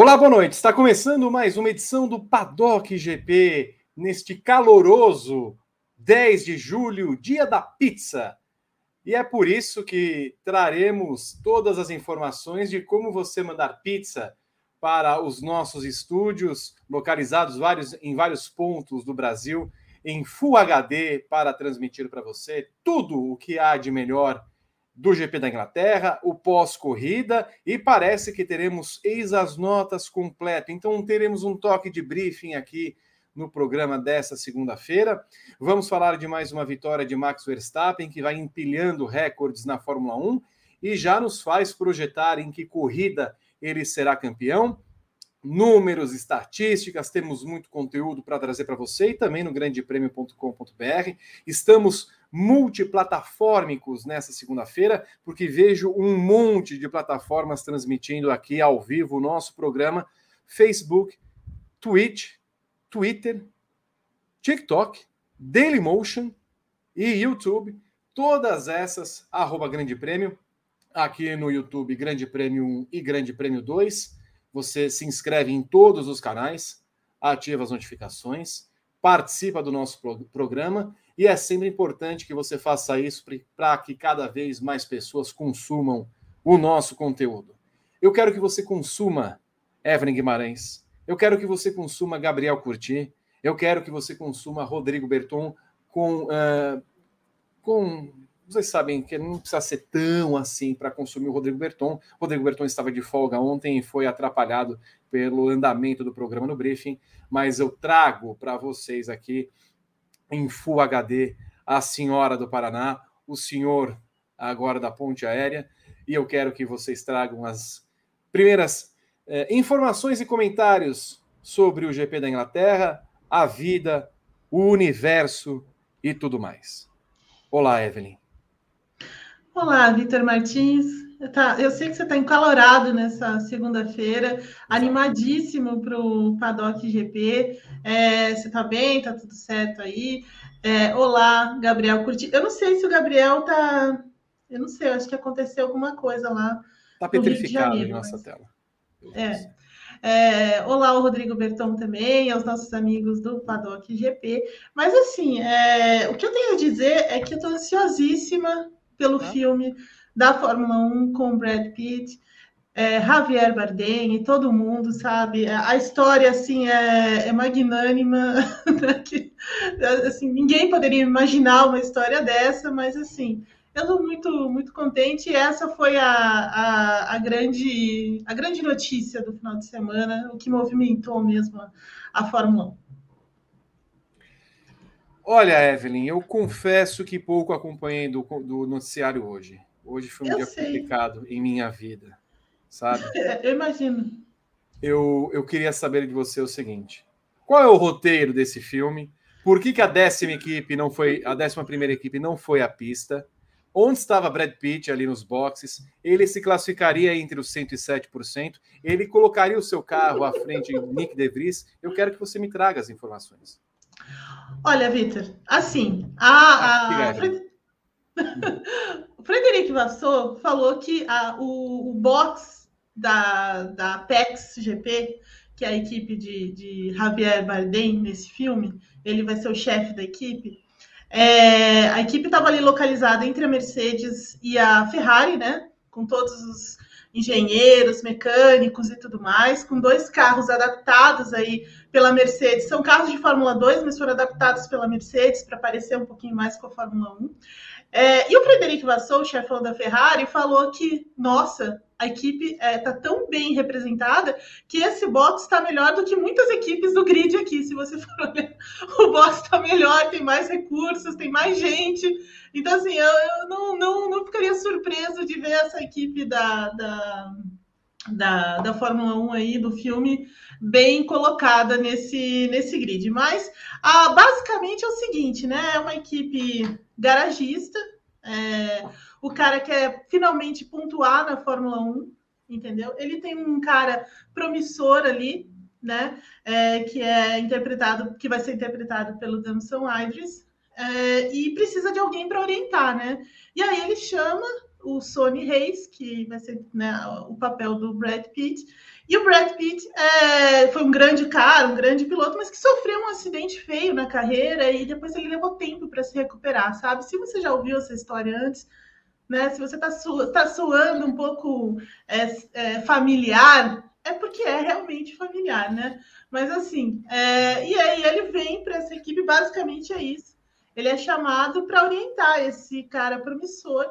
Olá, boa noite. Está começando mais uma edição do Paddock GP neste caloroso 10 de julho, dia da pizza. E é por isso que traremos todas as informações de como você mandar pizza para os nossos estúdios, localizados vários, em vários pontos do Brasil, em Full HD, para transmitir para você tudo o que há de melhor do GP da Inglaterra, o pós-corrida, e parece que teremos eis as notas completo. Então teremos um toque de briefing aqui no programa dessa segunda-feira. Vamos falar de mais uma vitória de Max Verstappen, que vai empilhando recordes na Fórmula 1 e já nos faz projetar em que corrida ele será campeão. Números, estatísticas, temos muito conteúdo para trazer para você e também no grandepremio.com.br. Estamos multiplataformicos nessa segunda-feira, porque vejo um monte de plataformas transmitindo aqui ao vivo o nosso programa: Facebook, Twitch, Twitter, TikTok, Dailymotion e YouTube. Todas essas, arroba Grande Prêmio, aqui no YouTube, Grande Prêmio 1 e Grande Prêmio 2. Você se inscreve em todos os canais, ativa as notificações, participa do nosso programa e é sempre importante que você faça isso para que cada vez mais pessoas consumam o nosso conteúdo. Eu quero que você consuma Evelyn Guimarães, eu quero que você consuma Gabriel Curti. Eu quero que você consuma Rodrigo Berton com. Uh, com vocês sabem que não precisa ser tão assim para consumir o Rodrigo Berton. O Rodrigo Berton estava de folga ontem e foi atrapalhado pelo andamento do programa no briefing, mas eu trago para vocês aqui em Full HD a senhora do Paraná, o senhor agora da ponte aérea, e eu quero que vocês tragam as primeiras é, informações e comentários sobre o GP da Inglaterra, a vida, o universo e tudo mais. Olá, Evelyn. Olá, Vitor Martins. Tá, eu sei que você está encalorado nessa segunda-feira, animadíssimo para o Paddock GP. É, você está bem? Está tudo certo aí? É, olá, Gabriel Curti. Eu não sei se o Gabriel está. Eu não sei, acho que aconteceu alguma coisa lá. Está petrificado em nossa mas... tela. É. É, olá, o Rodrigo Berton também, aos nossos amigos do Paddock GP. Mas, assim, é, o que eu tenho a dizer é que eu estou ansiosíssima pelo ah. filme da Fórmula 1 com Brad Pitt, é, Javier Bardem e todo mundo, sabe? A história, assim, é, é magnânima. Né? que, assim, ninguém poderia imaginar uma história dessa, mas, assim, eu estou muito, muito contente. Essa foi a, a, a, grande, a grande notícia do final de semana, o que movimentou mesmo a, a Fórmula 1. Olha, Evelyn, eu confesso que pouco acompanhei do, do noticiário hoje. Hoje foi um eu dia sei. complicado em minha vida, sabe? eu imagino. Eu, eu queria saber de você o seguinte: qual é o roteiro desse filme? Por que, que a décima equipe não foi, a décima primeira equipe não foi à pista? Onde estava Brad Pitt ali nos boxes, ele se classificaria entre os 107%, ele colocaria o seu carro à frente de Nick DeVries. Eu quero que você me traga as informações. Olha, Vitor, assim, a, a... o Frederico Vassou falou que a, o, o box da, da PEX GP, que é a equipe de, de Javier Bardem nesse filme, ele vai ser o chefe da equipe, é, a equipe estava ali localizada entre a Mercedes e a Ferrari, né? Com todos os engenheiros, mecânicos e tudo mais, com dois carros adaptados aí pela Mercedes. São carros de Fórmula 2, mas foram adaptados pela Mercedes para parecer um pouquinho mais com a Fórmula 1. É, e o Frederico Vassou, chefão da Ferrari, falou que, nossa, a equipe está é, tá tão bem representada que esse box está melhor do que muitas equipes do grid aqui. Se você for olhar, o box está melhor, tem mais recursos, tem mais gente. Então, assim, eu, eu não, não, não ficaria surpreso de ver essa equipe da, da, da, da Fórmula 1 aí, do filme, bem colocada nesse, nesse grid. Mas, ah, basicamente, é o seguinte, né? É uma equipe garagista. É, o cara quer finalmente pontuar na Fórmula 1. entendeu? Ele tem um cara promissor ali, né? É, que é interpretado, que vai ser interpretado pelo Damson Idris, é, e precisa de alguém para orientar, né? E aí ele chama o Sony Reis, que vai ser né, o papel do Brad Pitt. E o Brad Pitt é, foi um grande cara, um grande piloto, mas que sofreu um acidente feio na carreira e depois ele levou tempo para se recuperar, sabe? Se você já ouviu essa história antes, né? Se você está su tá suando um pouco é, é, familiar, é porque é realmente familiar, né? Mas assim, é, e aí ele vem para essa equipe, basicamente é isso. Ele é chamado para orientar esse cara promissor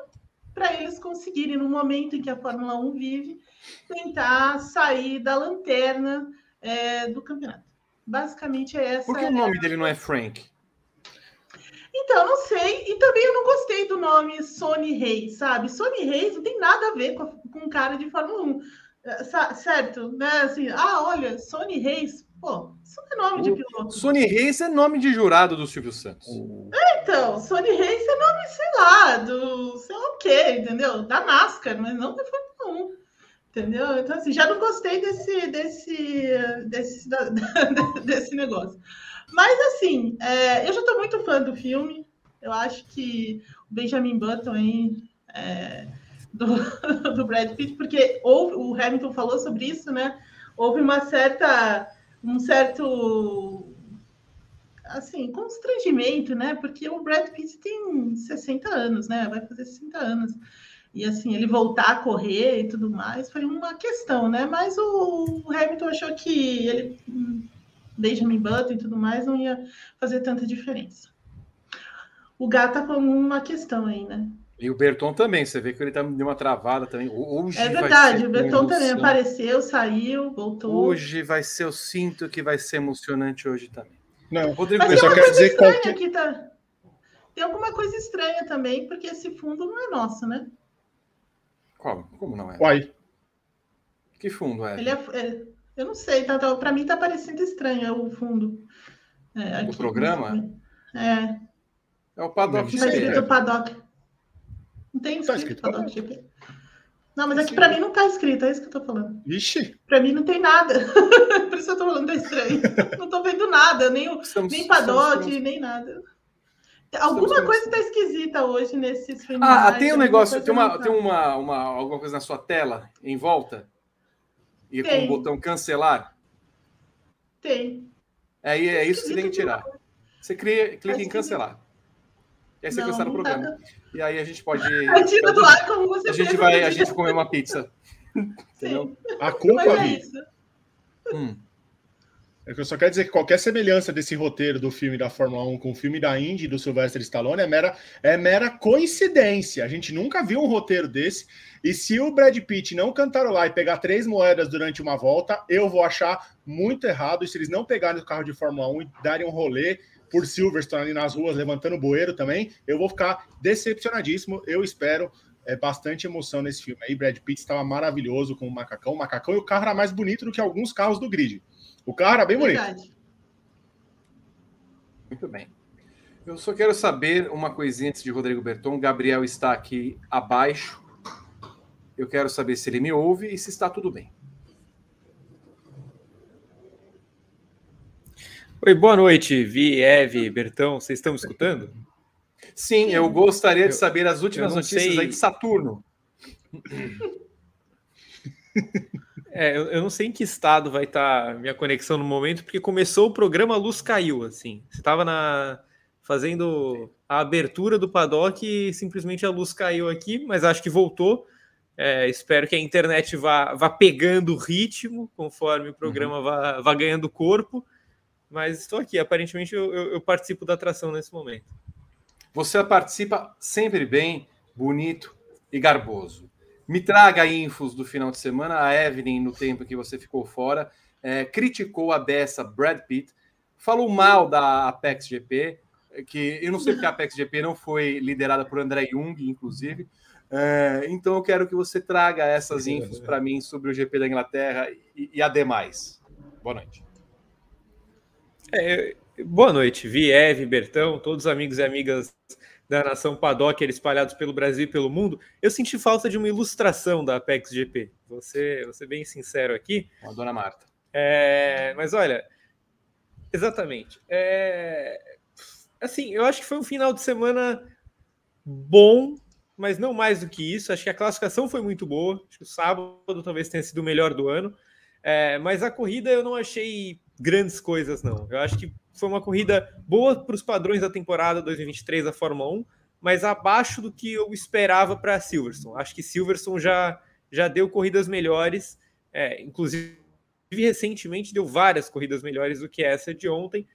para eles conseguirem, no momento em que a Fórmula 1 vive, tentar sair da lanterna é, do campeonato. Basicamente é essa. Por que o nome dele não é Frank? Então, não sei. E também eu não gostei do nome Sony Reis, sabe? Sony Reis não tem nada a ver com, com cara de Fórmula 1. É, certo? Né? Assim, ah, olha, Sony Reis, Pô, isso não é nome de piloto. Sony Reis é nome de jurado do Silvio Santos. É, então, Sony Reis é nome, sei lá, do sei lá o quê, entendeu? Da NASCAR, mas não da Fórmula 1. Entendeu? Então, assim, já não gostei desse, desse, desse, da, desse negócio. Mas, assim, é, eu já estou muito fã do filme. Eu acho que o Benjamin Button aí, é, do, do Brad Pitt, porque houve, o Hamilton falou sobre isso, né? Houve uma certa um certo assim, constrangimento, né? Porque o Brad Pitt tem 60 anos, né? Vai fazer 60 anos. E assim, ele voltar a correr e tudo mais foi uma questão, né? Mas o Hamilton achou que ele Benjamin Button e tudo mais não ia fazer tanta diferença. O gato tá com uma questão aí, né? E o Berton também, você vê que ele tá, deu uma travada também. Hoje é verdade, o Berton também apareceu, saiu, voltou. Hoje vai ser, eu sinto que vai ser emocionante hoje também. Não, Rodrigo, Mas eu só quero dizer qualquer... que tá... Tem alguma coisa estranha também, porque esse fundo não é nosso, né? Qual? Como não é? Uai. Que fundo é? Ele é, é eu não sei, tá, tá, para mim tá parecendo estranho o fundo. É, o programa? É. É o Paddock. Tá escrito Paddock. Não tem tá escrito, tá escrito GP. Não, mas aqui é para mim não tá escrito, é isso que eu tô falando. Vixe! Para mim não tem nada. Por isso eu tô falando, tá estranho. Não tô vendo nada, nem, o, estamos, nem paddock, estamos... nem nada. Alguma estamos... coisa tá esquisita hoje nesses filmes. Ah, tem um negócio, tem, uma, tem uma, uma, alguma coisa na sua tela em volta? E tem. com o botão cancelar? Tem. É, é isso que você tem que tirar. Você cria, clica em cancelar. E aí você cancela o programa. Tá... E aí a gente pode. tira do ar como você A gente vai, a gente comer uma pizza. Entendeu? A culpa, é hum. É que eu só quero dizer que qualquer semelhança desse roteiro do filme da Fórmula 1 com o filme da Indy do Sylvester Stallone é mera, é mera coincidência. A gente nunca viu um roteiro desse. E se o Brad Pitt não cantarolar e pegar três moedas durante uma volta, eu vou achar muito errado. E se eles não pegarem o carro de Fórmula 1 e darem um rolê por Silverstone ali nas ruas, levantando bueiro também, eu vou ficar decepcionadíssimo. Eu espero é, bastante emoção nesse filme. Aí Brad Pitt estava maravilhoso com o macacão. O macacão e o carro era mais bonito do que alguns carros do grid. O carro era bem bonito. Verdade. Muito bem. Eu só quero saber uma coisinha antes de Rodrigo Berton. O Gabriel está aqui abaixo. Eu quero saber se ele me ouve e se está tudo bem. Oi, boa noite, Vi, Eve, Bertão, vocês estão me escutando? Sim, eu gostaria de saber as últimas notícias sei... aí de Saturno. É, eu, eu, não sei em que estado vai estar minha conexão no momento, porque começou o programa, a luz caiu, assim. Você estava na fazendo a abertura do paddock e simplesmente a luz caiu aqui, mas acho que voltou. É, espero que a internet vá, vá pegando o ritmo conforme o programa uhum. vá, vá ganhando corpo. Mas estou aqui, aparentemente eu, eu, eu participo da atração nesse momento. Você participa sempre bem, bonito e garboso. Me traga infos do final de semana. A Evelyn, no tempo que você ficou fora, é, criticou a beça Brad Pitt, falou mal da Apex GP, que eu não sei porque a Apex GP não foi liderada por André Jung, inclusive. É, então eu quero que você traga essas infos para mim sobre o GP da Inglaterra e, e ademais. Boa noite. É, boa noite, Vi, Eve, Bertão, todos os amigos e amigas da nação paddock espalhados pelo Brasil e pelo mundo, eu senti falta de uma ilustração da Apex GP. Você, vou ser bem sincero aqui. A dona Marta. É, mas olha, exatamente. É, assim, eu acho que foi um final de semana bom, mas não mais do que isso. Acho que a classificação foi muito boa. Acho que o sábado talvez tenha sido o melhor do ano. É, mas a corrida eu não achei grandes coisas, não. Eu acho que foi uma corrida boa para os padrões da temporada 2023 da Fórmula 1, mas abaixo do que eu esperava para Silverstone. Acho que Silverstone já, já deu corridas melhores, é, inclusive recentemente deu várias corridas melhores do que essa de ontem.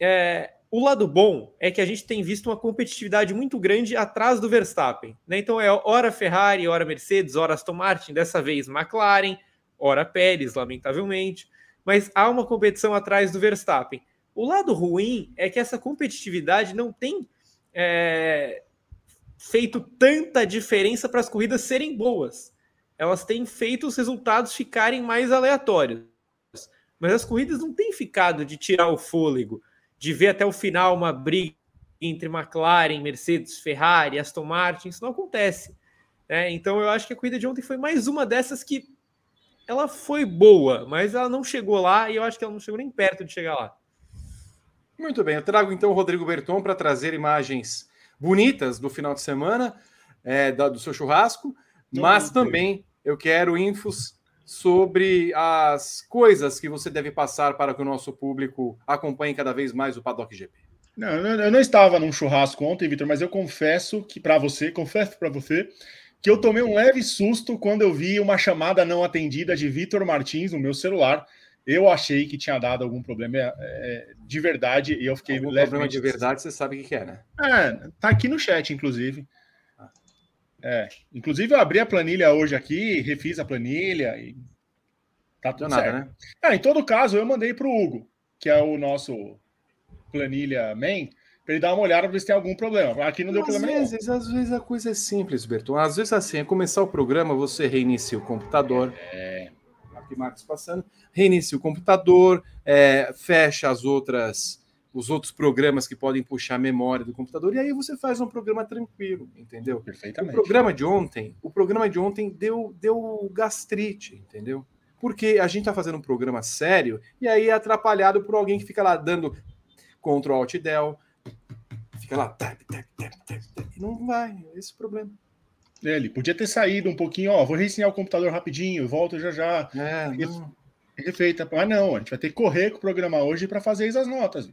É, o lado bom é que a gente tem visto uma competitividade muito grande atrás do Verstappen. Né? Então é hora Ferrari, hora Mercedes, hora Aston Martin, dessa vez McLaren, hora Pérez, lamentavelmente. Mas há uma competição atrás do Verstappen. O lado ruim é que essa competitividade não tem é, feito tanta diferença para as corridas serem boas. Elas têm feito os resultados ficarem mais aleatórios. Mas as corridas não têm ficado de tirar o fôlego, de ver até o final uma briga entre McLaren, Mercedes, Ferrari, Aston Martin. Isso não acontece. Né? Então eu acho que a corrida de ontem foi mais uma dessas que ela foi boa, mas ela não chegou lá e eu acho que ela não chegou nem perto de chegar lá. Muito bem, eu trago então o Rodrigo Berton para trazer imagens bonitas do final de semana é, do seu churrasco, mas também eu quero infos sobre as coisas que você deve passar para que o nosso público acompanhe cada vez mais o Paddock GP. Não, eu não estava num churrasco ontem, Vitor, mas eu confesso que para você, confesso para você, que eu tomei um leve susto quando eu vi uma chamada não atendida de Vitor Martins no meu celular eu achei que tinha dado algum problema é, é de verdade e eu fiquei algum problema de verdade, você sabe o que, é, né? É, tá aqui no chat, inclusive. Ah. É, inclusive eu abri a planilha hoje aqui, refiz a planilha e tá tudo nada, certo. né? É, em todo caso, eu mandei para o Hugo, que é o nosso planilha main, para ele dar uma olhada para ver se tem algum problema. Aqui não deu às problema vezes, nenhum. Às vezes a coisa é simples, Berton. Às vezes assim, é começar o programa, você reinicia o computador. É que Marcos passando, reinicia o computador, é, fecha as outras, os outros programas que podem puxar a memória do computador, e aí você faz um programa tranquilo, entendeu? Perfeitamente. O programa de ontem, o programa de ontem deu, deu gastrite, entendeu? Porque a gente tá fazendo um programa sério e aí é atrapalhado por alguém que fica lá dando Ctrl Alt Del, fica lá, tap, tap, tap, tap, tap, não vai, é esse o problema. Ele podia ter saído um pouquinho, ó, vou reiniciar o computador rapidinho, volto já já. É, Refeita. Ah, não, a gente vai ter que correr com o programa hoje para fazer as notas.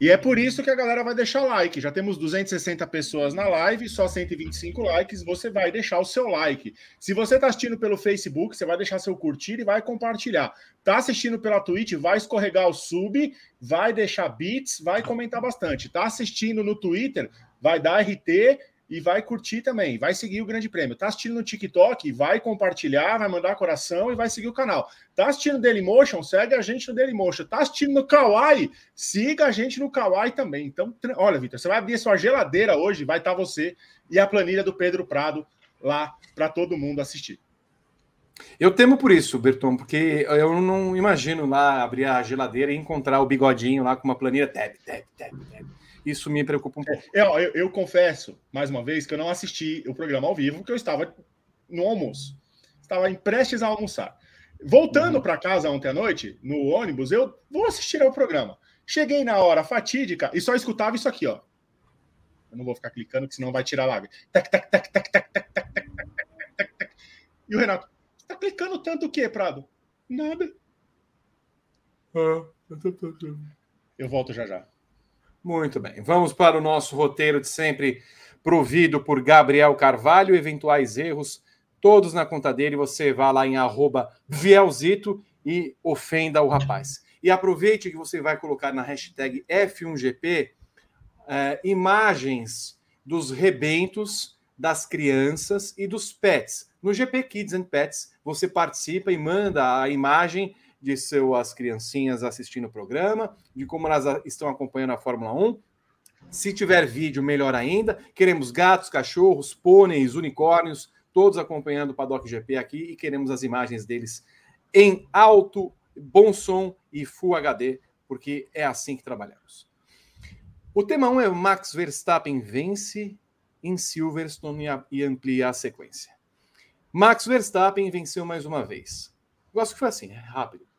E é por isso que a galera vai deixar like. Já temos 260 pessoas na live, só 125 likes. Você vai deixar o seu like. Se você está assistindo pelo Facebook, você vai deixar seu curtir e vai compartilhar. Tá assistindo pela Twitch, vai escorregar o sub, vai deixar bits, vai comentar bastante. Tá assistindo no Twitter, vai dar RT e vai curtir também, vai seguir o Grande Prêmio. Tá assistindo no TikTok, vai compartilhar, vai mandar coração e vai seguir o canal. Tá assistindo no Dailymotion, segue a gente no Dailymotion. Tá assistindo no Kawaii, siga a gente no Kawaii também. Então, olha, Vitor, você vai abrir sua geladeira hoje, vai estar tá você e a planilha do Pedro Prado lá para todo mundo assistir. Eu temo por isso, Berton, porque eu não imagino lá abrir a geladeira e encontrar o bigodinho lá com uma planilha tab, tab, tab, tab. Isso me preocupa um pouco. É, eu, eu, eu, confesso, mais uma vez, que eu não assisti o programa ao vivo, porque eu estava no almoço. Estava prestes a almoçar. Voltando uhum. para casa ontem à noite, no ônibus, eu vou assistir ao programa. Cheguei na hora fatídica e só escutava isso aqui, ó. Eu não vou ficar clicando, porque senão vai tirar a lágrima. Tac, tac, tac, tac, tac, tac, tac, tac, tac, tac, tac. E o Renato, você tá clicando tanto o quê, Prado? Nada. Eu volto já já. Muito bem. Vamos para o nosso roteiro de sempre, provido por Gabriel Carvalho. Eventuais erros, todos na conta dele. Você vá lá em Vielzito e ofenda o rapaz. E aproveite que você vai colocar na hashtag F1GP eh, imagens dos rebentos das crianças e dos pets. No GP Kids and Pets, você participa e manda a imagem de suas criancinhas assistindo o programa, de como elas estão acompanhando a Fórmula 1. Se tiver vídeo, melhor ainda. Queremos gatos, cachorros, pôneis, unicórnios, todos acompanhando o Paddock GP aqui e queremos as imagens deles em alto, bom som e Full HD, porque é assim que trabalhamos. O tema 1 um é Max Verstappen vence em Silverstone e amplia a sequência. Max Verstappen venceu mais uma vez. Gosto que foi assim, é rápido.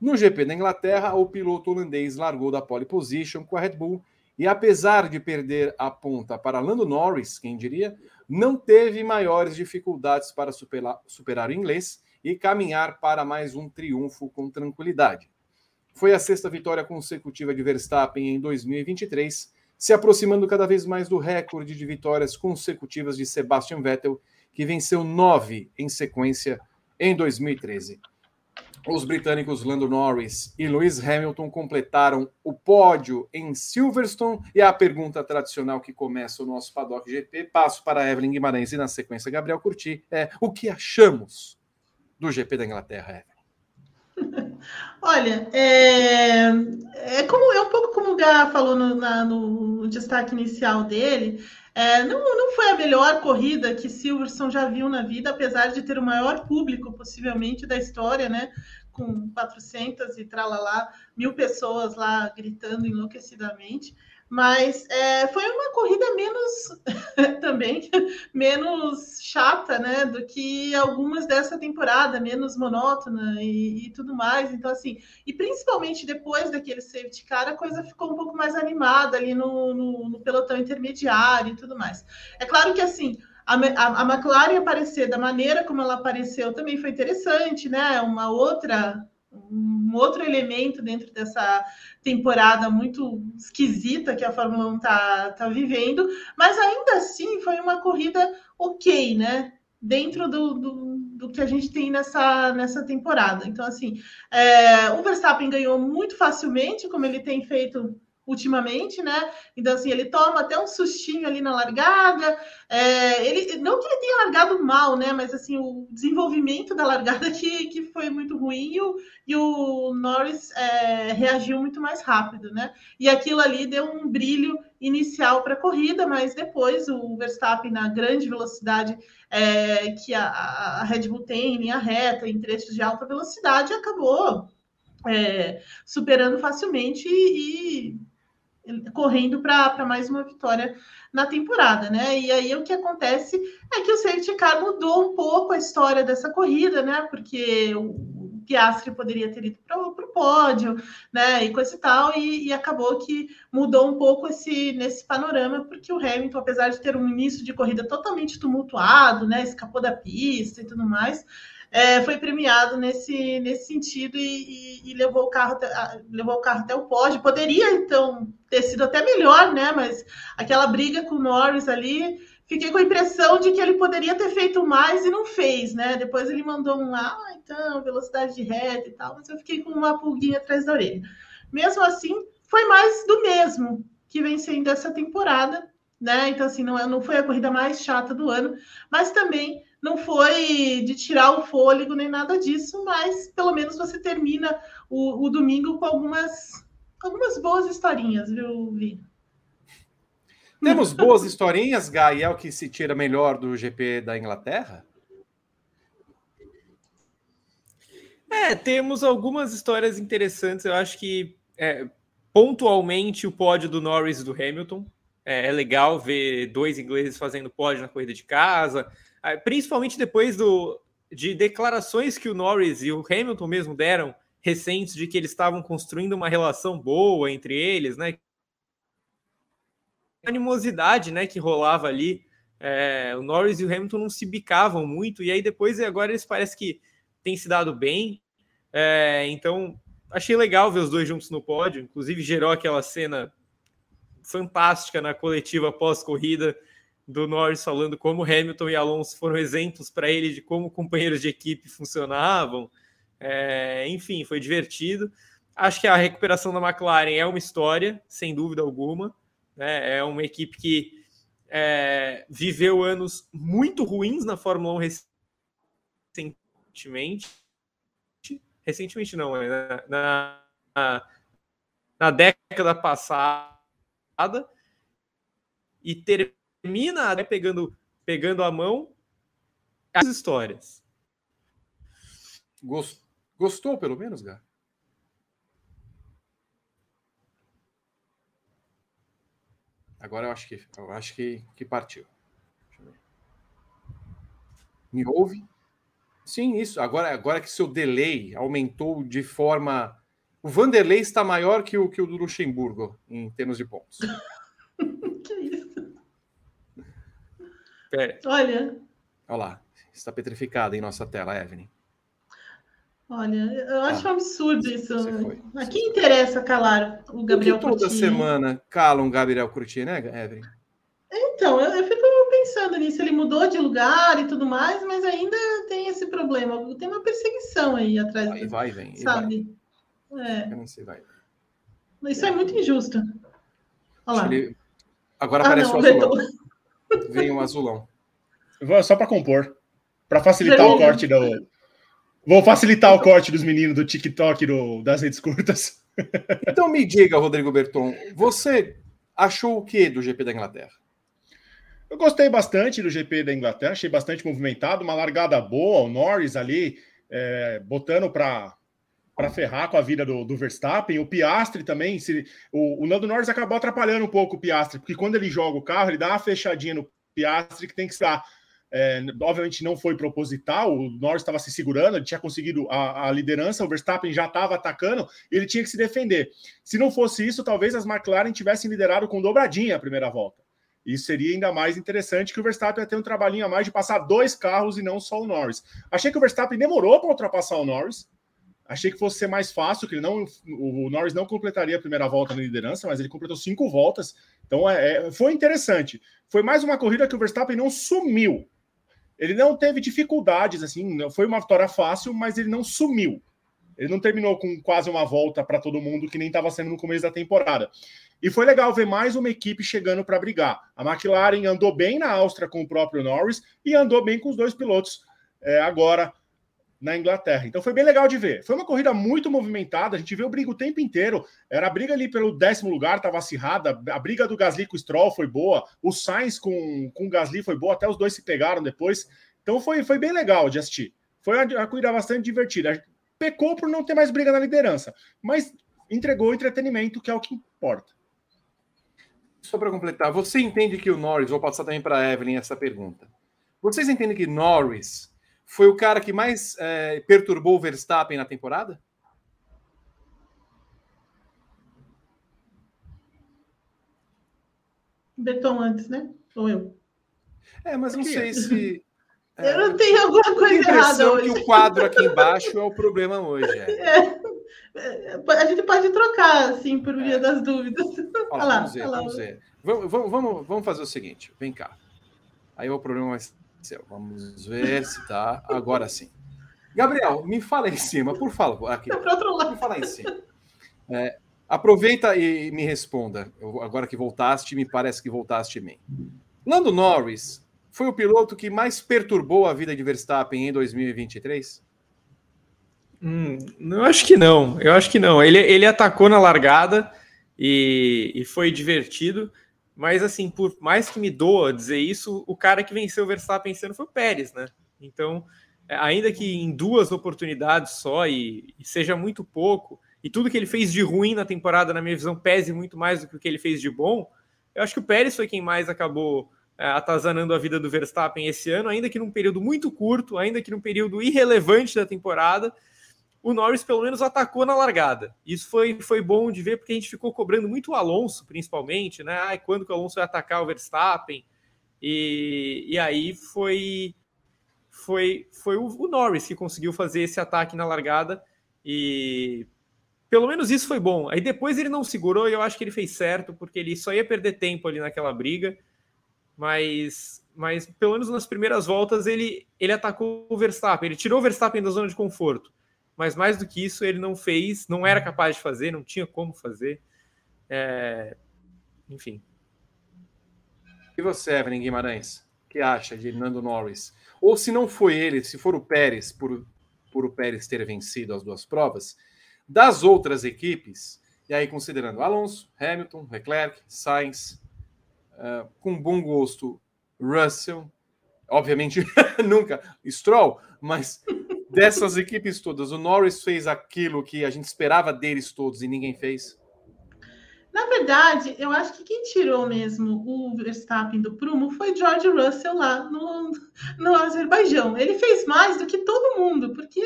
No GP da Inglaterra, o piloto holandês largou da pole position com a Red Bull e, apesar de perder a ponta para Lando Norris, quem diria, não teve maiores dificuldades para superar, superar o inglês e caminhar para mais um triunfo com tranquilidade. Foi a sexta vitória consecutiva de Verstappen em 2023, se aproximando cada vez mais do recorde de vitórias consecutivas de Sebastian Vettel, que venceu nove em sequência em 2013. Os britânicos Lando Norris e Lewis Hamilton completaram o pódio em Silverstone. E a pergunta tradicional que começa o nosso Paddock GP, passo para Evelyn Guimarães e na sequência Gabriel Curti, é o que achamos do GP da Inglaterra, Evelyn? Olha, é, é, como, é um pouco como o Gá falou no, na, no destaque inicial dele. É, não, não foi a melhor corrida que Silverson já viu na vida, apesar de ter o maior público, possivelmente, da história, né? Com 400 e tralalá, mil pessoas lá gritando enlouquecidamente mas é, foi uma corrida menos também menos chata, né, do que algumas dessa temporada, menos monótona e, e, tudo mais. Então assim, e principalmente depois daquele safety car, a coisa ficou um pouco mais animada ali no, no, no pelotão intermediário e tudo mais. É claro que assim a, a, McLaren aparecer da maneira como ela apareceu também foi interessante, né? Uma outra outro elemento dentro dessa temporada muito esquisita que a Fórmula 1 está tá vivendo, mas ainda assim foi uma corrida ok, né? Dentro do, do, do que a gente tem nessa, nessa temporada. Então, assim, é, o Verstappen ganhou muito facilmente, como ele tem feito ultimamente, né? Então, assim, ele toma até um sustinho ali na largada. É, ele, não que ele tenha largado mal, né? Mas assim, o desenvolvimento da largada que, que foi muito ruim e o, e o Norris é, reagiu muito mais rápido, né? E aquilo ali deu um brilho inicial para a corrida, mas depois o Verstappen, na grande velocidade é, que a, a, Red Bull tem, em linha reta, em trechos de alta velocidade, acabou. É, superando facilmente e, e correndo para mais uma vitória na temporada, né? E aí o que acontece é que o safety car mudou um pouco a história dessa corrida, né? Porque o Piastri poderia ter ido para o pódio, né? E coisa e tal, e, e, acabou que mudou um pouco esse nesse panorama, porque o Hamilton, apesar de ter um início de corrida totalmente tumultuado, né? Escapou da pista e tudo mais é, foi premiado nesse, nesse sentido e, e, e, levou, o carro levou o carro até o pódio. Poderia, então, ter sido até melhor, né? Mas aquela briga com o Norris ali, fiquei com a impressão de que ele poderia ter feito mais e não fez, né? Depois ele mandou um, ah, então, velocidade de reta e tal, mas eu fiquei com uma pulguinha atrás da orelha. Mesmo assim, foi mais do mesmo que vem sendo essa temporada, né? Então, assim, não, é, não foi a corrida mais chata do ano, mas também não foi de tirar o fôlego nem nada disso, mas pelo menos você termina o, o domingo com algumas, algumas boas historinhas, viu, Vi? Temos boas historinhas, Gai, é o que se tira melhor do GP da Inglaterra? É, temos algumas histórias interessantes. Eu acho que é, pontualmente o pódio do Norris e do Hamilton. É, é legal ver dois ingleses fazendo pódio na corrida de casa. Ah, principalmente depois do, de declarações que o Norris e o Hamilton mesmo deram recentes de que eles estavam construindo uma relação boa entre eles, né? A animosidade, né, que rolava ali. É, o Norris e o Hamilton não se bicavam muito, e aí depois agora eles parecem que têm se dado bem. É, então, achei legal ver os dois juntos no pódio. Inclusive, gerou aquela cena fantástica na coletiva pós-corrida do Norris falando como Hamilton e Alonso foram exemplos para ele de como companheiros de equipe funcionavam. É, enfim, foi divertido. Acho que a recuperação da McLaren é uma história, sem dúvida alguma. Né? É uma equipe que é, viveu anos muito ruins na Fórmula 1 recentemente. Recentemente não, né? na, na, na década passada. E ter termina né, pegando, pegando a mão as histórias. Gostou, pelo menos, Gá? Agora eu acho que eu acho que, que partiu. Me ouve? Sim, isso. Agora, agora que seu delay aumentou de forma. O Vanderlei está maior que o, que o do Luxemburgo em termos de pontos. que isso? Olha. Olha lá. Está petrificada em nossa tela, Evelyn. Olha, eu acho ah, um absurdo isso. A quem interessa calar o Gabriel Por toda semana calam o Gabriel Curti, né, Evelyn? Então, eu, eu, fico pensando nisso. Ele mudou de lugar e tudo mais, mas ainda tem esse problema. Tem uma perseguição aí atrás. Vai, do, vai vem. Sabe? Vai. É. Vai. Isso é muito injusto. Olha lá. Ele... Agora ah, aparece não, o azulão. Vem um azulão. Só para compor. Para facilitar o corte do, Vou facilitar o corte dos meninos do TikTok do, das redes curtas. Então me diga, Rodrigo Berton, você achou o que do GP da Inglaterra? Eu gostei bastante do GP da Inglaterra, achei bastante movimentado, uma largada boa, o Norris ali é, botando para para ferrar com a vida do, do, Verstappen, o Piastri também, se, o, o Nando Norris acabou atrapalhando um pouco o Piastri, porque quando ele joga o carro, ele dá uma fechadinha no Piastri que tem que estar é, obviamente não foi proposital, o Norris estava se segurando, ele tinha conseguido a, a liderança, o Verstappen já estava atacando, ele tinha que se defender. Se não fosse isso, talvez as McLaren tivessem liderado com dobradinha a primeira volta. Isso seria ainda mais interessante que o Verstappen ter um trabalhinho a mais de passar dois carros e não só o Norris. Achei que o Verstappen demorou para ultrapassar o Norris. Achei que fosse ser mais fácil, que ele não, o Norris não completaria a primeira volta na liderança, mas ele completou cinco voltas. Então é, é, foi interessante. Foi mais uma corrida que o Verstappen não sumiu. Ele não teve dificuldades, assim, foi uma vitória fácil, mas ele não sumiu. Ele não terminou com quase uma volta para todo mundo, que nem estava sendo no começo da temporada. E foi legal ver mais uma equipe chegando para brigar. A McLaren andou bem na Áustria com o próprio Norris e andou bem com os dois pilotos é, agora na Inglaterra. Então foi bem legal de ver. Foi uma corrida muito movimentada, a gente viu briga o tempo inteiro. Era a briga ali pelo décimo lugar, estava acirrada. A briga do Gasly com o Stroll foi boa. O Sainz com, com o Gasly foi boa, até os dois se pegaram depois. Então foi, foi bem legal de assistir. Foi uma, corrida bastante divertida. Pecou por não ter mais briga na liderança, mas entregou entretenimento, que é o que importa. Só para completar, você entende que o Norris, vou passar também para a Evelyn essa pergunta. Vocês entendem que Norris foi o cara que mais é, perturbou o Verstappen na temporada? Beton antes, né? Ou eu? É, mas não sei se. É, eu não tenho alguma coisa errada hoje. que o quadro aqui embaixo é o problema hoje. É. É. A gente pode trocar, assim, por via é. das dúvidas. Olha lá, vamos ver, vamos ver. Vamos, vamos, vamos fazer o seguinte, vem cá. Aí o problema vai céu. Vamos ver se tá. Agora sim. Gabriel, me fala em cima, por favor. Aqui. Para outro lado. Me fala em cima. É, aproveita e me responda. Eu, agora que voltaste, me parece que voltaste em mim. Lando Norris foi o piloto que mais perturbou a vida de Verstappen em 2023? Hum, eu acho que não. Eu acho que não. Ele, ele atacou na largada e, e foi divertido. Mas, assim, por mais que me doa dizer isso, o cara que venceu o Verstappen ano foi o Pérez, né? Então, é, ainda que em duas oportunidades só e, e, seja muito pouco, e tudo que ele fez de ruim na temporada, na minha visão, pese muito mais do que o que ele fez de bom, eu acho que o Pérez foi quem mais acabou é, atazanando a vida do Verstappen esse ano, ainda que num período muito curto, ainda que num período irrelevante da temporada, o Norris pelo menos atacou na largada. Isso foi, foi bom de ver, porque a gente ficou cobrando muito o Alonso, principalmente, né? Ai, quando que o Alonso vai atacar o Verstappen? E, e aí foi foi, foi o, o Norris que conseguiu fazer esse ataque na largada e pelo menos isso foi bom. Aí depois ele não segurou e eu acho que ele fez certo, porque ele só ia perder tempo ali naquela briga. Mas, mas pelo menos nas primeiras voltas ele, ele atacou o Verstappen, ele tirou o Verstappen da zona de conforto mas mais do que isso ele não fez, não era capaz de fazer, não tinha como fazer. É... Enfim. E você, Evelyn Guimarães? Que acha de Nando Norris? Ou se não foi ele, se for o Pérez, por, por o Pérez ter vencido as duas provas, das outras equipes, e aí considerando Alonso, Hamilton, Leclerc, Sainz, uh, com bom gosto, Russell, obviamente nunca Stroll, mas dessas equipes todas, o Norris fez aquilo que a gente esperava deles todos e ninguém fez? na verdade, eu acho que quem tirou mesmo o Verstappen do prumo foi George Russell lá no, no Azerbaijão. Ele fez mais do que todo mundo, porque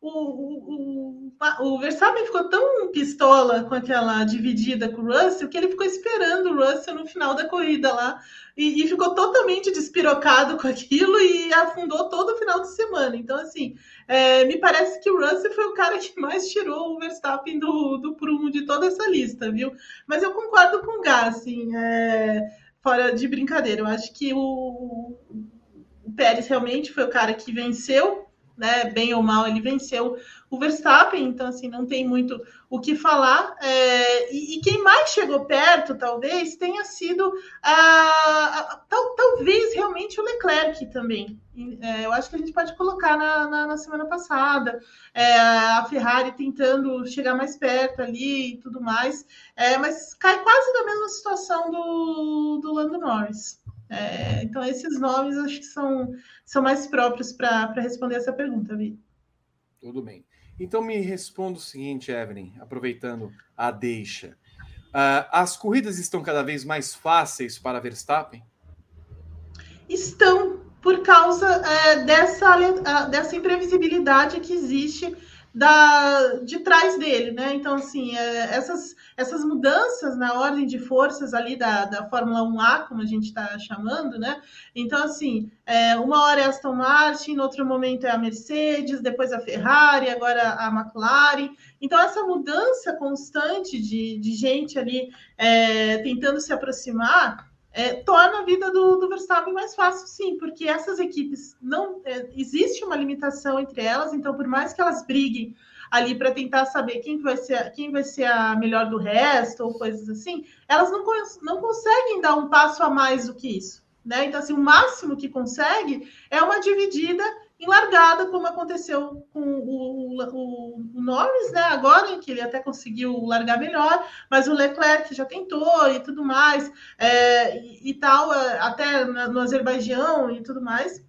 o, o, o, Verstappen ficou tão pistola com aquela dividida com o Russell que ele ficou esperando o Russell no final da corrida lá e, e, ficou totalmente despirocado com aquilo e afundou todo o final de semana. Então, assim, é, me parece que o Russell foi o cara que mais tirou o Verstappen do, do prumo de toda essa lista, viu? Mas eu concordo com o Gá, assim, é, fora de brincadeira. Eu acho que o, o Pérez realmente foi o cara que venceu né, bem ou mal, ele venceu o Verstappen, então assim, não tem muito o que falar. É, e, e, quem mais chegou perto, talvez, tenha sido a, a, tal, talvez realmente o Leclerc também. É, eu acho que a gente pode colocar na, na, na semana passada é, a Ferrari tentando chegar mais perto ali e tudo mais, é, mas cai quase na mesma situação do, do Lando Norris. É, então, esses nomes acho que são, são mais próprios para responder essa pergunta, Vi. Tudo bem. Então, me responda o seguinte, Evelyn, aproveitando a deixa. Uh, as corridas estão cada vez mais fáceis para Verstappen? Estão, por causa é, dessa, dessa imprevisibilidade que existe da, de trás dele, né? Então, assim, é, essas, essas mudanças na ordem de forças ali da, da Fórmula 1A, como a gente está chamando, né? Então, assim, é, uma hora é a Aston Martin, no outro momento é a Mercedes, depois a Ferrari, agora a McLaren. Então, essa mudança constante de, de gente ali é, tentando se aproximar é, torna a vida do, do, Verstappen mais fácil, sim, porque essas equipes não é, existe uma limitação entre elas, então por mais que elas briguem ali para tentar saber quem vai ser quem vai ser a melhor do resto ou coisas assim, elas não, não conseguem dar um passo a mais do que isso, né? Então assim, o máximo que consegue é uma dividida em largada, como aconteceu com o, o, o, Norris, né? Agora, que ele até conseguiu largar melhor, mas o Leclerc já tentou e tudo mais, é, e, e, tal, é, até no Azerbaijão e tudo mais.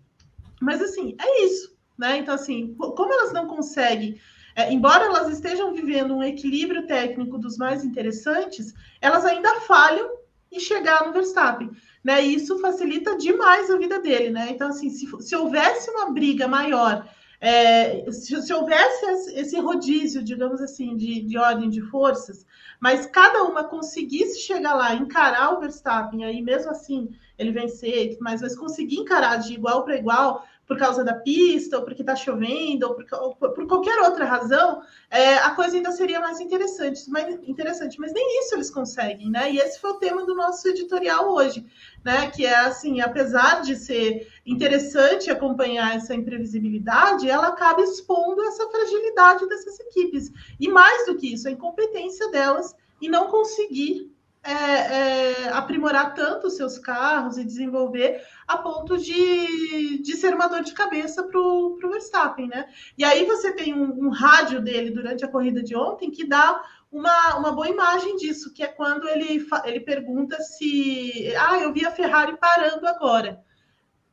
Mas assim, é isso, né? Então, assim, como elas não conseguem. É, embora elas estejam vivendo um equilíbrio técnico dos mais interessantes, elas ainda falham em chegar no Verstappen né? E isso facilita demais a vida dele, né? Então, assim, se, se houvesse uma briga maior, é, se, se, houvesse esse rodízio, digamos assim, de, de ordem de forças, mas cada uma conseguisse chegar lá, encarar o Verstappen, aí mesmo assim ele vencer, mas, mas conseguir encarar de igual para igual, por causa da pista, ou porque está chovendo, ou por, ou por, qualquer outra razão, é, a coisa ainda seria mais interessante, mais interessante. Mas nem isso eles conseguem, né? E esse foi o tema do nosso editorial hoje, né? Que é assim, apesar de ser interessante acompanhar essa imprevisibilidade, ela acaba expondo essa fragilidade dessas equipes. E mais do que isso, a incompetência delas e não conseguir é, é, aprimorar tanto os seus carros e desenvolver a ponto de, de ser uma dor de cabeça para o Verstappen, né? E aí você tem um, um, rádio dele durante a corrida de ontem que dá uma, uma boa imagem disso, que é quando ele, ele pergunta se ah, eu vi a Ferrari parando agora.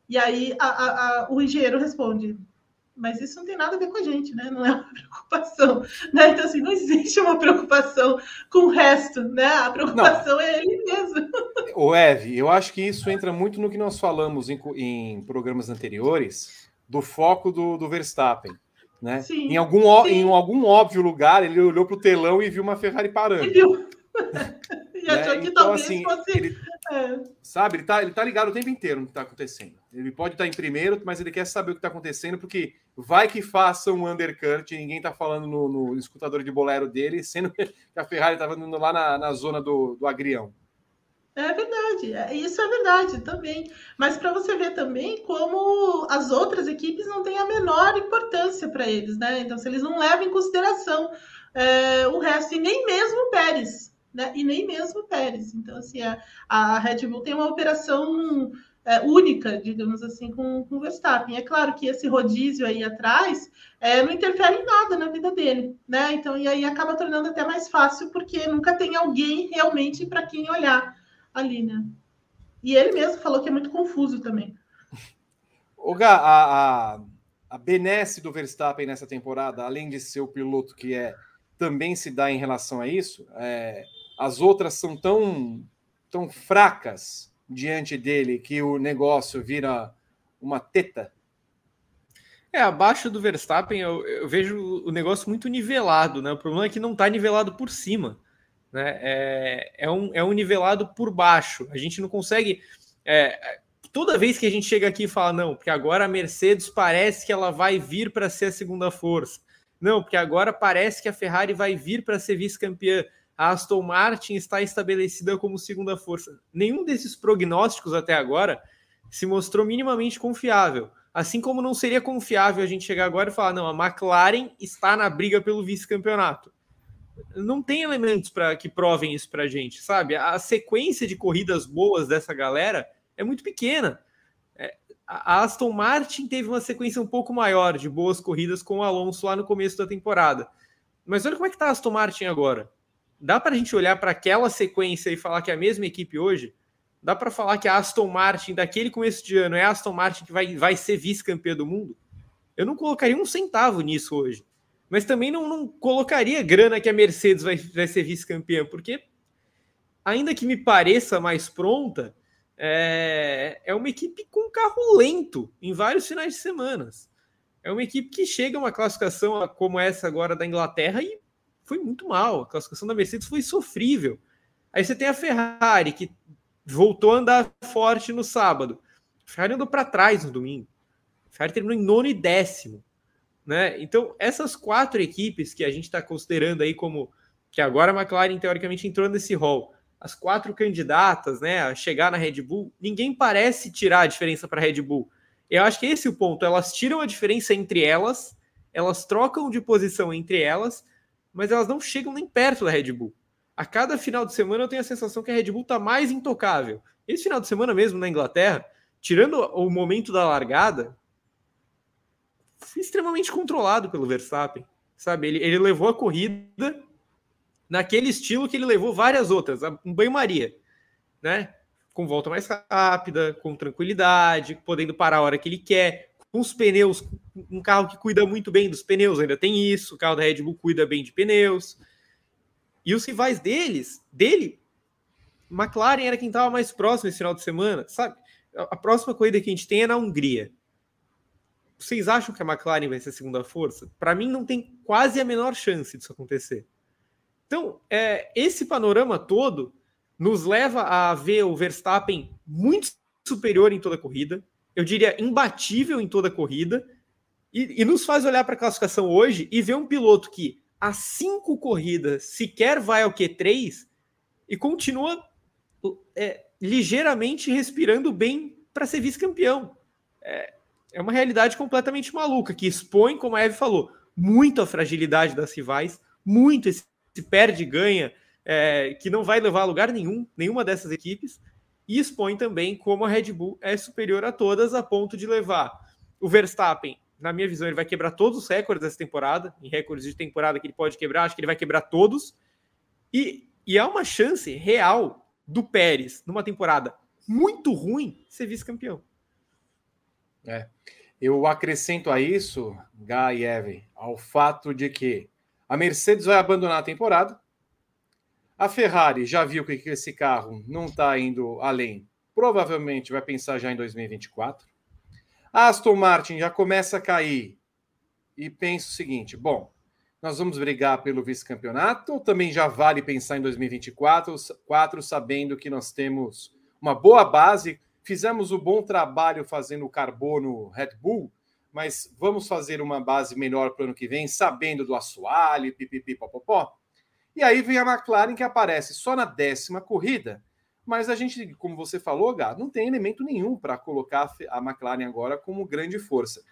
E aí a, a, a, o engenheiro responde: mas isso não tem nada a ver com a gente, né? Não é uma preocupação, né? Então, assim, não existe uma preocupação com o resto, né? A preocupação não. é ele mesmo. O Eve, eu acho que isso entra muito no que nós falamos em, em programas anteriores, do foco do, do Verstappen, né? Sim, em, algum, sim. em algum óbvio lugar, ele olhou para o telão e viu uma Ferrari parando. E viu. e achou né? que então, talvez assim, fosse... Ele é. Sabe, ele tá, ele tá ligado o tempo inteiro no que tá acontecendo. Ele pode estar tá em primeiro, mas ele quer saber o que tá acontecendo, porque vai que faça um undercut, ninguém tá falando no, no escutador de bolero dele, sendo que a Ferrari tava indo lá na, na zona do, do agrião. É verdade, é, isso é verdade também. Mas para você ver também como as outras equipes não têm a menor importância para eles, né? Então, se eles não levam em consideração é, o resto, e nem mesmo o Pérez, né? E nem mesmo o Pérez. Então, assim, a, a Red Bull tem uma operação é, única, digamos assim, com, com o Verstappen. É claro que esse rodízio aí atrás é, não interfere em nada na vida dele, né? Então, e aí acaba tornando até mais fácil, porque nunca tem alguém realmente para quem olhar ali, né? E ele mesmo falou que é muito confuso também. O Gá, a, a, a benesse do Verstappen nessa temporada, além de ser o piloto que é, também se dá em relação a isso. É, as outras são tão, tão fracas diante dele que o negócio vira uma teta? É, abaixo do Verstappen eu, eu, vejo o negócio muito nivelado, né? O problema é que não está nivelado por cima, né? É, é, um, é um nivelado por baixo. A gente não consegue. É, toda vez que a gente chega aqui e fala, não, porque agora a Mercedes parece que ela vai vir para ser a segunda força. Não, porque agora parece que a Ferrari vai vir para ser vice-campeã. A Aston Martin está estabelecida como segunda força. Nenhum desses prognósticos até agora se mostrou minimamente confiável. Assim como não seria confiável a gente chegar agora e falar, não, a McLaren está na briga pelo vice-campeonato. Não tem elementos para que provem isso para a gente, sabe? A sequência de corridas boas dessa galera é muito pequena. É, a Aston Martin teve uma sequência um pouco maior de boas corridas com o Alonso lá no começo da temporada. Mas olha como é que está a Aston Martin agora. Dá para a gente olhar para aquela sequência e falar que é a mesma equipe hoje? Dá para falar que a Aston Martin daquele começo de ano é a Aston Martin que vai, vai ser vice-campeã do mundo? Eu não colocaria um centavo nisso hoje. Mas também não, não colocaria grana que a Mercedes vai, vai ser vice-campeã, porque, ainda que me pareça mais pronta, é, é uma equipe com carro lento em vários finais de semana. É uma equipe que chega a uma classificação como essa agora da Inglaterra e foi muito mal. A classificação da Mercedes foi sofrível. Aí você tem a Ferrari, que voltou a andar forte no sábado. A Ferrari andou para trás no domingo. A Ferrari terminou em nono e décimo. Né? Então, essas quatro equipes que a gente está considerando aí como que agora a McLaren teoricamente entrou nesse rol, as quatro candidatas né, a chegar na Red Bull, ninguém parece tirar a diferença para a Red Bull. Eu acho que esse é o ponto. Elas tiram a diferença entre elas, elas trocam de posição entre elas, mas elas não chegam nem perto da Red Bull a cada final de semana eu tenho a sensação que a Red Bull está mais intocável. Esse final de semana mesmo na Inglaterra, tirando o momento da largada, extremamente controlado pelo Verstappen. Sabe, ele, ele levou a corrida naquele estilo que ele levou várias outras, um banho-maria, né? Com volta mais rápida, com tranquilidade, podendo parar a hora que ele quer, com os pneus, um carro que cuida muito bem dos pneus, ainda tem isso, o carro da Red Bull cuida bem de pneus. E os rivais deles, dele, McLaren era quem estava mais próximo esse final de semana, sabe? A próxima corrida que a gente tem é na Hungria. Vocês acham que a McLaren vai ser a segunda força? Para mim, não tem quase a menor chance disso acontecer. Então, é, esse panorama todo nos leva a ver o Verstappen muito superior em toda a corrida, eu diria imbatível em toda a corrida, e, e nos faz olhar para a classificação hoje e ver um piloto que há cinco corridas sequer vai ao Q3 e continua é, ligeiramente respirando bem para ser vice-campeão. É, é uma realidade completamente maluca, que expõe, como a Eve falou, muito a fragilidade das rivais, muito esse, perde-ganha, é, que não vai levar a lugar nenhum, nenhuma dessas equipes, e expõe também como a Red Bull é superior a todas, a ponto de levar o Verstappen na minha visão, ele vai quebrar todos os recordes dessa temporada, em recordes de temporada que ele pode quebrar, acho que ele vai quebrar todos. E, e há uma chance real do Pérez, numa temporada muito ruim, ser vice-campeão. É. Eu acrescento a isso, Guy e Evan, ao fato de que a Mercedes vai abandonar a temporada. A Ferrari já viu que esse carro não está indo além. Provavelmente vai pensar já em 2024. A Aston Martin já começa a cair e pensa o seguinte: bom, nós vamos brigar pelo vice-campeonato ou também já vale pensar em 2024, quatro, sabendo que nós temos uma boa base, fizemos o um bom trabalho fazendo o carbono Red Bull, mas vamos fazer uma base melhor para o ano que vem, sabendo do assoalho, pipipi, popopó. E aí vem a McLaren que aparece só na décima corrida mas a gente, como você falou, Gá, não tem elemento nenhum para colocar a McLaren agora como grande força.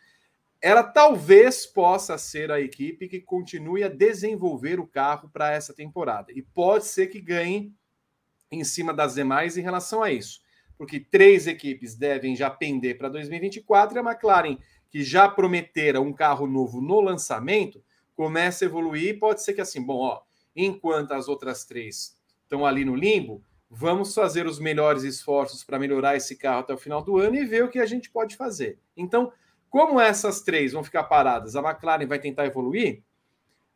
Ela talvez possa ser a equipe que continue a desenvolver o carro para essa temporada. E pode ser que ganhe em cima das demais em relação a isso. Porque três equipes devem já pender para 2024 e a McLaren, que já prometera um carro novo no lançamento, começa a evoluir. Pode ser que assim, bom, ó, enquanto as outras três estão ali no limbo, Vamos fazer os melhores esforços para melhorar esse carro até o final do ano e ver o que a gente pode fazer. Então, como essas três vão ficar paradas, a McLaren vai tentar evoluir,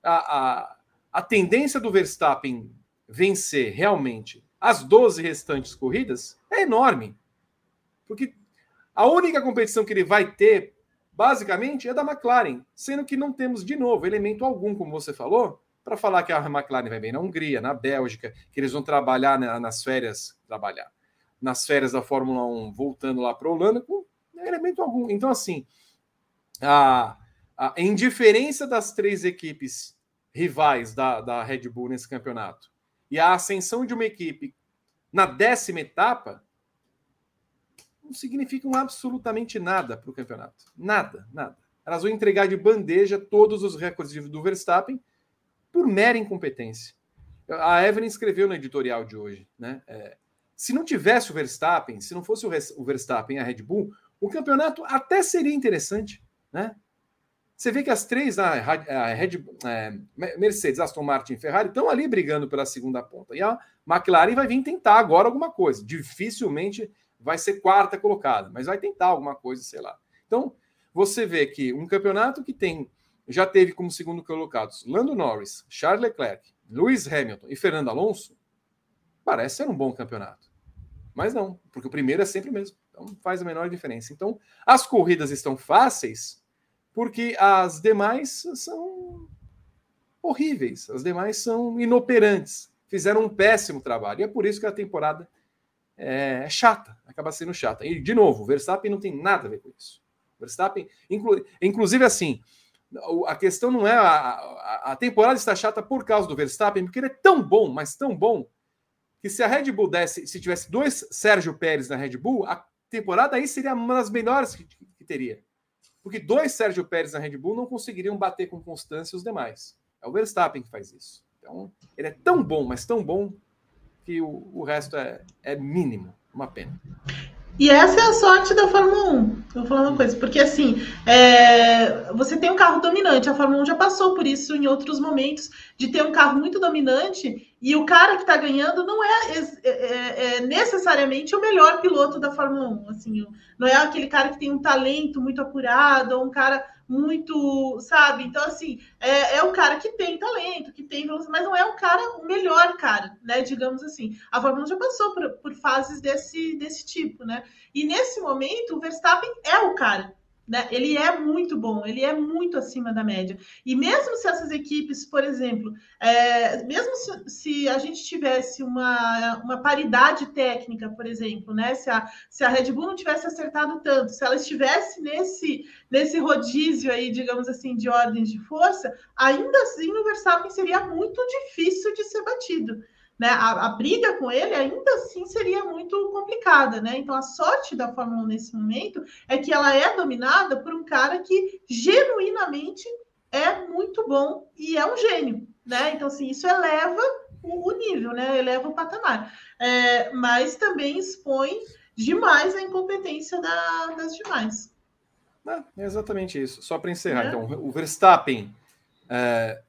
a, a, a tendência do Verstappen vencer realmente as 12 restantes corridas é enorme. Porque a única competição que ele vai ter, basicamente, é da McLaren, sendo que não temos, de novo, elemento algum, como você falou, para falar que a McLaren vai bem na Hungria, na Bélgica, que eles vão trabalhar nas férias, trabalhar nas férias da Fórmula 1, voltando lá para a Holanda, com elemento algum. Então, assim, a, a indiferença das três equipes rivais da, da Red Bull nesse campeonato e a ascensão de uma equipe na décima etapa não significam absolutamente nada para o campeonato. Nada, nada. Elas vão entregar de bandeja todos os recordes do Verstappen por mera incompetência. A Evelyn escreveu no editorial de hoje, né? É, se não tivesse o Verstappen, se não fosse o Verstappen e a Red Bull, o campeonato até seria interessante, né? Você vê que as três, a, Red, é, Mercedes, Aston Martin e Ferrari, estão ali brigando pela segunda ponta. E a McLaren vai vir tentar agora alguma coisa. Dificilmente vai ser quarta colocada, mas vai tentar alguma coisa, sei lá. Então, você vê que um campeonato que tem já teve como segundo colocados Lando Norris, Charles Leclerc, Lewis Hamilton e Fernando Alonso, parece ser um bom campeonato. Mas não, porque o primeiro é sempre o mesmo. Então faz a menor diferença. Então, as corridas estão fáceis porque as demais são horríveis, as demais são inoperantes, fizeram um péssimo trabalho. E é por isso que a temporada é chata, acaba sendo chata. E, de novo, o Verstappen não tem nada a ver com isso. Verstappen, inclu, inclusive assim, a questão não é a, a, a, temporada está chata por causa do Verstappen, porque ele é tão bom, mas tão bom, que se a Red Bull desse, se tivesse dois Sérgio Pérez na Red Bull, a temporada aí seria uma das melhores que, que teria. Porque dois Sérgio Pérez na Red Bull não conseguiriam bater com constância os demais. É o Verstappen que faz isso. Então, ele é tão bom, mas tão bom, que o, o resto é, é mínimo. Uma pena. E essa é a sorte da Fórmula 1. Eu vou falar uma coisa, porque assim, é, você tem um carro dominante, a Fórmula 1 já passou por isso em outros momentos, de ter um carro muito dominante e o cara que está ganhando não é, é, é, é, necessariamente o melhor piloto da Fórmula 1. Assim, não é aquele cara que tem um talento muito apurado, ou um cara muito, sabe? Então, assim, é, é cara que tem talento, que tem mas não é um cara, o melhor cara, né? Digamos assim. A Fórmula 1 já passou por, por fases desse, desse tipo, né? E nesse momento, o Verstappen é o cara. Né? Ele é muito bom, ele é muito acima da média. E mesmo se essas equipes, por exemplo, é, mesmo se, se, a gente tivesse uma, uma paridade técnica, por exemplo, né? se, a, se a Red Bull não tivesse acertado tanto, se ela estivesse nesse, nesse rodízio aí, digamos assim, de ordens de força, ainda assim o Verstappen seria muito difícil de ser batido né, a, a, briga com ele ainda assim seria muito complicada, né? Então a sorte da Fórmula 1 nesse momento é que ela é dominada por um cara que genuinamente é muito bom e é um gênio, né? Então assim isso eleva o, o nível, né? Eleva o patamar, é, mas também expõe demais a incompetência da, das demais. É exatamente isso. Só para encerrar, é. então o Verstappen é,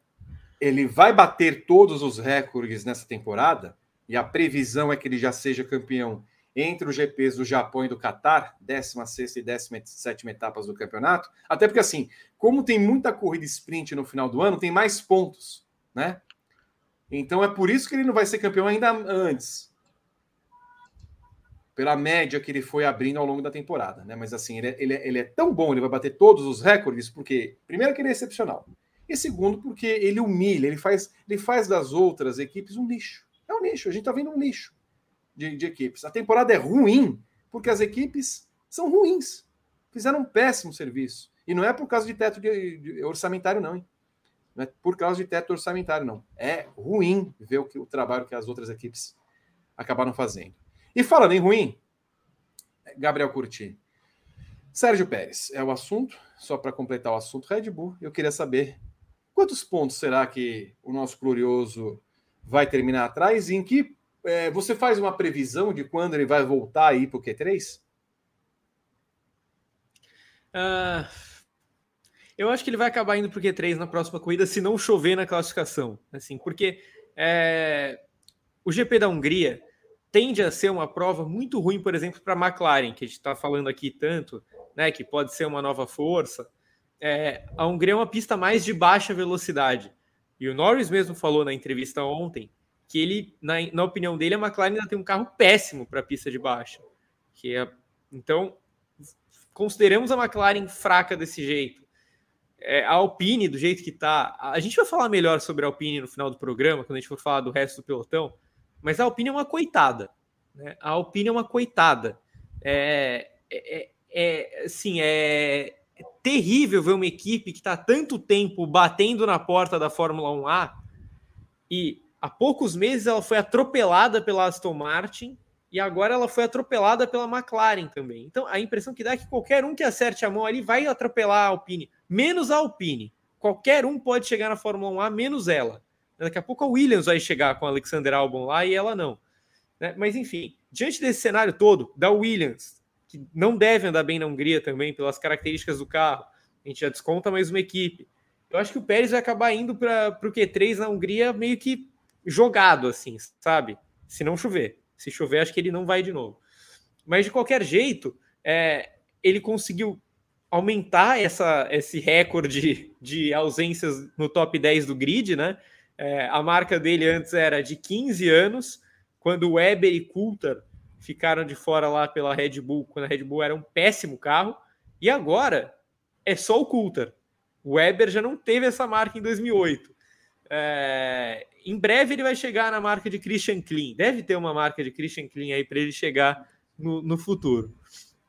ele vai bater todos os recordes nessa temporada, e a previsão é que ele já seja campeão entre os GPs do Japão e do Catar, 16 e 17 etapas do campeonato. Até porque, assim, como tem muita corrida sprint no final do ano, tem mais pontos, né? Então é por isso que ele não vai ser campeão ainda antes. Pela média que ele foi abrindo ao longo da temporada, né? Mas assim, ele é, ele é, ele é tão bom, ele vai bater todos os recordes, porque, primeiro, que ele é excepcional. E segundo, porque ele humilha, ele faz, ele faz das outras equipes um lixo. É um lixo, a gente está vendo um lixo de, de, equipes. A temporada é ruim porque as equipes são ruins. Fizeram um péssimo serviço. E não é por causa de teto de, de orçamentário, não, hein? Não é por causa de teto orçamentário, não. É ruim ver o, que, o trabalho que as outras equipes acabaram fazendo. E falando em ruim, Gabriel Curti. Sérgio Pérez é o assunto, só para completar o assunto Red Bull, eu queria saber Quantos pontos será que o nosso glorioso vai terminar atrás? E em que é, você faz uma previsão de quando ele vai voltar aí para o Q3? Uh, eu acho que ele vai acabar indo para o Q3 na próxima corrida, se não chover na classificação. Assim, porque é, o GP da Hungria tende a ser uma prova muito ruim, por exemplo, para a McLaren, que a gente está falando aqui tanto, né, que pode ser uma nova força é, a Hungria é uma pista mais de baixa velocidade. E o Norris mesmo falou na entrevista ontem que ele, na, na opinião dele, a McLaren ainda tem um carro péssimo para pista de baixa. Que é, então, consideramos a McLaren fraca desse jeito. É, a Alpine, do jeito que está. A gente vai falar melhor sobre a Alpine no final do programa, quando a gente for falar do resto do pelotão, mas a Alpine é uma coitada. Né? A Alpine é uma coitada. É, é, é, assim, é terrível ver uma equipe que está tanto tempo batendo na porta da Fórmula 1A e há poucos meses ela foi atropelada pela Aston Martin e agora ela foi atropelada pela McLaren também. Então a impressão que dá é que qualquer um que acerte a mão ali vai atropelar a Alpine, menos a Alpine. Qualquer um pode chegar na Fórmula 1A, menos ela. Daqui a pouco a Williams vai chegar com a Alexander Albon lá e ela não. Né? Mas enfim, diante desse cenário todo, da Williams, que não deve andar bem na Hungria também, pelas características do carro, a gente já desconta mais uma equipe. Eu acho que o Pérez vai acabar indo para o Q3 na Hungria meio que jogado, assim, sabe? Se não chover. Se chover, acho que ele não vai de novo. Mas de qualquer jeito, é, ele conseguiu aumentar essa, esse recorde de ausências no top 10 do grid, né? É, a marca dele antes era de 15 anos, quando Weber e Coulter ficaram de fora lá pela Red Bull, quando a Red Bull era um péssimo carro, e agora é só o Coulter. O Weber já não teve essa marca em 2008. É, em breve ele vai chegar na marca de Christian Klein. Deve ter uma marca de Christian Klein aí para ele chegar no, no futuro.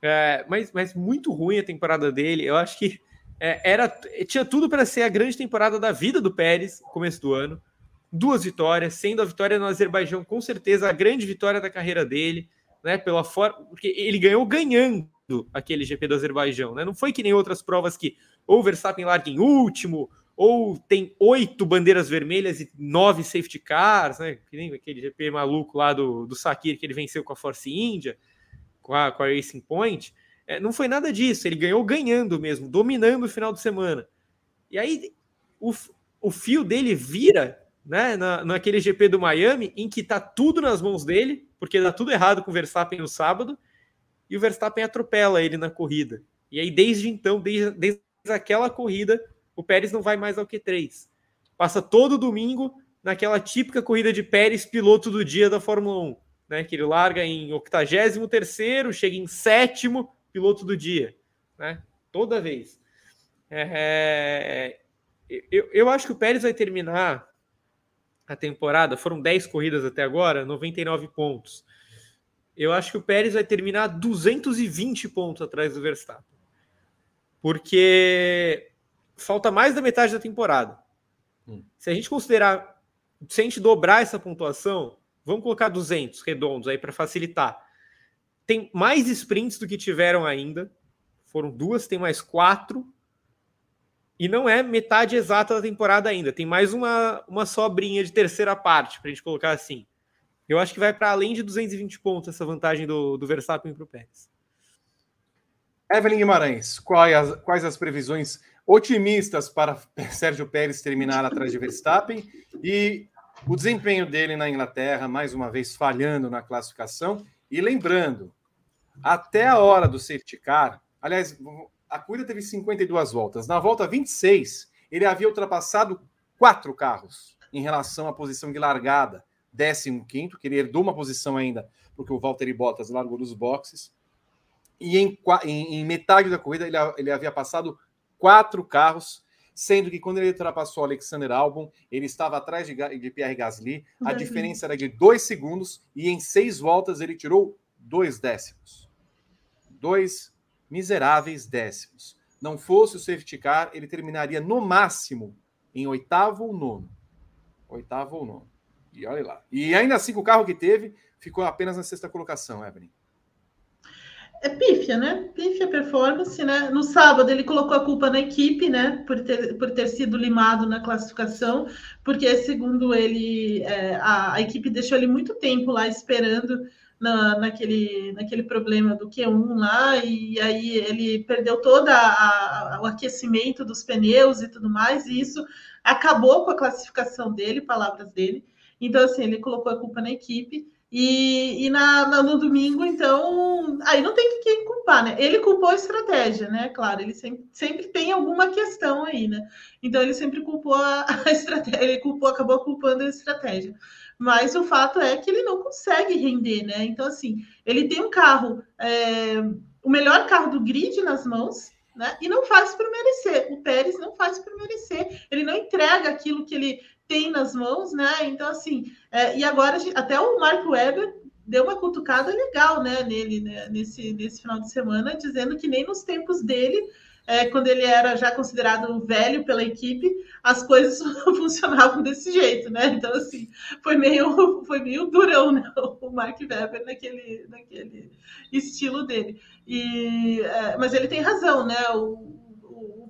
É, mas, mas muito ruim a temporada dele. Eu acho que é, era tinha tudo para ser a grande temporada da vida do Pérez, começo do ano. Duas vitórias, sendo a vitória no Azerbaijão com certeza a grande vitória da carreira dele, né? Pela forma, porque ele ganhou ganhando aquele GP do Azerbaijão, né? Não foi que nem outras provas que ou Verstappen larga em último, ou tem oito bandeiras vermelhas e nove safety cars, né? Que nem aquele GP maluco lá do, do Sakir que ele venceu com a Force India, com a, com a Racing Point. É, não foi nada disso, ele ganhou ganhando mesmo, dominando o final de semana. E aí o, o fio dele vira né, na, naquele GP do Miami, em que tá tudo nas mãos dele, porque dá tudo errado com o Verstappen no sábado, e o Verstappen atropela ele na corrida. E aí, desde então, desde, desde aquela corrida, o Pérez não vai mais ao Q3. Passa todo domingo naquela típica corrida de Pérez, piloto do dia da Fórmula 1, né? Que ele larga em 83, chega em sétimo, piloto do dia, né? Toda vez. É, eu, eu acho que o Pérez vai terminar a temporada, foram 10 corridas até agora, 99 pontos. Eu acho que o Pérez vai terminar 220 pontos atrás do Verstappen. Porque falta mais da metade da temporada. Hum. Se a gente considerar, se a gente dobrar essa pontuação, vamos colocar 200 redondos aí para facilitar. Tem mais sprints do que tiveram ainda. Foram duas, tem mais quatro. E não é metade exata da temporada ainda. Tem mais uma, uma sobrinha de terceira parte, para a gente colocar assim. Eu acho que vai para além de 220 pontos essa vantagem do, do Verstappen para o Pérez. Evelyn Guimarães, quais as, quais as previsões otimistas para Sérgio Pérez terminar atrás de Verstappen e o desempenho dele na Inglaterra, mais uma vez falhando na classificação. E lembrando, até a hora do safety car, aliás, a corrida teve 52 voltas. Na volta 26, ele havia ultrapassado quatro carros em relação à posição de largada. 15, que ele herdou uma posição ainda, porque o Valtteri Bottas largou dos boxes. E em, em, em metade da corrida ele, ele havia passado quatro carros, sendo que quando ele ultrapassou Alexander Albon, ele estava atrás de, de Pierre Gasly. A diferença era de dois segundos e em seis voltas ele tirou dois décimos. Dois miseráveis décimos. Não fosse o safety car, ele terminaria no máximo em oitavo ou nono. Oitavo ou nono. E olha lá. E ainda assim, o carro que teve, ficou apenas na sexta colocação, Evelyn. É pífia, né? Pífia performance, né? No sábado ele colocou a culpa na equipe, né? Por ter, por ter sido limado na classificação, porque segundo ele, é, a, a, equipe deixou ele muito tempo lá esperando na, naquele, naquele problema do Q1 lá, e aí ele perdeu todo o aquecimento dos pneus e tudo mais, e isso acabou com a classificação dele, palavras dele. Então, assim, ele colocou a culpa na equipe. E, e na, na, no domingo, então, aí não tem quem culpar, né? Ele culpou a estratégia, né? Claro, ele sempre, sempre tem alguma questão aí, né? Então ele sempre culpou a, a estratégia, ele culpou, acabou culpando a estratégia. Mas o fato é que ele não consegue render, né? Então, assim, ele tem um carro, é, o melhor carro do grid nas mãos, né? E não faz por merecer. O Pérez não faz por merecer. Ele não entrega aquilo que ele tem nas mãos, né? Então, assim, é, e agora até o Mark Webber deu uma cutucada legal, né, nele, né, nesse, nesse final de semana, dizendo que nem nos tempos dele, é, quando ele era já considerado velho pela equipe, as coisas funcionavam desse jeito, né? Então, assim, foi meio, foi meio durão, né? O Mark Webber naquele, naquele estilo dele. E, é, mas ele tem razão, né? O,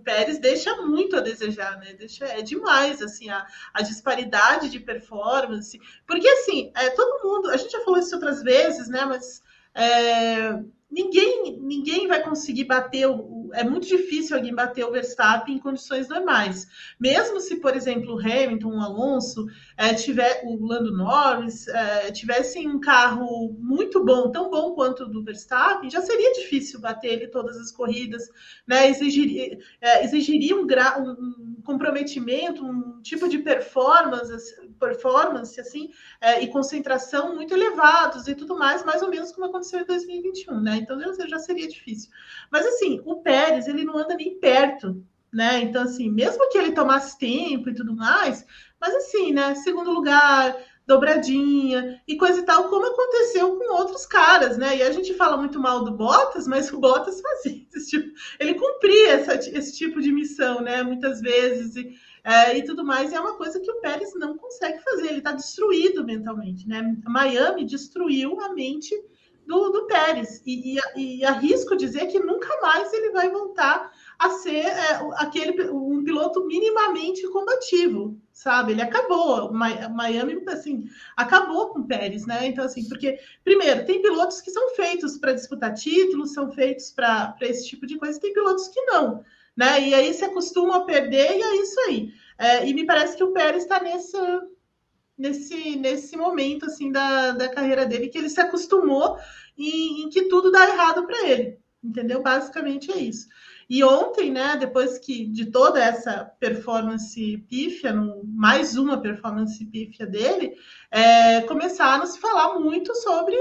Pérez deixa muito a desejar, né? Deixa, é demais, assim, a, a disparidade de performance. Porque, assim, é, todo mundo, a gente já falou isso outras vezes, né? Mas é, ninguém, ninguém vai conseguir bater o, é muito difícil alguém bater o Verstappen em condições normais. Mesmo se, por exemplo, o Hamilton, o Alonso, é, tiver o Lando Norris é, tivessem um carro muito bom, tão bom quanto o do Verstappen, já seria difícil bater ele todas as corridas, né? Exigiria, é, exigiria um, um, comprometimento, um tipo de performance, performance assim, é, e concentração muito elevados e tudo mais, mais ou menos como aconteceu em 2021, né? Então já seria difícil. Mas assim, o Pérez ele não anda nem perto né? Então, assim, mesmo que ele tomasse tempo e tudo mais, mas assim, né? Segundo lugar, dobradinha e coisa e tal, como aconteceu com outros caras, né? E a gente fala muito mal do Bottas, mas o Bottas fazia esse tipo, ele cumpria essa, esse tipo de missão, né? Muitas vezes e, é, e tudo mais. E é uma coisa que o Pérez não consegue fazer, ele está destruído mentalmente, né? Miami destruiu a mente do, do Pérez e, e, e arrisco dizer que nunca mais ele vai voltar a ser é, aquele um piloto minimamente combativo, sabe? Ele acabou, Miami assim acabou com o Pérez, né? Então assim, porque primeiro tem pilotos que são feitos para disputar títulos, são feitos para esse tipo de coisa, tem pilotos que não, né? E aí se acostumam a perder e é isso aí. É, e me parece que o Pérez está nessa nesse, nesse momento assim da, da carreira dele que ele se acostumou em, em que tudo dá errado para ele, entendeu? Basicamente é isso. E ontem, né, depois que de toda essa performance pífia, no, mais uma performance pífia dele, é, começaram a se falar muito sobre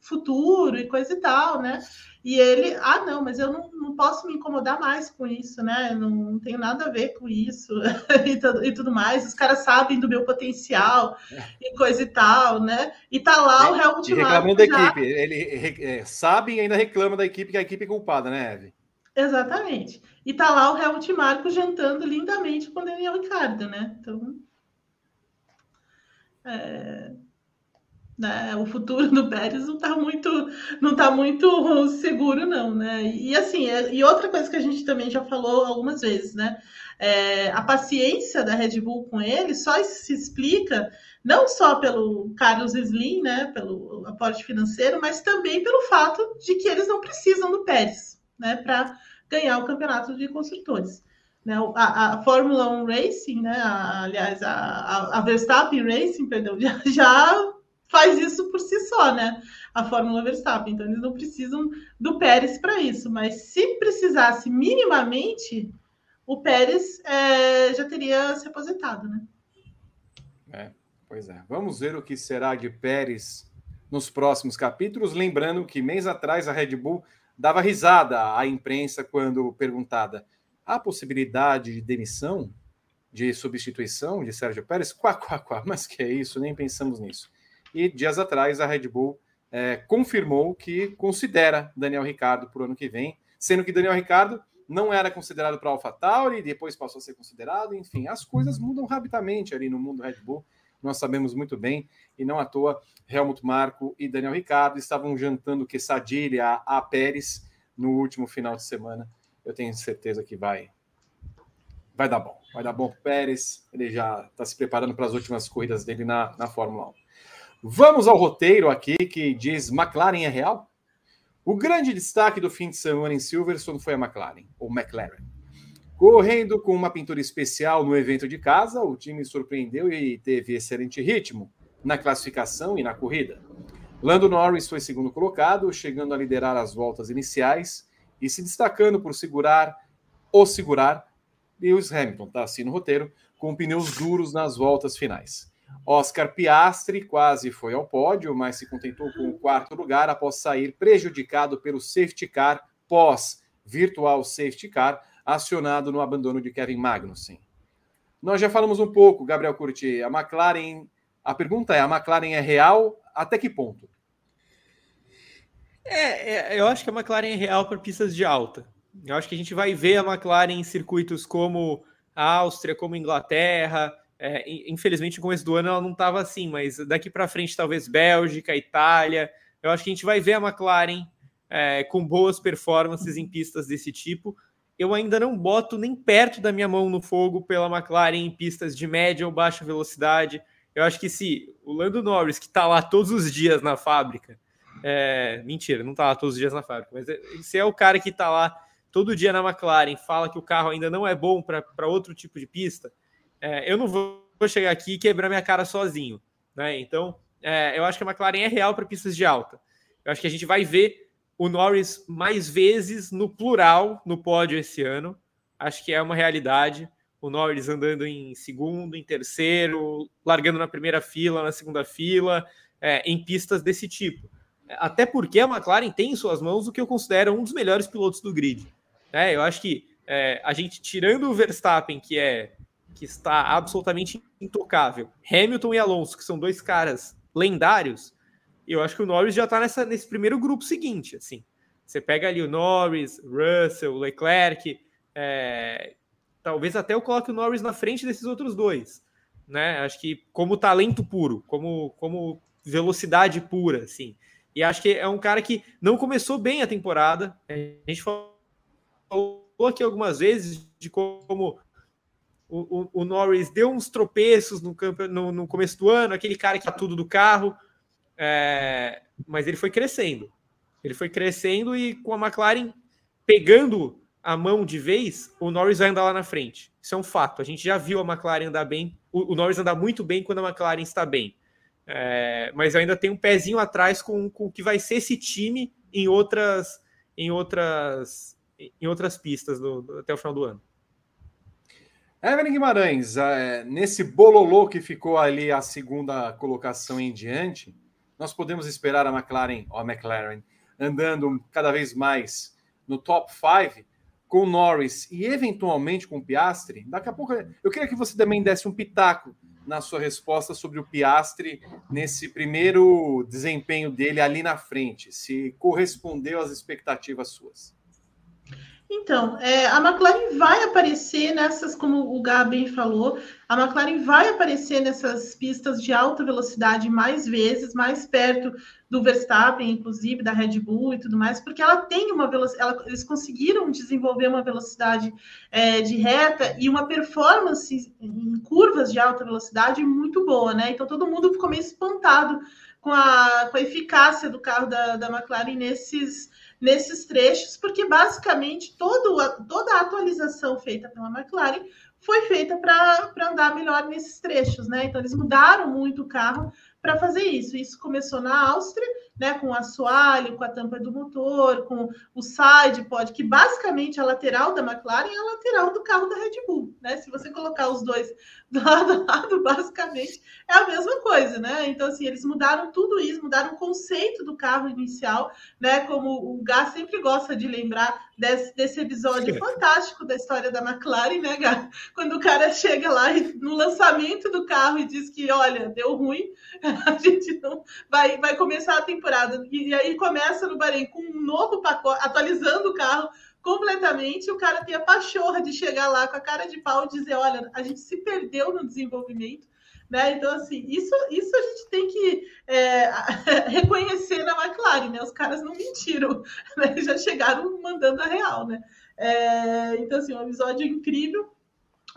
futuro e coisa e tal, né? E ele, ah, não, mas eu não, não posso me incomodar mais com isso, né? Não, não tenho nada a ver com isso e, tudo, e, tudo, mais. Os caras sabem do meu potencial é. e coisa e tal, né? E tá lá o Helmut Marko. Reclamando da já... equipe. Ele é, sabe e ainda reclama da equipe, que a equipe é culpada, né, Eve? Exatamente. E tá lá o Helmut Marko jantando lindamente com o Daniel Ricardo, né? Então. É, né, o futuro do Pérez não está muito, não tá muito seguro, não, né? E assim, é, e outra coisa que a gente também já falou algumas vezes, né? É, a paciência da Red Bull com ele só se explica não só pelo Carlos Slim, né? Pelo aporte financeiro, mas também pelo fato de que eles não precisam do Pérez né, para ganhar o campeonato de construtores. Né, a, a Fórmula 1 Racing, né, a, aliás, a, a, Verstappen Racing, perdão, já, já faz isso por si só, né? A Fórmula Verstappen. Então, eles não precisam do Pérez para isso. Mas se precisasse minimamente, o Pérez é, já teria se aposentado, né? É, pois é. Vamos ver o que será de Pérez nos próximos capítulos. Lembrando que mês atrás a Red Bull dava risada à imprensa quando perguntada a possibilidade de demissão, de substituição de Sérgio Pérez. Quá, quá, quá, mas que é isso? Nem pensamos nisso. E dias atrás a Red Bull é, confirmou que considera Daniel Ricardo para o ano que vem, sendo que Daniel Ricardo não era considerado para AlphaTauri, depois passou a ser considerado, enfim, as coisas mudam rapidamente ali no mundo Red Bull nós sabemos muito bem, e não à toa, Helmut Marko e Daniel Ricardo estavam jantando quesadilha a Pérez no último final de semana. Eu tenho certeza que vai vai dar bom. Vai dar bom para Pérez, ele já está se preparando para as últimas corridas dele na, na Fórmula 1. Vamos ao roteiro aqui que diz McLaren é real? O grande destaque do fim de semana em Silverstone foi a McLaren, ou McLaren. Correndo com uma pintura especial no evento de casa, o time surpreendeu e teve excelente ritmo na classificação e na corrida. Lando Norris foi segundo colocado, chegando a liderar as voltas iniciais e se destacando por segurar ou segurar Lewis Hamilton, está assim no roteiro, com pneus duros nas voltas finais. Oscar Piastri quase foi ao pódio, mas se contentou com o quarto lugar após sair prejudicado pelo safety car pós virtual safety car acionado no abandono de Kevin Magnussen. Nós já falamos um pouco, Gabriel Curti, a McLaren. A pergunta é: a McLaren é real? Até que ponto? É, é eu acho que a McLaren é real para pistas de alta. Eu acho que a gente vai ver a McLaren em circuitos como a Áustria, como a Inglaterra. É, infelizmente, no começo do ano ela não estava assim, mas daqui para frente, talvez Bélgica, Itália. Eu acho que a gente vai ver a McLaren é, com boas performances em pistas desse tipo. Eu ainda não boto nem perto da minha mão no fogo pela McLaren em pistas de média ou baixa velocidade. Eu acho que se o Lando Norris, que está lá todos os dias na fábrica, é, mentira, não está lá todos os dias na fábrica, mas é, se é o cara que está lá todo dia na McLaren, fala que o carro ainda não é bom para outro tipo de pista, é, eu não vou chegar aqui e quebrar minha cara sozinho. Né? Então, é, eu acho que a McLaren é real para pistas de alta. Eu acho que a gente vai ver o Norris mais vezes no plural no pódio esse ano. Acho que é uma realidade. O Norris andando em segundo, em terceiro, largando na primeira fila, na segunda fila, é, em pistas desse tipo. Até porque a McLaren tem em suas mãos o que eu considero um dos melhores pilotos do grid. É, eu acho que é, a gente, tirando o Verstappen, que é que está absolutamente intocável, Hamilton e Alonso, que são dois caras lendários, eu acho que o Norris já está nesse primeiro grupo seguinte, assim. Você pega ali o Norris, Russell, Leclerc, é, talvez até eu coloque o Norris na frente desses outros dois, né? Acho que como talento puro, como, como velocidade pura, assim. E acho que é um cara que não começou bem a temporada. A gente falou aqui algumas vezes de como o, o, o Norris deu uns tropeços no, campo, no, no, começo do ano, aquele cara que tá tudo do carro. É, mas ele foi crescendo. Ele foi crescendo e com a McLaren pegando a mão de vez, o Norris vai andar lá na frente. Isso é um fato. A gente já viu a McLaren andar bem, o, o Norris andar muito bem quando a McLaren está bem. É, mas ainda tem um pezinho atrás com, com o que vai ser esse time em outras em outras em outras pistas do, do, até o final do ano. Evelyn Guimarães, é, nesse bololô que ficou ali a segunda colocação em diante, nós podemos esperar a McLaren, ou a McLaren, andando cada vez mais no top 5 com Norris e eventualmente com Piastri. Daqui a pouco eu queria que você também desse um pitaco na sua resposta sobre o Piastri nesse primeiro desempenho dele ali na frente, se correspondeu às expectativas suas. Então, é, a McLaren vai aparecer nessas, como o Gabi falou, a McLaren vai aparecer nessas pistas de alta velocidade mais vezes, mais perto do Verstappen, inclusive da Red Bull e tudo mais, porque ela tem uma velocidade, eles conseguiram desenvolver uma velocidade é, de reta e uma performance em curvas de alta velocidade muito boa, né? Então todo mundo ficou meio espantado com a, com a eficácia do carro da, da McLaren nesses nesses trechos, porque basicamente todo, toda a atualização feita pela McLaren foi feita para andar melhor nesses trechos, né? Então eles mudaram muito o carro para fazer isso. Isso começou na Áustria, né, com o assoalho, com a tampa do motor, com o side pod, que basicamente a lateral da McLaren é a lateral do carro da Red Bull, né? Se você colocar os dois lado a lado, basicamente é a mesma coisa, né? Então assim, eles mudaram tudo isso, mudaram o conceito do carro inicial, né? Como o Gá sempre gosta de lembrar desse, desse episódio fantástico da história da McLaren, né, Gá? Quando o cara chega lá no lançamento do carro e diz que, olha, deu ruim, a gente não vai, vai começar a temporada temporada. E, e aí começa no Bahrein com um novo pacote, atualizando o carro completamente. O cara tem a pachorra de chegar lá com a cara de pau e dizer: olha, a gente se perdeu no desenvolvimento. Né? Então, assim, isso, isso a gente tem que é, reconhecer na McLaren, né? Os caras não mentiram, né? Já chegaram mandando a real, né? É, então, assim, um episódio incrível.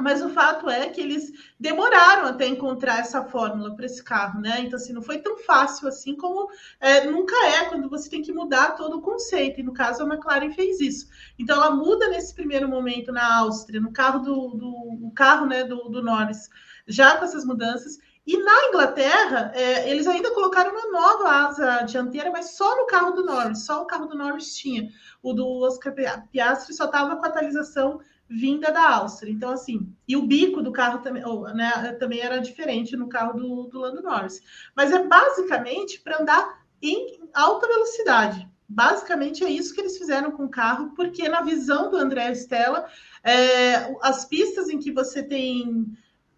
Mas o fato é que eles demoraram até encontrar essa fórmula para esse carro, né? Então, assim, não foi tão fácil assim como é, nunca é quando você tem que mudar todo o conceito. E no caso, a McLaren fez isso. Então, ela muda nesse primeiro momento na Áustria, no carro do, do carro né, do, do Norris, já com essas mudanças. E na Inglaterra, é, eles ainda colocaram uma nova asa dianteira, mas só no carro do Norris, só o carro do Norris tinha. O do Oscar Piastri só estava com a atualização vinda da Áustria. Então, assim, e o bico do carro também, né, também era diferente no carro do, do Lando Norris. Mas é basicamente para andar em alta velocidade. Basicamente é isso que eles fizeram com o carro, porque na visão do André Stella, é, as pistas em que você tem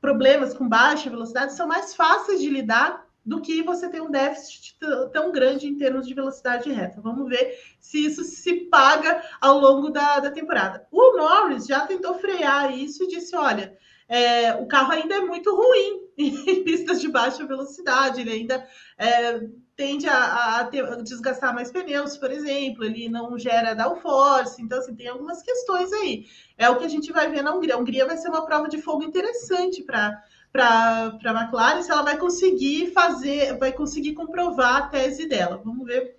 problemas com baixa velocidade são mais fáceis de lidar do que você ter um déficit tão grande em termos de velocidade reta. Vamos ver se isso se paga ao longo da, da temporada. O Norris já tentou frear isso e disse: olha, é, o carro ainda é muito ruim em pistas de baixa velocidade, ele ainda é, tende a, a, ter, a, desgastar mais pneus, por exemplo, ele não gera downforce, então assim, tem algumas questões aí. É o que a gente vai ver na Hungria. A Hungria vai ser uma prova de fogo interessante para para a McLaren se ela vai conseguir fazer, vai conseguir comprovar a tese dela. Vamos ver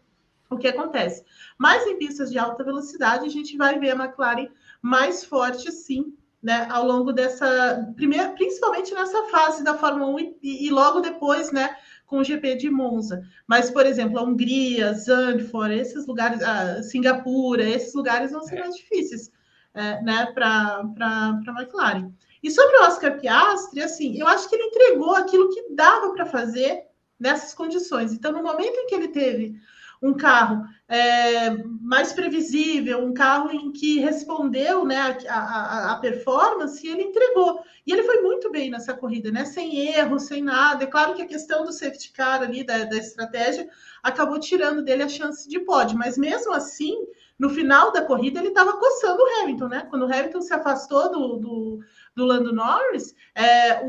o que acontece. Mas em pistas de alta velocidade, a gente vai ver a McLaren mais forte, sim, né, ao longo dessa, primeira, principalmente nessa fase da Fórmula 1 e, e logo depois, né, com o GP de Monza. Mas, por exemplo, a Hungria, Zandvoort, esses lugares, a Singapura, esses lugares vão ser é. mais difíceis é, né, para a McLaren. E sobre o Oscar Piastri, assim, eu acho que ele entregou aquilo que dava para fazer nessas condições. Então, no momento em que ele teve um carro é, mais previsível, um carro em que respondeu né, a, a, a, performance, ele entregou. E ele foi muito bem nessa corrida, né? Sem erro, sem nada. É claro que a questão do safety car ali, da, da estratégia, acabou tirando dele a chance de pódio, mas mesmo assim, no final da corrida, ele estava coçando o Hamilton, né? Quando o Hamilton se afastou do, do do Lando Norris, é, o,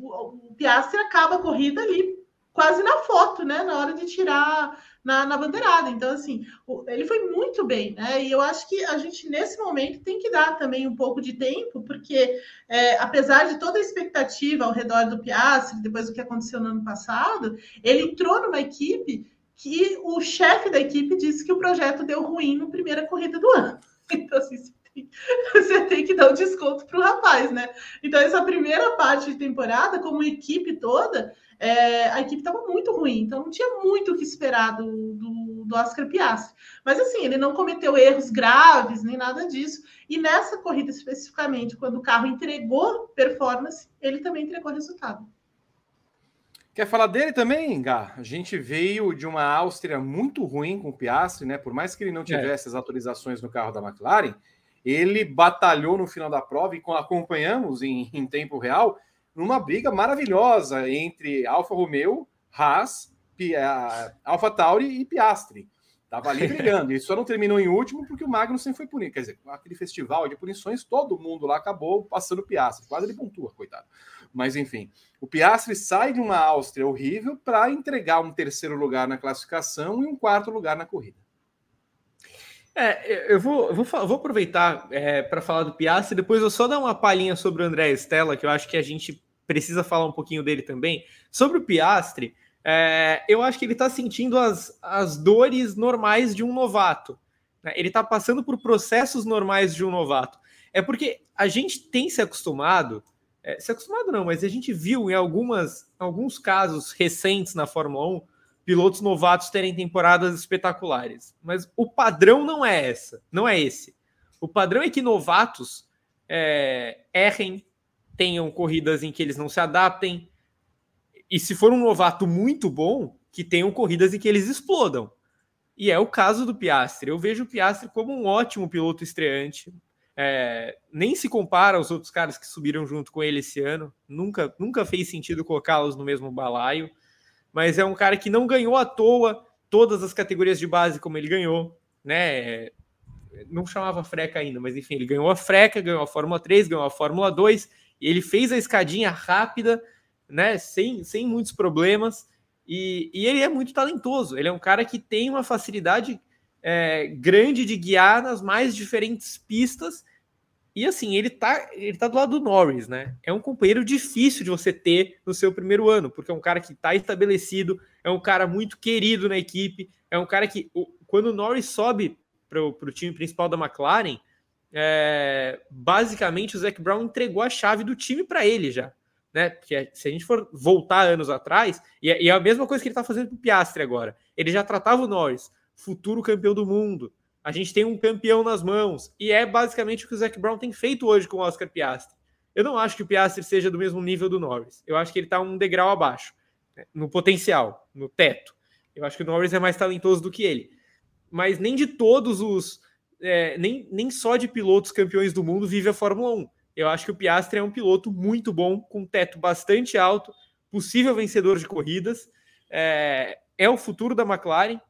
o, o Piastri acaba a corrida ali quase na foto, né? Na hora de tirar na, na bandeirada. Então, assim, o, ele foi muito bem, né? E eu acho que a gente, nesse momento, tem que dar também um pouco de tempo, porque é, apesar de toda a expectativa ao redor do Piastri, depois do que aconteceu no ano passado, ele entrou numa equipe que o chefe da equipe disse que o projeto deu ruim na primeira corrida do ano. Então, assim, você tem que dar um desconto para o rapaz, né? Então, essa primeira parte de temporada, como equipe toda, é, a equipe estava muito ruim, então não tinha muito o que esperar do, do, do, Oscar Piastri. Mas assim, ele não cometeu erros graves, nem nada disso. E nessa corrida especificamente, quando o carro entregou performance, ele também entregou resultado. Quer falar dele também, Gá? A gente veio de uma Áustria muito ruim com o Piastri, né? Por mais que ele não é. tivesse é. as autorizações no carro da McLaren, ele batalhou no final da prova e acompanhamos em, em tempo real numa briga maravilhosa entre Alfa Romeo, Haas, Alfa Tauri e Piastri. Tava ali brigando. E só não terminou em último porque o Magnussen foi punido. Quer dizer, aquele festival de punições, todo mundo lá acabou passando Piastri. Quase ele pontua, coitado. Mas enfim, o Piastri sai de uma Áustria horrível para entregar um terceiro lugar na classificação e um quarto lugar na corrida. É, eu vou, eu vou, vou aproveitar é, para falar do Piastri, depois eu só dar uma palhinha sobre o André Stella, que eu acho que a gente precisa falar um pouquinho dele também. Sobre o Piastri, é, eu acho que ele está sentindo as, as dores normais de um novato. Né? Ele está passando por processos normais de um novato. É porque a gente tem se acostumado, é, se acostumado não, mas a gente viu em algumas, alguns casos recentes na Fórmula 1 pilotos novatos terem temporadas espetaculares. Mas o padrão não é essa, não é esse. O padrão é que novatos é, errem, tenham corridas em que eles não se adaptem. E se for um novato muito bom, que tenham corridas em que eles explodam. E é o caso do Piastri. Eu vejo o Piastri como um ótimo piloto estreante. É, nem se compara aos outros caras que subiram junto com ele esse ano. Nunca, nunca fez sentido colocá-los no mesmo balaio mas é um cara que não ganhou à toa todas as categorias de base como ele ganhou, né? Não chamava Freca ainda, mas enfim, ele ganhou a Freca, ganhou a Fórmula 3, ganhou a Fórmula 2, e ele fez a escadinha rápida, né? Sem, sem muitos problemas, e, e ele é muito talentoso. Ele é um cara que tem uma facilidade é, grande de guiar nas mais diferentes pistas e assim, ele tá, ele tá do lado do Norris, né? É um companheiro difícil de você ter no seu primeiro ano, porque é um cara que tá estabelecido, é um cara muito querido na equipe, é um cara que, quando o Norris sobe para o time principal da McLaren, é, basicamente o Zac Brown entregou a chave do time para ele já. né? Porque se a gente for voltar anos atrás, e é, é a mesma coisa que ele está fazendo com o Piastre agora. Ele já tratava o Norris, futuro campeão do mundo. A gente tem um campeão nas mãos. E é basicamente o que o Zac Brown tem feito hoje com o Oscar Piastri. Eu não acho que o Piastri seja do mesmo nível do Norris. Eu acho que ele está um degrau abaixo, né? no potencial, no teto. Eu acho que o Norris é mais talentoso do que ele. Mas nem de todos os. É, nem, nem só de pilotos campeões do mundo vive a Fórmula 1. Eu acho que o Piastri é um piloto muito bom, com teto bastante alto, possível vencedor de corridas. É, é o futuro da McLaren.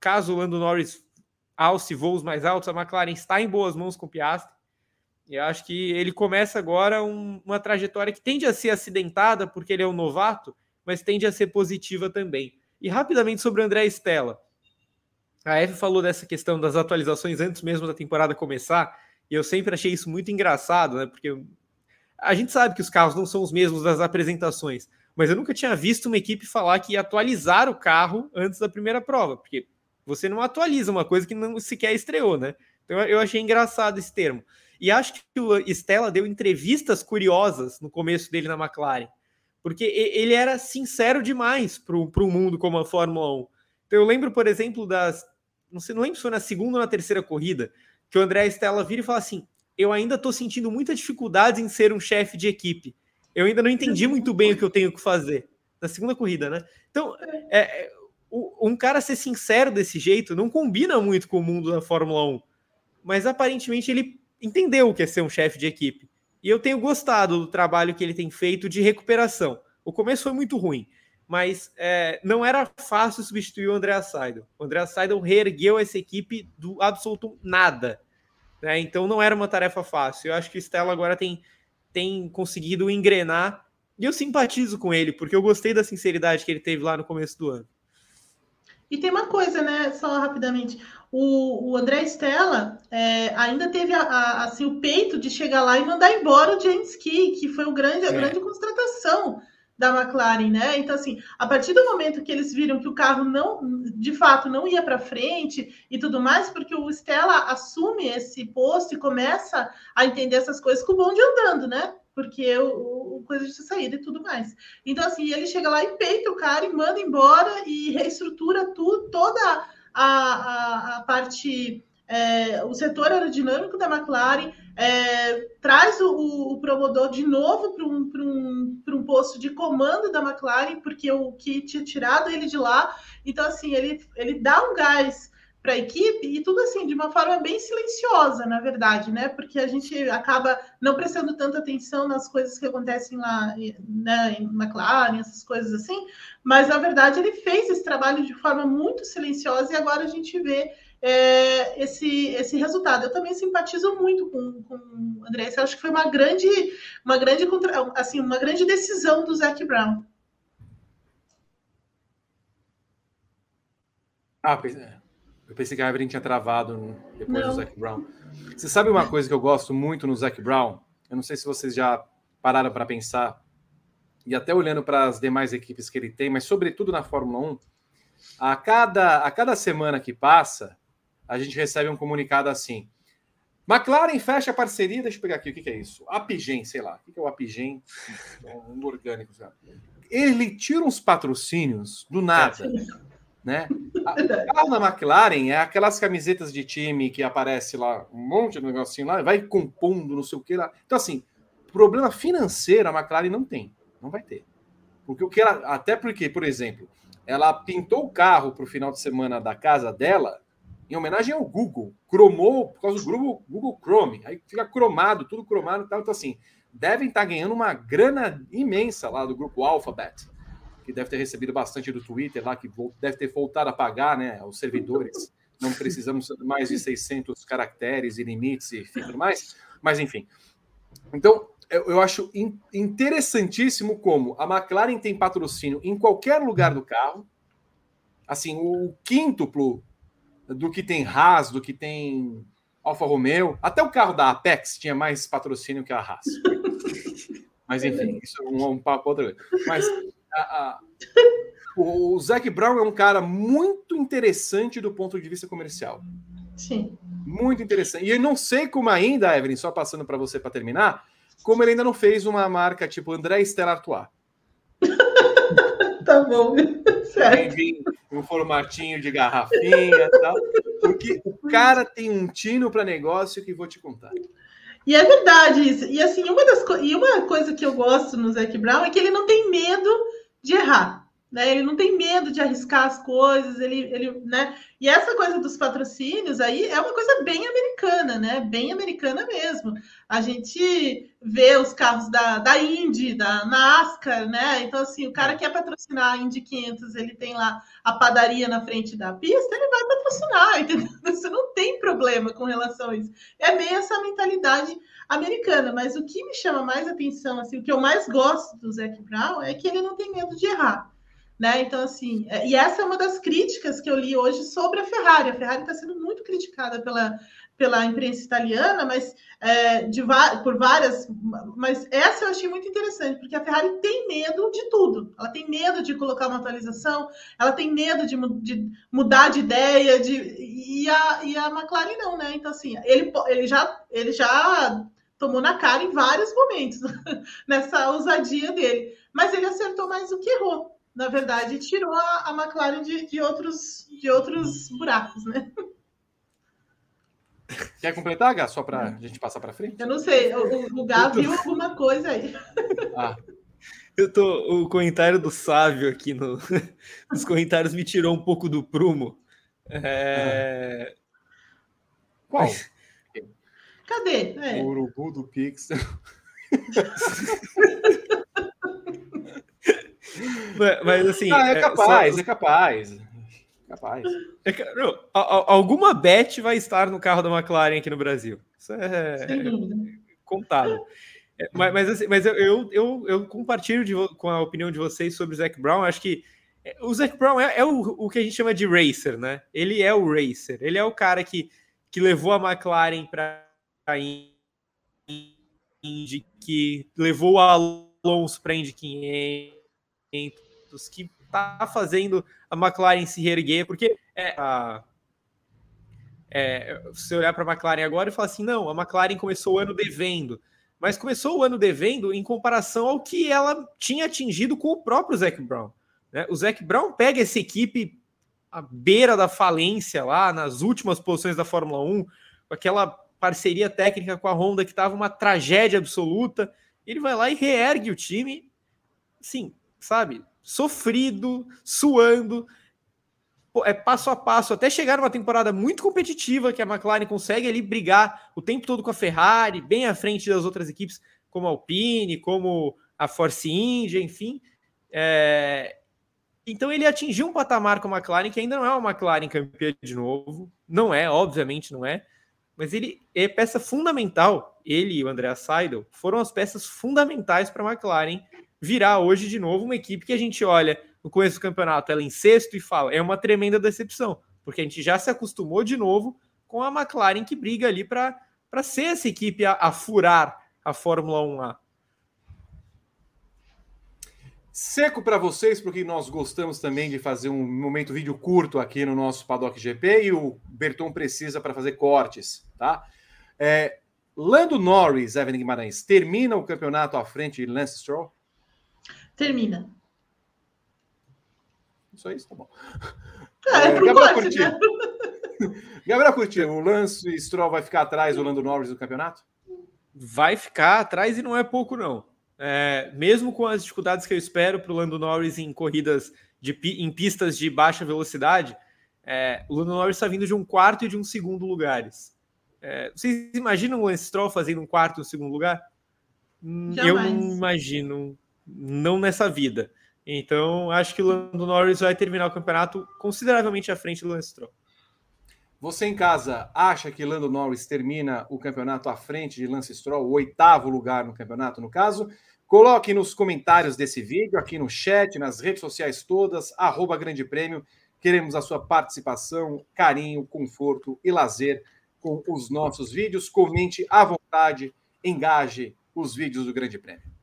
Caso o Lando Norris alce voos mais altos, a McLaren está em boas mãos com o Piastri. E acho que ele começa agora um, uma trajetória que tende a ser acidentada, porque ele é um novato, mas tende a ser positiva também. E rapidamente sobre o André Stella. A Eve falou dessa questão das atualizações antes mesmo da temporada começar, e eu sempre achei isso muito engraçado, né? Porque a gente sabe que os carros não são os mesmos das apresentações, mas eu nunca tinha visto uma equipe falar que ia atualizar o carro antes da primeira prova, porque você não atualiza uma coisa que não sequer estreou, né? Então eu achei engraçado esse termo. E acho que o Stella deu entrevistas curiosas no começo dele na McLaren, porque ele era sincero demais para o mundo como a Fórmula 1. Então eu lembro, por exemplo, das. Não sei, não lembro se foi na segunda ou na terceira corrida, que o André Stella vira e fala assim: Eu ainda estou sentindo muita dificuldade em ser um chefe de equipe. Eu ainda não entendi muito bem o que eu tenho que fazer. Na segunda corrida, né? Então, é, um cara ser sincero desse jeito não combina muito com o mundo da Fórmula 1. Mas aparentemente ele entendeu o que é ser um chefe de equipe. E eu tenho gostado do trabalho que ele tem feito de recuperação. O começo foi muito ruim, mas é, não era fácil substituir o André Seidel. O André Seidel reergueu essa equipe do absoluto nada. Né? Então não era uma tarefa fácil. Eu acho que o Stella agora tem, tem conseguido engrenar. E eu simpatizo com ele, porque eu gostei da sinceridade que ele teve lá no começo do ano. E tem uma coisa, né? Só rapidamente. O, o André Stella é, ainda teve a, a, assim, o peito de chegar lá e mandar embora o James Key, que foi o grande, a grande contratação da McLaren, né? Então, assim, a partir do momento que eles viram que o carro não, de fato, não ia para frente e tudo mais, porque o Stella assume esse posto e começa a entender essas coisas com o bonde andando, né? Porque o, o coisa de saída e tudo mais. Então, assim, ele chega lá e peita o cara e manda embora e reestrutura tudo, toda a, a, a parte, é, o setor aerodinâmico da McLaren, é, traz o, o promotor de novo para um, um, um posto de comando da McLaren, porque o que tinha tirado ele de lá. Então, assim, ele, ele dá um gás para a equipe e tudo assim de uma forma bem silenciosa, na verdade, né? Porque a gente acaba não prestando tanta atenção nas coisas que acontecem lá né, em McLaren, essas coisas assim, mas na verdade ele fez esse trabalho de forma muito silenciosa e agora a gente vê é, esse, esse resultado. Eu também simpatizo muito com, com o André. Eu acho que foi uma grande, uma grande, assim, uma grande decisão do Zac Brown. Ah, pois é. Eu pensei que a Evelyn tinha travado depois não. do Zac Brown. Você sabe uma coisa que eu gosto muito no Zac Brown? Eu não sei se vocês já pararam para pensar, e até olhando para as demais equipes que ele tem, mas sobretudo na Fórmula 1, a cada, a cada semana que passa, a gente recebe um comunicado assim. McLaren fecha a parceria, deixa eu pegar aqui, o que, que é isso? Apigen, sei lá, o que, é o Apigen? Um orgânico. Sabe? Ele tira uns patrocínios do nada. Né? O carro da McLaren é aquelas camisetas de time que aparece lá, um monte de negocinho lá, vai compondo, não sei o que lá. Então, assim, problema financeiro a McLaren não tem, não vai ter. Porque o que ela, até porque, por exemplo, ela pintou o carro para o final de semana da casa dela em homenagem ao Google, cromou por causa do Google, Google Chrome, aí fica cromado, tudo cromado e tal. Então, assim, devem estar tá ganhando uma grana imensa lá do grupo Alphabet que deve ter recebido bastante do Twitter lá, que deve ter voltado a pagar né, os servidores. Não precisamos mais de 600 caracteres e limites e tudo mais. Mas, enfim. Então, eu acho interessantíssimo como a McLaren tem patrocínio em qualquer lugar do carro. Assim, o quíntuplo do que tem Haas, do que tem Alfa Romeo. Até o carro da Apex tinha mais patrocínio que a Haas. Mas enfim, isso é um, um papo outra vez. Mas a, a, o Zac Brown é um cara muito interessante do ponto de vista comercial. Sim. Muito interessante. E eu não sei como ainda, Evelyn, só passando para você para terminar, como ele ainda não fez uma marca tipo André Stella Artois. tá bom, certo. Um formatinho de garrafinha e tal. Porque o cara tem um tino para negócio que vou te contar. E é verdade isso. E assim, uma das e uma coisa que eu gosto no Zac Brown é que ele não tem medo de errar. Né? Ele não tem medo de arriscar as coisas, ele, ele, né? E essa coisa dos patrocínios aí é uma coisa bem americana, né? Bem americana mesmo. A gente vê os carros da, da Indy, da NASCAR, né? Então, assim, o cara quer patrocinar a Indy 500, ele tem lá a padaria na frente da pista, ele vai patrocinar, entendeu? Você não tem problema com relação a isso. É bem essa mentalidade americana, mas o que me chama mais atenção, assim, o que eu mais gosto do Zac Brown é que ele não tem medo de errar. Né? Então, assim, é, e essa é uma das críticas que eu li hoje sobre a Ferrari. A Ferrari está sendo muito criticada pela, pela imprensa italiana, mas é, de, por várias. Mas essa eu achei muito interessante, porque a Ferrari tem medo de tudo. Ela tem medo de colocar uma atualização, ela tem medo de, de mudar de ideia, de, e, a, e a McLaren não, né? Então, assim, ele, ele, já, ele já tomou na cara em vários momentos nessa ousadia dele. Mas ele acertou mais do que errou na verdade, tirou a, a McLaren de, de, outros, de outros buracos, né? Quer completar, Gá, só para a gente passar para frente? Eu não sei, o, o Gá viu alguma coisa aí. Ah. Eu tô, o comentário do Sávio aqui no, nos comentários me tirou um pouco do prumo. É... Qual? Cadê? É. O urubu do Pixel. mas, assim. Ah, é capaz, é, só... é capaz. Capaz. É, não, alguma bet vai estar no carro da McLaren aqui no Brasil. Isso é contado. É, mas, mas, assim, mas eu, eu, eu, compartilho de, com a opinião de vocês sobre o Zac Brown. Acho que é, o Zac Brown é, é o, o, que a gente chama de racer, né? Ele é o racer. Ele é o cara que, que levou a McLaren para Indy, que levou o Alonso para Indy 500 que está fazendo a McLaren se reerguer, porque é, a, é, você olhar para a McLaren agora e falar assim, não, a McLaren começou o ano devendo, mas começou o ano devendo em comparação ao que ela tinha atingido com o próprio Zac Brown. Né? O Zac Brown pega essa equipe à beira da falência lá, nas últimas posições da Fórmula 1, com aquela parceria técnica com a Honda que estava uma tragédia absoluta, ele vai lá e reergue o time, sim, sabe? Sofrido, suando, é passo a passo, até chegar numa temporada muito competitiva que a McLaren consegue ali brigar o tempo todo com a Ferrari, bem à frente das outras equipes, como a Alpine, como a Force India, enfim. É... Então ele atingiu um patamar com a McLaren que ainda não é uma McLaren campeã de novo, não é, obviamente não é, mas ele é peça fundamental. Ele e o André Seidel foram as peças fundamentais para a McLaren virar hoje de novo uma equipe que a gente olha no começo do campeonato, ela em sexto e fala, é uma tremenda decepção, porque a gente já se acostumou de novo com a McLaren que briga ali para ser essa equipe a, a furar a Fórmula 1A. Seco para vocês, porque nós gostamos também de fazer um momento vídeo curto aqui no nosso Paddock GP e o Berton precisa para fazer cortes, tá? É, Lando Norris, Evan Guimarães, termina o campeonato à frente de Lance Stroll? Termina. Só isso, tá bom. É, é, Gabriel Curti. Né? Gabriel Curti, o Lance Stroll vai ficar atrás do Lando Norris do campeonato? Vai ficar atrás e não é pouco, não. É, mesmo com as dificuldades que eu espero para o Lando Norris em corridas de, em pistas de baixa velocidade, é, o Lando Norris está vindo de um quarto e de um segundo lugares. É, vocês imaginam o Lance Stroll fazendo um quarto e um segundo lugar? Jamais. Eu não imagino não nessa vida. Então, acho que o Lando Norris vai terminar o campeonato consideravelmente à frente do Lance Stroll. Você em casa acha que Lando Norris termina o campeonato à frente de Lance Stroll, o oitavo lugar no campeonato, no caso? Coloque nos comentários desse vídeo, aqui no chat, nas redes sociais todas, arroba Grande Prêmio. Queremos a sua participação, carinho, conforto e lazer com os nossos vídeos. Comente à vontade, engaje os vídeos do Grande Prêmio.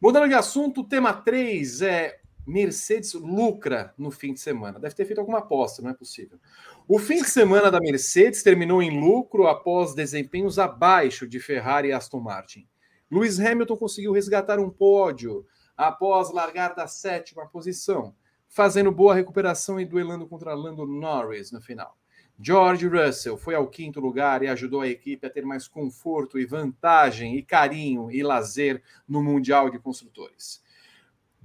Mudando de assunto, tema 3 é Mercedes lucra no fim de semana. Deve ter feito alguma aposta, não é possível. O fim de semana da Mercedes terminou em lucro após desempenhos abaixo de Ferrari e Aston Martin. Lewis Hamilton conseguiu resgatar um pódio após largar da sétima posição, fazendo boa recuperação e duelando contra Lando Norris no final. George Russell foi ao quinto lugar e ajudou a equipe a ter mais conforto e vantagem e carinho e lazer no Mundial de Construtores.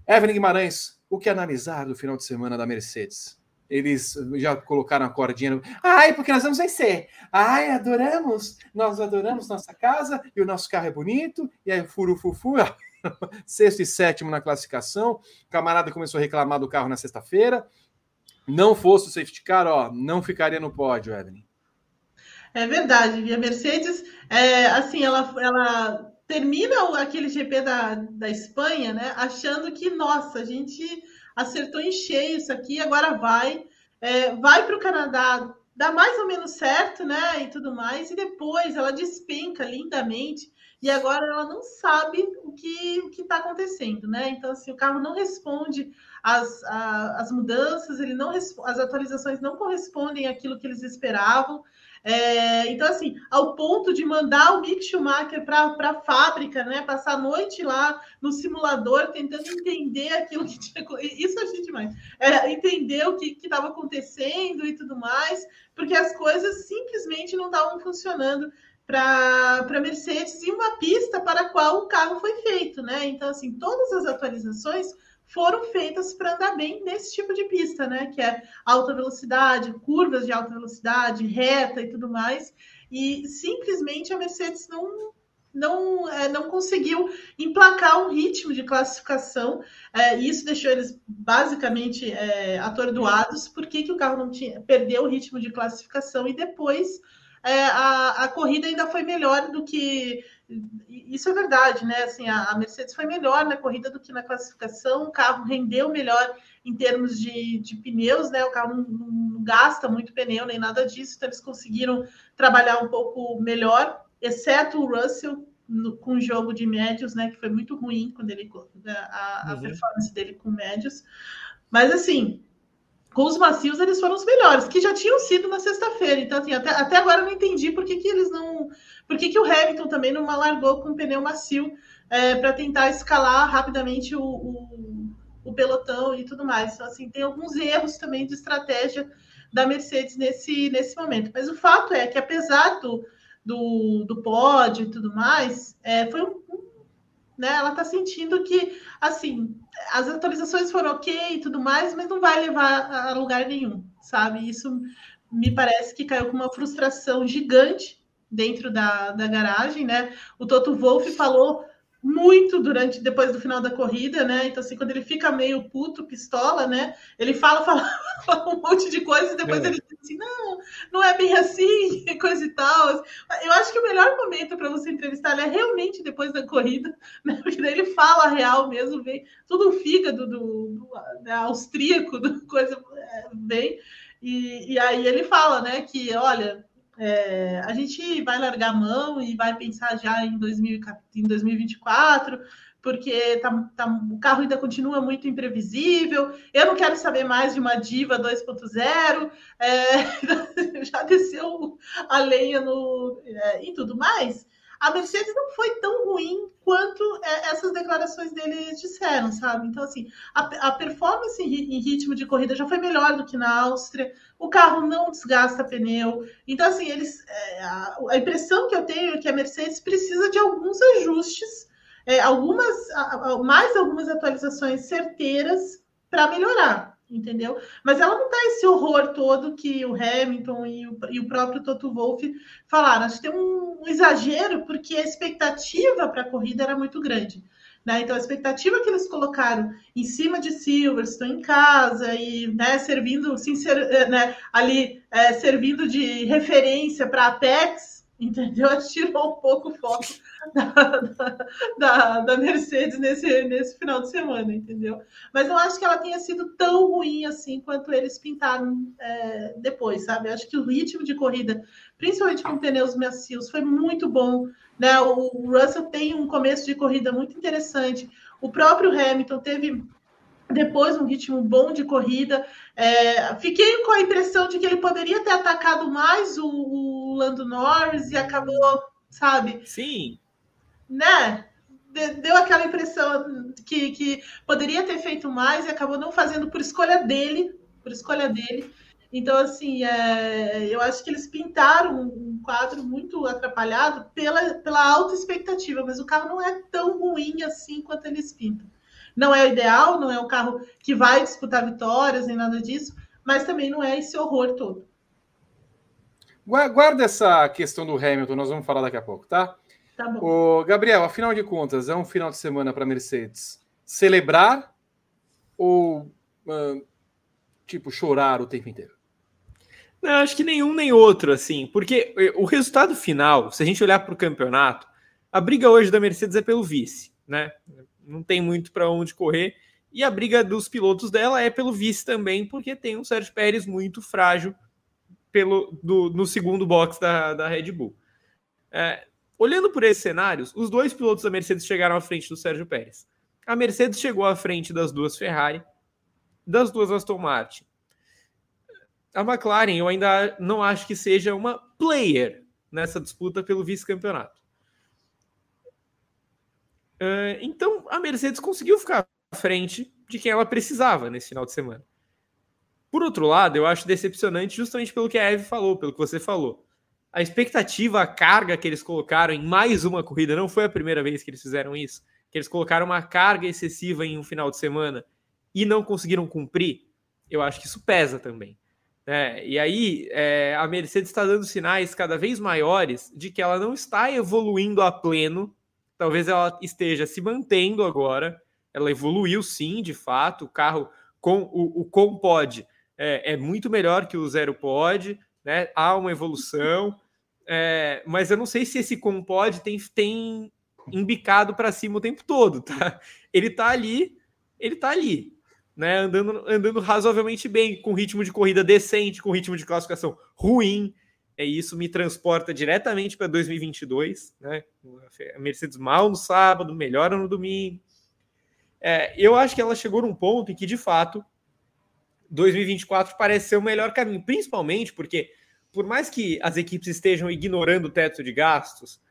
Evelyn Guimarães, o que analisar do final de semana da Mercedes? Eles já colocaram a cordinha. Ai, porque nós vamos vencer. Ai, adoramos. Nós adoramos nossa casa e o nosso carro é bonito. E aí, furufufu. Sexto e sétimo na classificação. O camarada começou a reclamar do carro na sexta-feira. Não fosse o safety car, ó, não ficaria no pódio, Evelyn. É verdade, a Mercedes, é, assim, ela, ela termina aquele GP da, da Espanha, né, achando que, nossa, a gente acertou em cheio isso aqui, agora vai, é, vai para o Canadá, dá mais ou menos certo, né, e tudo mais, e depois ela despenca lindamente, e agora ela não sabe o que o está acontecendo, né? Então, assim, o carro não responde às, às mudanças, ele não as atualizações não correspondem àquilo que eles esperavam. É, então, assim, ao ponto de mandar o Mick Schumacher para a fábrica, né? Passar a noite lá no simulador, tentando entender aquilo que tinha. Isso a gente demais. É, entender o que estava acontecendo e tudo mais, porque as coisas simplesmente não estavam funcionando para a Mercedes e uma pista para a qual o carro foi feito, né? Então, assim, todas as atualizações foram feitas para andar bem nesse tipo de pista, né? Que é alta velocidade, curvas de alta velocidade, reta e tudo mais. E simplesmente a Mercedes não não, é, não conseguiu emplacar um ritmo de classificação. É, e isso deixou eles basicamente é, atordoados. Por que, que o carro não tinha perdeu o ritmo de classificação e depois é, a, a corrida ainda foi melhor do que. Isso é verdade, né? Assim, a, Mercedes foi melhor na corrida do que na classificação, o carro rendeu melhor em termos de, de pneus, né? O carro não, não gasta muito pneu nem nada disso, então eles conseguiram trabalhar um pouco melhor, exceto o Russell, no, com o jogo de médios, né? Que foi muito ruim quando ele a, a uhum. performance dele com médios. Mas assim, com os macios eles foram os melhores, que já tinham sido na sexta-feira. Então, assim, até, até agora eu não entendi por que, que eles não. Por que, que o Hamilton também não largou com pneu macio é, para tentar escalar rapidamente o, o, o, pelotão e tudo mais. Então, assim, tem alguns erros também de estratégia da Mercedes nesse, nesse momento. Mas o fato é que, apesar do, do, do pódio e tudo mais, é, foi um, né? Ela está sentindo que, assim, as atualizações foram ok e tudo mais, mas não vai levar a lugar nenhum, sabe? Isso me parece que caiu com uma frustração gigante dentro da, da garagem, né? O Toto Wolff falou muito durante depois do final da corrida, né? Então assim, quando ele fica meio puto, pistola, né? Ele fala, fala, fala um monte de coisa e depois é. ele diz assim: "Não, não é bem assim", coisa e tal. Eu acho que o melhor momento para você entrevistar é realmente depois da corrida, né? Porque daí ele fala a real mesmo, vem tudo o fígado do, do né, austríaco, do coisa é, vem. E, e aí ele fala, né, que olha, é, a gente vai largar a mão e vai pensar já em, 2000, em 2024, porque tá, tá, o carro ainda continua muito imprevisível. Eu não quero saber mais de uma diva 2.0, é, já desceu a lenha no, é, e tudo mais a Mercedes não foi tão ruim quanto é, essas declarações dele disseram, sabe? Então, assim, a, a performance em ritmo de corrida já foi melhor do que na Áustria, o carro não desgasta pneu. Então, assim, eles. É, a, a, impressão que eu tenho é que a Mercedes precisa de alguns ajustes, é, algumas, a, mais algumas atualizações certeiras para melhorar entendeu? Mas ela não dá esse horror todo que o Hamilton e o, e o próprio Toto Wolff falaram. Acho que tem um, um exagero, porque a expectativa para a corrida era muito grande. Né? Então, a expectativa que eles colocaram em cima de Silverstone, em casa, e né, servindo, sincer, eh, né, ali, é, servindo de referência para a Apex, entendeu? Tirou um pouco o foco da, da, da, Mercedes nesse, nesse final de semana, entendeu? Mas não acho que ela tenha sido tão ruim assim quanto eles pintaram é, depois, sabe? Acho que o ritmo de corrida, principalmente com pneus macios, foi muito bom. Né? O Russell tem um começo de corrida muito interessante. O próprio Hamilton teve depois um ritmo bom de corrida. É, fiquei com a impressão de que ele poderia ter atacado mais o, o Lando Norris e acabou, sabe? Sim. Né? Deu aquela impressão que, que poderia ter feito mais e acabou não fazendo por escolha dele, por escolha dele. Então, assim, é, eu acho que eles pintaram um quadro muito atrapalhado pela, pela alta expectativa, mas o carro não é tão ruim assim quanto eles pintam. Não é o ideal, não é um carro que vai disputar vitórias nem nada disso, mas também não é esse horror todo. Guarda essa questão do Hamilton, nós vamos falar daqui a pouco, tá? Tá bom. O Gabriel, afinal de contas, é um final de semana para Mercedes celebrar ou uh, tipo chorar o tempo inteiro? Não, acho que nenhum nem outro, assim, porque o resultado final, se a gente olhar para o campeonato, a briga hoje da Mercedes é pelo vice, né? Não tem muito para onde correr. E a briga dos pilotos dela é pelo vice também, porque tem um Sérgio Pérez muito frágil pelo, do, no segundo box da, da Red Bull. É, olhando por esses cenários, os dois pilotos da Mercedes chegaram à frente do Sérgio Pérez. A Mercedes chegou à frente das duas Ferrari, das duas Aston Martin a McLaren eu ainda não acho que seja uma player nessa disputa pelo vice-campeonato. Uh, então a Mercedes conseguiu ficar à frente de quem ela precisava nesse final de semana. Por outro lado, eu acho decepcionante justamente pelo que a Eve falou, pelo que você falou. A expectativa, a carga que eles colocaram em mais uma corrida, não foi a primeira vez que eles fizeram isso, que eles colocaram uma carga excessiva em um final de semana e não conseguiram cumprir, eu acho que isso pesa também. É, e aí é, a Mercedes está dando sinais cada vez maiores de que ela não está evoluindo a pleno. Talvez ela esteja se mantendo agora. Ela evoluiu sim, de fato. O carro com o, o com pod é, é, muito melhor que o zero pod, né? Há uma evolução, é, mas eu não sei se esse com pod tem, tem embicado para cima o tempo todo, tá? Ele está ali, ele está ali né, andando, andando razoavelmente bem, com ritmo de corrida decente, com ritmo de classificação ruim. É isso me transporta diretamente para 2022, né? A Mercedes mal no sábado, melhora no domingo. É, eu acho que ela chegou num ponto em que, de fato, 2024 parece ser o melhor caminho, principalmente porque, por mais que as equipes estejam ignorando o teto de gastos,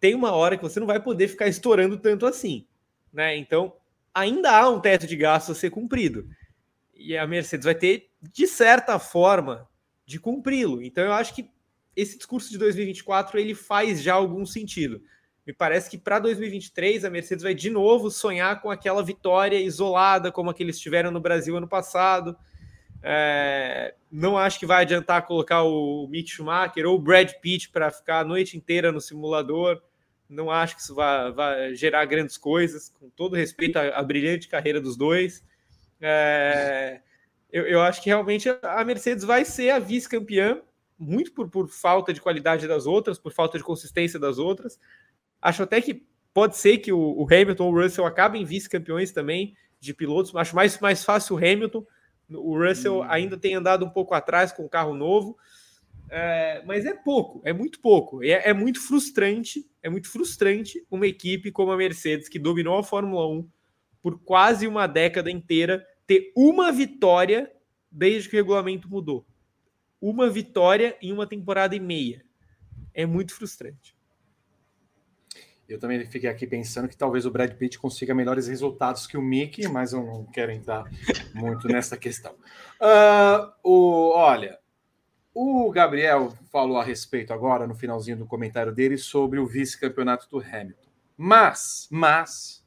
tem uma hora que você não vai poder ficar estourando tanto assim, né? Então, ainda há um teto de gastos a ser cumprido. E a Mercedes vai ter, de certa forma, de cumpri-lo. Então eu acho que esse discurso de 2024 ele faz já algum sentido. Me parece que para 2023 a Mercedes vai de novo sonhar com aquela vitória isolada como a que eles tiveram no Brasil ano passado. É, não acho que vai adiantar colocar o Mick Schumacher ou o Brad Pitt para ficar a noite inteira no simulador. Não acho que isso vai, vai gerar grandes coisas, com todo respeito à, à brilhante carreira dos dois. É, eu, eu, acho que realmente a Mercedes vai ser a vice-campeã, muito por, por falta de qualidade das outras, por falta de consistência das outras. Acho até que pode ser que o, o Hamilton ou o Russell acabem vice-campeões também de pilotos. Acho mais, mais fácil o Hamilton. O Russell hum. ainda tem andado um pouco atrás com o carro novo. É, mas é pouco, é muito pouco. É, é, muito frustrante, é muito frustrante uma equipe como a Mercedes, que dominou a Fórmula 1 por quase uma década inteira, ter uma vitória desde que o regulamento mudou. Uma vitória em uma temporada e meia. É muito frustrante. Eu também fiquei aqui pensando que talvez o Brad Pitt consiga melhores resultados que o Mickey, mas eu não quero entrar muito nessa questão. Uh, o, olha, o Gabriel falou a respeito agora, no finalzinho do comentário dele, sobre o vice-campeonato do Hamilton. Mas, mas,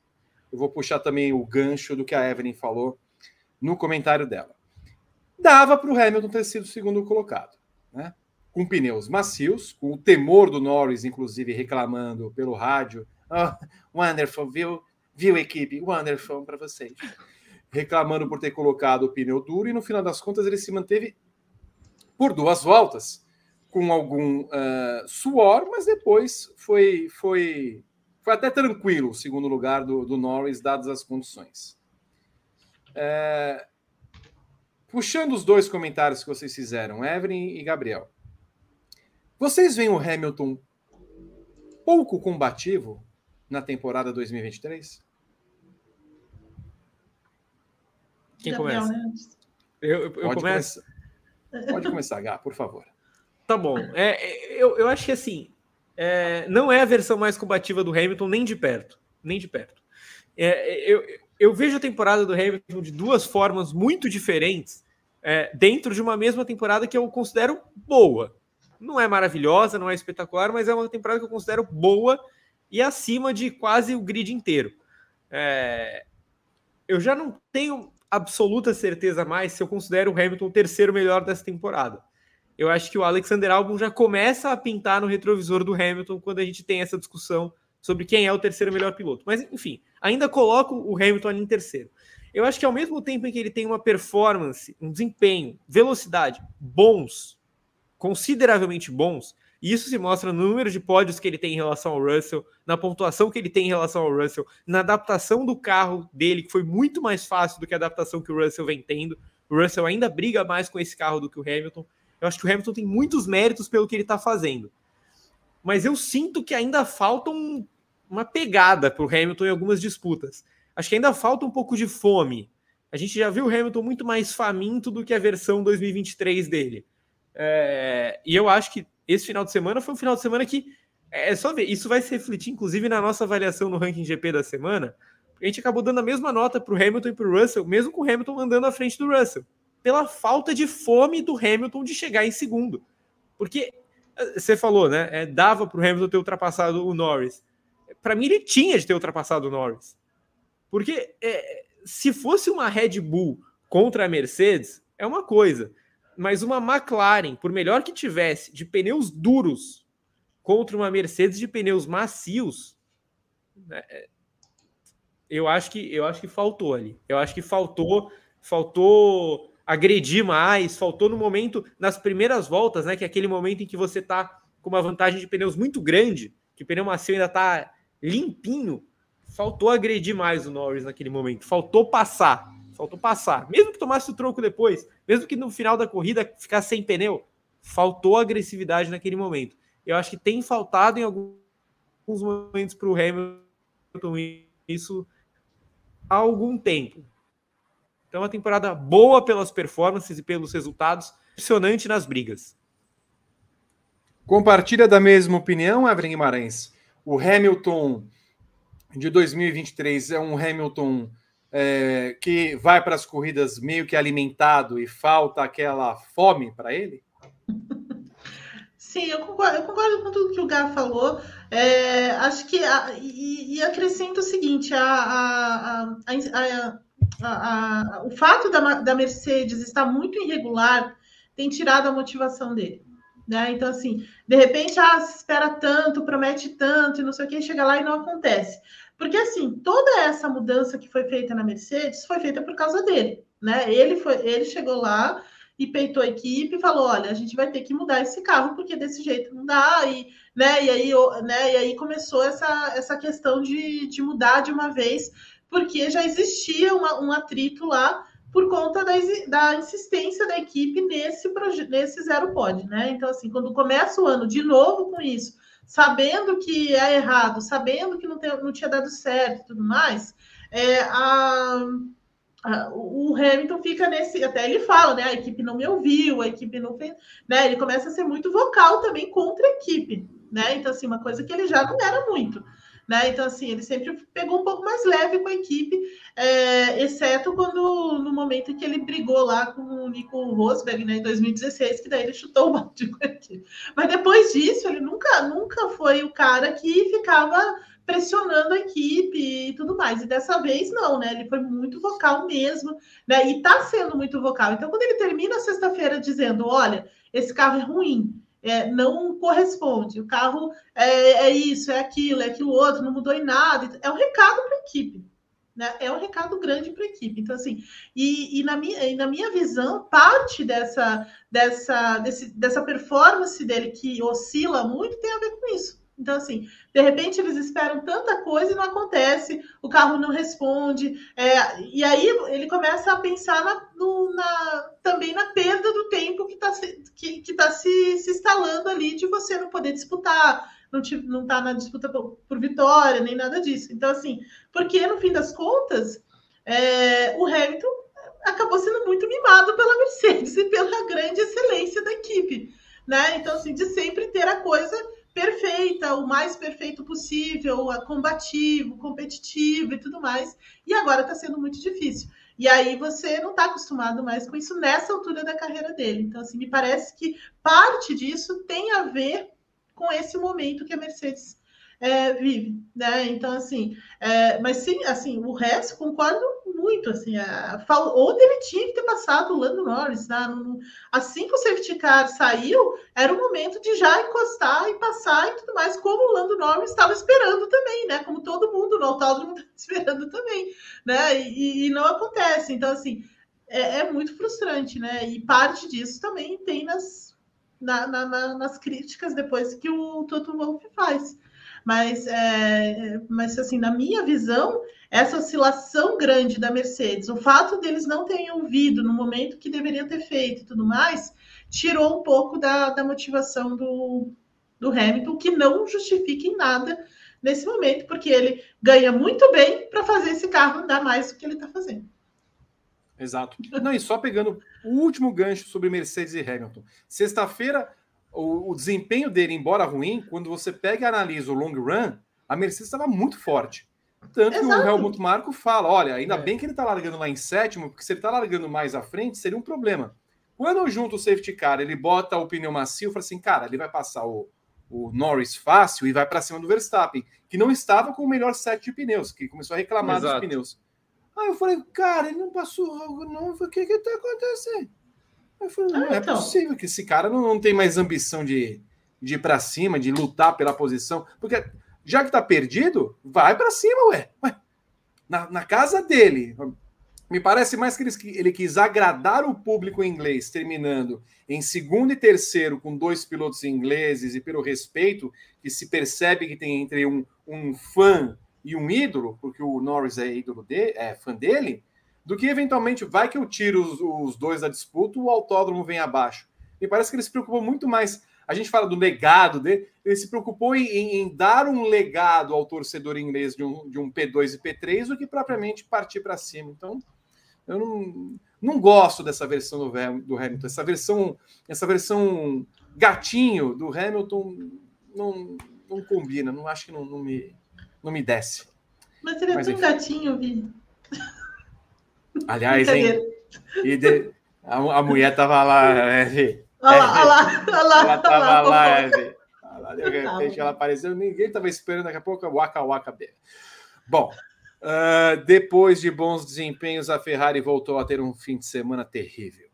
eu vou puxar também o gancho do que a Evelyn falou no comentário dela. Dava para o Hamilton ter sido segundo colocado, né? Com pneus macios, com o temor do Norris, inclusive, reclamando pelo rádio. Oh, wonderful, viu? Viu, equipe? Wonderful para vocês. Reclamando por ter colocado o pneu duro e no final das contas ele se manteve por duas voltas, com algum uh, suor, mas depois foi, foi, foi até tranquilo o segundo lugar do, do Norris, dadas as condições. É, puxando os dois comentários que vocês fizeram, Evelyn e Gabriel. Vocês veem o Hamilton pouco combativo na temporada 2023? Quem Gabriel, começa? Né? Eu, eu, Pode começo. Pode começar, Gá, por favor. Tá bom. É, eu, eu acho que assim, é, não é a versão mais combativa do Hamilton, nem de perto. Nem de perto. É, eu, eu vejo a temporada do Hamilton de duas formas muito diferentes é, dentro de uma mesma temporada que eu considero boa. Não é maravilhosa, não é espetacular, mas é uma temporada que eu considero boa e acima de quase o grid inteiro. É, eu já não tenho absoluta certeza mais se eu considero o Hamilton o terceiro melhor dessa temporada. Eu acho que o Alexander Albon já começa a pintar no retrovisor do Hamilton quando a gente tem essa discussão sobre quem é o terceiro melhor piloto. Mas, enfim, ainda coloco o Hamilton ali em terceiro. Eu acho que ao mesmo tempo em que ele tem uma performance, um desempenho, velocidade bons, consideravelmente bons, e isso se mostra no número de pódios que ele tem em relação ao Russell, na pontuação que ele tem em relação ao Russell, na adaptação do carro dele, que foi muito mais fácil do que a adaptação que o Russell vem tendo. O Russell ainda briga mais com esse carro do que o Hamilton. Eu acho que o Hamilton tem muitos méritos pelo que ele está fazendo. Mas eu sinto que ainda falta um, uma pegada para o Hamilton em algumas disputas. Acho que ainda falta um pouco de fome. A gente já viu o Hamilton muito mais faminto do que a versão 2023 dele. É, e eu acho que esse final de semana foi um final de semana que é só ver, isso vai se refletir inclusive na nossa avaliação no ranking GP da semana. A gente acabou dando a mesma nota para o Hamilton e para o Russell, mesmo com o Hamilton andando à frente do Russell, pela falta de fome do Hamilton de chegar em segundo. Porque eh, você falou, né? É, dava para o Hamilton ter ultrapassado o Norris. Para mim, ele tinha de ter ultrapassado o Norris. Porque é, se fosse uma Red Bull contra a Mercedes, é uma coisa mas uma McLaren, por melhor que tivesse, de pneus duros contra uma Mercedes de pneus macios, né, é, eu acho que eu acho que faltou ali. Eu acho que faltou faltou agredir mais, faltou no momento nas primeiras voltas, né, que é aquele momento em que você tá com uma vantagem de pneus muito grande, que o pneu macio ainda tá limpinho, faltou agredir mais o Norris naquele momento, faltou passar. Faltou passar. Mesmo que tomasse o troco depois, mesmo que no final da corrida ficasse sem pneu, faltou agressividade naquele momento. Eu acho que tem faltado em alguns momentos para o Hamilton isso há algum tempo. Então, uma temporada boa pelas performances e pelos resultados, impressionante nas brigas. Compartilha da mesma opinião, Evelyn Guimarães. O Hamilton de 2023 é um Hamilton é, que vai para as corridas meio que alimentado e falta aquela fome para ele? Sim, eu concordo, eu concordo, com tudo que o Gá falou. É, acho que a, e, e, acrescento o seguinte: a, a, o fato da, da Mercedes estar muito irregular tem tirado a motivação dele. Né? Então, assim, de repente, ah, se espera tanto, promete tanto, e não sei o que, chega lá e não acontece. Porque, assim, toda essa mudança que foi feita na Mercedes foi feita por causa dele, né? Ele, foi, ele chegou lá e peitou a equipe e falou: olha, a gente vai ter que mudar esse carro, porque desse jeito não dá. E, né, e, aí, né, e aí começou essa, essa questão de, de mudar de uma vez, porque já existia uma, um atrito lá por conta da, da insistência da equipe nesse, nesse zero pod, né? Então, assim, quando começa o ano de novo com isso sabendo que é errado, sabendo que não, tem, não tinha dado certo e tudo mais, é, a, a, o Hamilton fica nesse. Até ele fala, né? A equipe não me ouviu, a equipe não fez. Né, ele começa a ser muito vocal também contra a equipe. Né? Então, assim, uma coisa que ele já não era muito. Né? Então, assim, ele sempre pegou um pouco mais leve com a equipe, é, exceto quando no momento que ele brigou lá com o Nico Rosberg né, em 2016, que daí ele chutou o balde com a equipe. Mas depois disso, ele nunca, nunca foi o cara que ficava pressionando a equipe e tudo mais. E dessa vez não, né? Ele foi muito vocal mesmo, né? E tá sendo muito vocal. Então, quando ele termina sexta-feira dizendo: olha, esse carro é ruim, é, não corresponde. O carro é, é, isso, é aquilo, é aquilo outro, não mudou em nada. É um recado para a equipe. Né? É um recado grande para a equipe. Então, assim, e, e, na minha, e na minha visão, parte dessa, dessa, desse, dessa performance dele que oscila muito tem a ver com isso. Então, assim, de repente eles esperam tanta coisa e não acontece, o carro não responde, é, e aí ele começa a pensar na, no, na, também na perda do tempo que está que, que tá se, se instalando ali de você não poder disputar, não, te, não tá na disputa por, por, vitória, nem nada disso. Então, assim, porque no fim das contas, é, o Hamilton acabou sendo muito mimado pela Mercedes e pela grande excelência da equipe, né? Então, assim, de sempre ter a coisa perfeita, o mais perfeito possível, combativo, competitivo e tudo mais. E agora está sendo muito difícil. E aí você não está acostumado mais com isso nessa altura da carreira dele. Então, assim, me parece que parte disso tem a ver com esse momento que a Mercedes é, vive, né? Então, assim, é, mas sim, assim, o resto concordo muito, assim, a, onde ele tinha que ter passado o Lando Norris, né? assim que o safety car saiu, era o momento de já encostar e passar e tudo mais, como o Lando Norris estava esperando também, né? Como todo mundo no autódromo estava esperando também, né? E, e, não acontece, então, assim, é, é, muito frustrante, né? E parte disso também tem nas, na, na, na, nas críticas depois que o Toto Wolff faz. Mas, é, mas assim, na minha visão, essa oscilação grande da Mercedes, o fato deles não terem ouvido no momento que deveriam ter feito e tudo mais, tirou um pouco da, da motivação do, do Hamilton, que não justifica em nada nesse momento, porque ele ganha muito bem para fazer esse carro andar mais do que ele está fazendo. Exato. Não, e só pegando o último gancho sobre Mercedes e Hamilton. Sexta-feira, o, o, desempenho dele, embora ruim, quando você pega e analisa o long run, a Mercedes estava muito forte. Tanto Exato. que o Helmut Marko fala: olha, ainda é. bem que ele está largando lá em sétimo, porque se ele está largando mais à frente, seria um problema. Quando eu junto o safety car, ele bota o pneu macio, eu falo assim, cara, ele vai passar o, o Norris fácil e vai para cima do Verstappen, que não estava com o melhor set de pneus, que começou a reclamar Exato. dos pneus. Aí eu falei, cara, ele não passou algo, não. O que que está acontecendo? Eu falei, não ah, é então. possível que esse cara não, não tem mais ambição de, de ir para cima, de lutar pela posição. Porque já que tá perdido, vai para cima, ué. ué. Na, na, casa dele. Me parece mais que ele, ele quis agradar o público inglês, terminando em segundo e terceiro com dois pilotos ingleses e pelo respeito que se percebe que tem entre um, um fã e um ídolo, porque o Norris é ídolo de, é fã dele, do que eventualmente vai que eu tiro os, os dois da disputa o autódromo vem abaixo. Me parece que ele se preocupou muito mais. A gente fala do legado dele, ele se preocupou em, em dar um legado ao torcedor inglês de um, de um P2 e P3 do que propriamente partir para cima. Então, eu não, não gosto dessa versão do, do Hamilton. Essa versão, essa versão gatinho do Hamilton não, não combina. Não acho que não, não me, não me desce. Mas ele é Mas, tão enfim. gatinho, Vi. Aliás, hein? E de, a, a, mulher tava lá, né, Olha lá, olha lá, olha lá. Ela tava lá, lá, né, De repente ela apareceu, ninguém tava esperando, daqui a pouco Waka Waka B. Bom, uh, depois de bons desempenhos, a Ferrari voltou a ter um fim de semana terrível.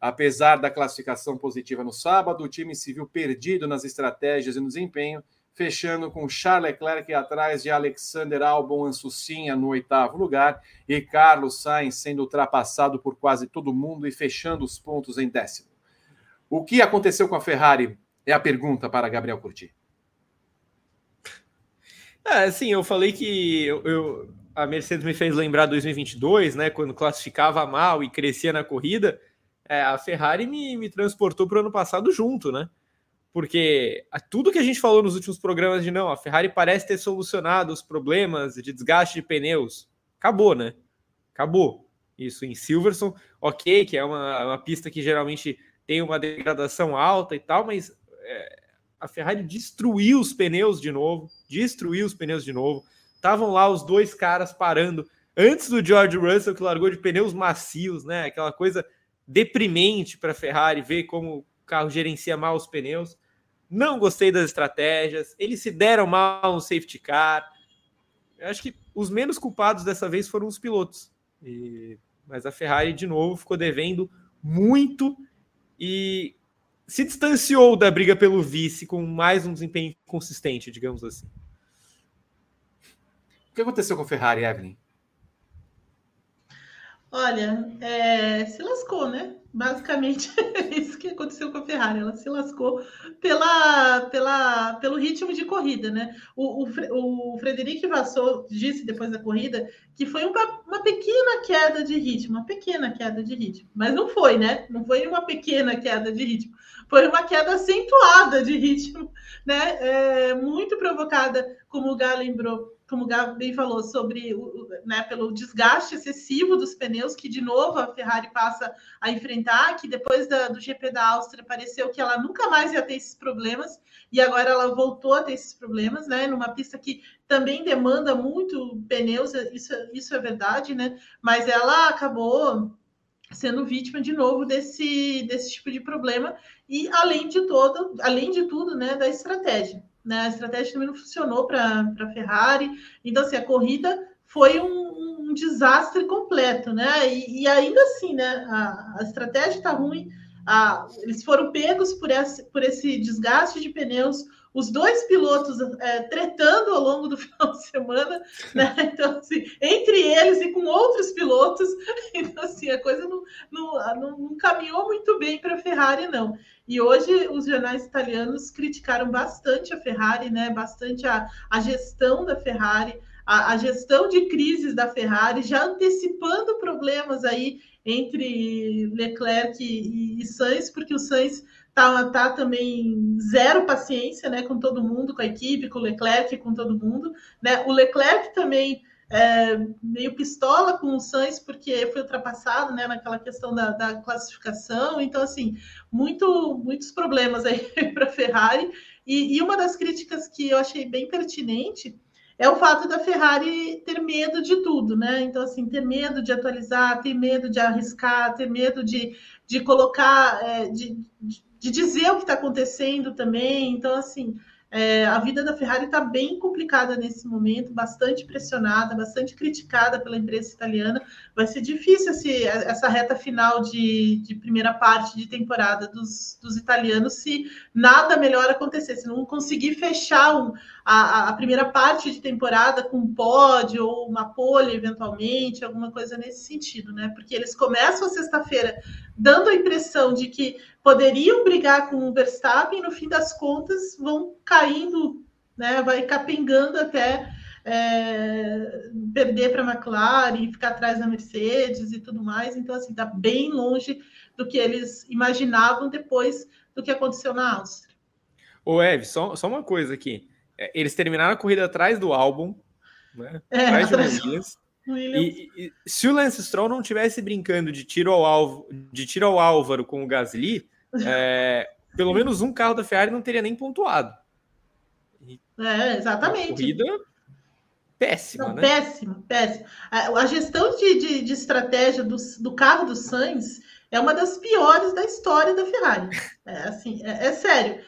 Apesar da classificação positiva no sábado, o time se viu perdido nas estratégias e no desempenho fechando com Charles Leclerc atrás de Alexander Albon Ansucinha no oitavo lugar e Carlos Sainz sendo ultrapassado por quase todo mundo e fechando os pontos em décimo. O que aconteceu com a Ferrari é a pergunta para Gabriel Curti. É, sim, eu falei que eu, eu, a Mercedes me fez lembrar 2022, né, quando classificava mal e crescia na corrida. É, a Ferrari me, me transportou para o ano passado junto, né? porque tudo que a gente falou nos últimos programas de não, a Ferrari parece ter solucionado os problemas de desgaste de pneus. Acabou, né? Acabou. Isso em Silverson, ok, que é uma, uma pista que geralmente tem uma degradação alta e tal, mas é, a Ferrari destruiu os pneus de novo, destruiu os pneus de novo. Estavam lá os dois caras parando antes do George Russell, que largou de pneus macios, né? Aquela coisa deprimente para a Ferrari ver como o carro gerencia mal os pneus. Não gostei das estratégias. Eles se deram mal no safety car. Eu acho que os menos culpados dessa vez foram os pilotos. E... Mas a Ferrari, de novo, ficou devendo muito e se distanciou da briga pelo vice com mais um desempenho consistente, digamos assim. O que aconteceu com a Ferrari, Evelyn? Olha, é, se lascou, né? Basicamente é isso que aconteceu com a Ferrari. Ela se lascou pela, pela, pelo ritmo de corrida, né? O, o, o Frederic Vassou disse depois da corrida que foi uma, uma pequena queda de ritmo, uma pequena queda de ritmo. Mas não foi, né? Não foi uma pequena queda de ritmo. Foi uma queda acentuada de ritmo, né? É, muito provocada, como o Gá lembrou, como o Gabi bem falou, sobre o, né, pelo desgaste excessivo dos pneus, que de novo a Ferrari passa a enfrentar, que depois da, do GP da Áustria pareceu que ela nunca mais ia ter esses problemas, e agora ela voltou a ter esses problemas, né? Numa pista que também demanda muito pneus, isso, isso é verdade, né? Mas ela acabou sendo vítima de novo desse, desse tipo de problema e além de todo, além de tudo, né, da estratégia. Né? A estratégia também não funcionou para a Ferrari. Então, assim, a corrida foi um, um desastre completo, né? E, e, ainda assim, né, a, a estratégia está ruim. A, eles foram pegos por esse, por esse desgaste de pneus os dois pilotos é, tretando ao longo do final de semana, né? Então, assim, entre eles e com outros pilotos, então, assim, a coisa não, não, não, não caminhou muito bem para a Ferrari, não. E hoje os jornais italianos criticaram bastante a Ferrari, né? Bastante a, a gestão da Ferrari, a, a gestão de crises da Ferrari, já antecipando problemas aí entre Leclerc e, e Sainz, porque o Sainz tá, tá também zero paciência, né, com todo mundo, com a equipe, com o Leclerc, com todo mundo, né? O Leclerc também é, meio pistola com o Sainz porque foi ultrapassado, né, naquela questão da, da classificação. Então, assim, muito, muitos problemas aí para a Ferrari. E, e uma das críticas que eu achei bem pertinente é o fato da Ferrari ter medo de tudo, né? Então, assim, ter medo de atualizar, ter medo de arriscar, ter medo de, de colocar, é, de, de, de dizer o que está acontecendo também. Então, assim, é, a vida da Ferrari está bem complicada nesse momento, bastante pressionada, bastante criticada pela imprensa italiana. Vai ser difícil esse, essa reta final de, de primeira parte de temporada dos, dos, italianos se nada melhor acontecer, se não conseguir fechar um, a, a, primeira parte de temporada com um pódio ou uma pole, eventualmente, alguma coisa nesse sentido, né? Porque eles começam a sexta-feira dando a impressão de que poderiam brigar com o Verstappen, e no fim das contas vão caindo, né? Vai capengando até é, perder para a McLaren, ficar atrás da Mercedes e tudo mais. Então, assim, está bem longe do que eles imaginavam depois do que aconteceu na Áustria. Ô, Eve, só, só uma coisa aqui. É, eles terminaram a corrida atrás do álbum, né? É, atrás de Williams. E, e, se o Lance Stroll não tivesse brincando de tiro ao alvo, de tiro ao Álvaro com o Gasly, é, pelo menos um carro da Ferrari não teria nem pontuado. é, exatamente. corrida péssima, não, né? Péssima, péssima. A, a gestão de, de, de, estratégia do, do carro do Sainz é uma das piores da história da Ferrari. É assim, é, é sério.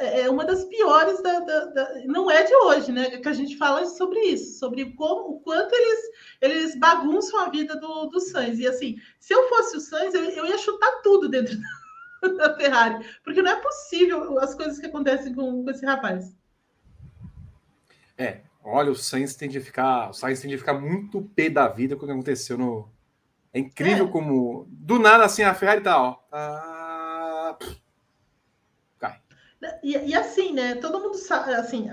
É, é uma das piores da, da, da, não é de hoje, né? Que a gente fala sobre isso, sobre como o quanto eles eles bagunçam a vida do, do Sainz. E assim, se eu fosse o Sainz, eu, eu ia chutar tudo dentro da Ferrari, porque não é possível as coisas que acontecem com, com esse rapaz. É, olha, o Sainz tem de ficar, o Sainz tem de ficar muito pé da vida com o que aconteceu no. É incrível é. como do nada assim a Ferrari tá, ó, tá E, e, assim, né? Todo mundo sabe, assim,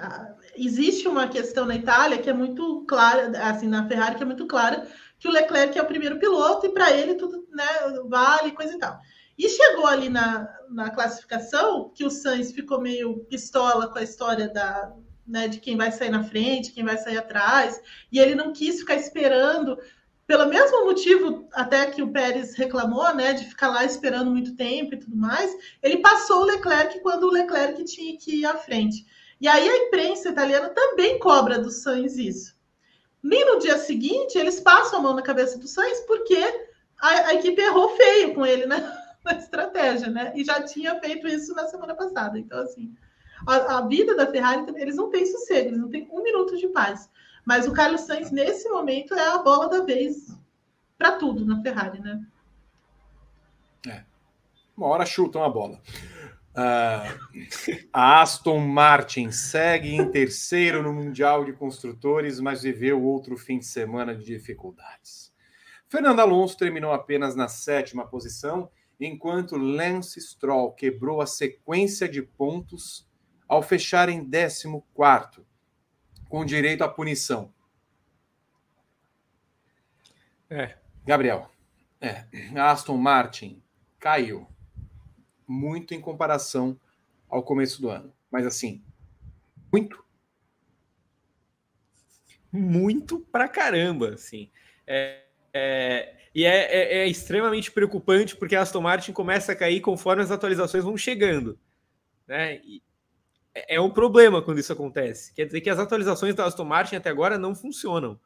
existe uma questão na Itália que é muito clara, assim, na Ferrari que é muito clara, que o Leclerc é o primeiro piloto e para ele tudo, né, vale, coisa e tal. E chegou ali na, na classificação que o Sainz ficou meio pistola com a história da, né, de quem vai sair na frente, quem vai sair atrás, e ele não quis ficar esperando pelo mesmo motivo até que o Pérez reclamou, né, de ficar lá esperando muito tempo e tudo mais, ele passou o Leclerc quando o Leclerc tinha que ir à frente. E aí a imprensa italiana também cobra do Sainz isso. Nem no dia seguinte eles passam a mão na cabeça do Sainz porque a, a equipe errou feio com ele né, na estratégia, né? E já tinha feito isso na semana passada. Então, assim, a, a vida da Ferrari, eles não têm sossego, eles não têm um minuto de paz. Mas o Carlos Sainz, nesse momento, é a bola da vez para tudo na Ferrari, né? É. Uma hora chutam a bola. Uh, a Aston Martin segue em terceiro no Mundial de Construtores, mas viveu outro fim de semana de dificuldades. Fernando Alonso terminou apenas na sétima posição, enquanto Lance Stroll quebrou a sequência de pontos ao fechar em décimo quarto, com direito à punição. É. Gabriel, é, Aston Martin caiu muito em comparação ao começo do ano. Mas assim, muito. muito pra caramba, assim. É, é, e é, é, é, extremamente preocupante porque a Aston Martin começa a cair conforme as atualizações vão chegando. Né? E é, é um problema quando isso acontece. Quer dizer que as atualizações da Aston Martin até agora não funcionam.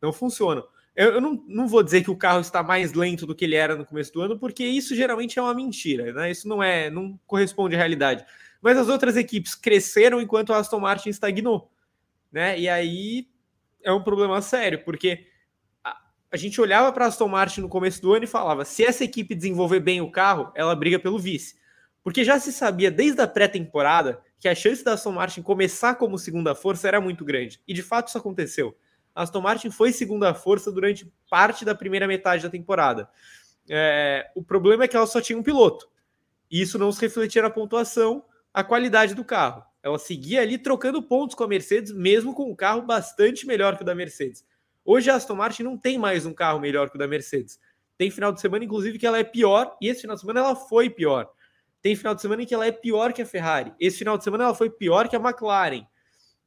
Não funcionam. Eu, eu não, não vou dizer que o carro está mais lento do que ele era no começo do ano, porque isso geralmente é uma mentira. Né? Isso não é, não corresponde à realidade. Mas as outras equipes cresceram enquanto a Aston Martin estagnou. Né? E aí é um problema sério, porque a, a gente olhava para a Aston Martin no começo do ano e falava: se essa equipe desenvolver bem o carro, ela briga pelo vice. Porque já se sabia desde a pré-temporada que a chance da Aston Martin começar como segunda força era muito grande. E de fato isso aconteceu. A Aston Martin foi segunda força durante parte da primeira metade da temporada. É, o problema é que ela só tinha um piloto. E isso não se refletia na pontuação, a qualidade do carro. Ela seguia ali trocando pontos com a Mercedes, mesmo com um carro bastante melhor que o da Mercedes. Hoje a Aston Martin não tem mais um carro melhor que o da Mercedes. Tem final de semana, inclusive, que ela é pior, e esse final de semana ela foi pior. Tem final de semana em que ela é pior que a Ferrari. Esse final de semana ela foi pior que a McLaren.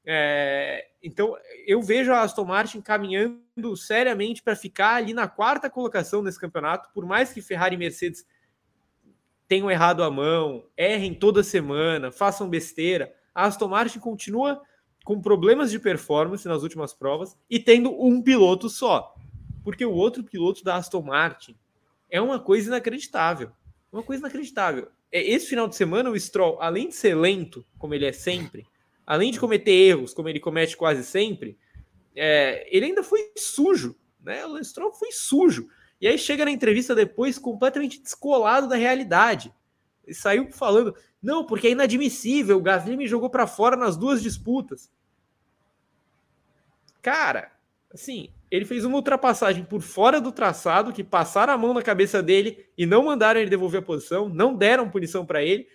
É, então, eu vejo a Aston Martin caminhando seriamente para ficar ali na quarta colocação nesse campeonato, por mais que Ferrari e Mercedes tenham errado a mão, errem toda semana, façam besteira a Aston Martin continua com problemas de performance nas últimas provas e tendo um piloto só. Porque o outro piloto da Aston Martin é uma coisa inacreditável. Uma coisa inacreditável. É, esse final de semana, o Stroll, além de ser lento, como ele é sempre, além de cometer erros, como ele comete quase sempre, é, ele ainda foi sujo. Né? O Stroll foi sujo. E aí chega na entrevista depois completamente descolado da realidade. Ele saiu falando: não, porque é inadmissível. O Gasly me jogou para fora nas duas disputas. Cara, assim, ele fez uma ultrapassagem por fora do traçado, que passaram a mão na cabeça dele e não mandaram ele devolver a posição, não deram punição para ele.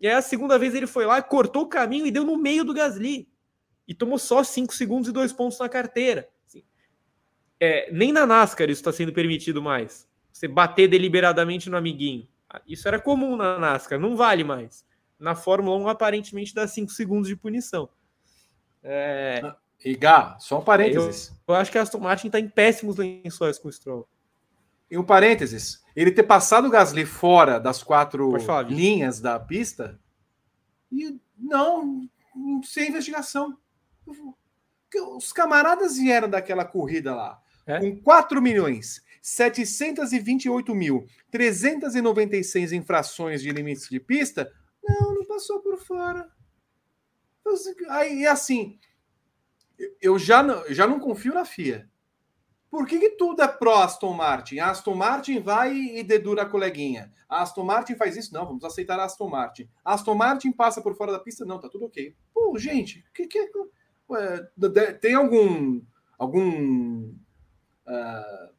E aí a segunda vez ele foi lá, cortou o caminho e deu no meio do Gasly. E tomou só 5 segundos e 2 pontos na carteira. Assim, é, nem na NASCAR isso está sendo permitido mais. Você bater deliberadamente no amiguinho. Isso era comum na NASCAR, não vale mais na Fórmula 1 aparentemente dá 5 segundos de punição. É... E Gá, só um parênteses. Eu, eu acho que a Aston Martin está em péssimos lençóis com o Stroll. E um parênteses, ele ter passado o Gasly fora das quatro falar, linhas da pista e não, sem investigação. Os camaradas vieram daquela corrida lá é? com 4 milhões 728 mil 396 infrações de limites de pista não, não passou por fora. Aí, assim, eu já não, já não confio na FIA. Por que, que tudo é pró Aston Martin? A Aston Martin vai e dedura a coleguinha. A Aston Martin faz isso? Não, vamos aceitar a Aston Martin. A Aston Martin passa por fora da pista? Não, tá tudo ok. Pô, gente, que, que, ué, tem algum algum uh,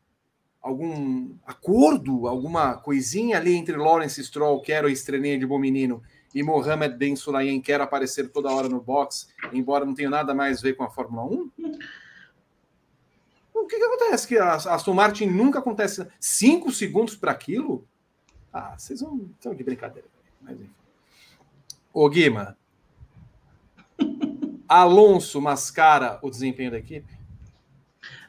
algum acordo, alguma coisinha ali entre Lawrence Stroll, que era o estrelinha de bom menino, e Mohamed Ben Sulayem quer aparecer toda hora no box, embora não tenha nada mais a ver com a Fórmula 1? O que, que acontece? Que a Aston Martin nunca acontece cinco segundos para aquilo? Ah, vocês vão. Estão de brincadeira. Mas enfim. Ô, Guima. Alonso mascara o desempenho da equipe?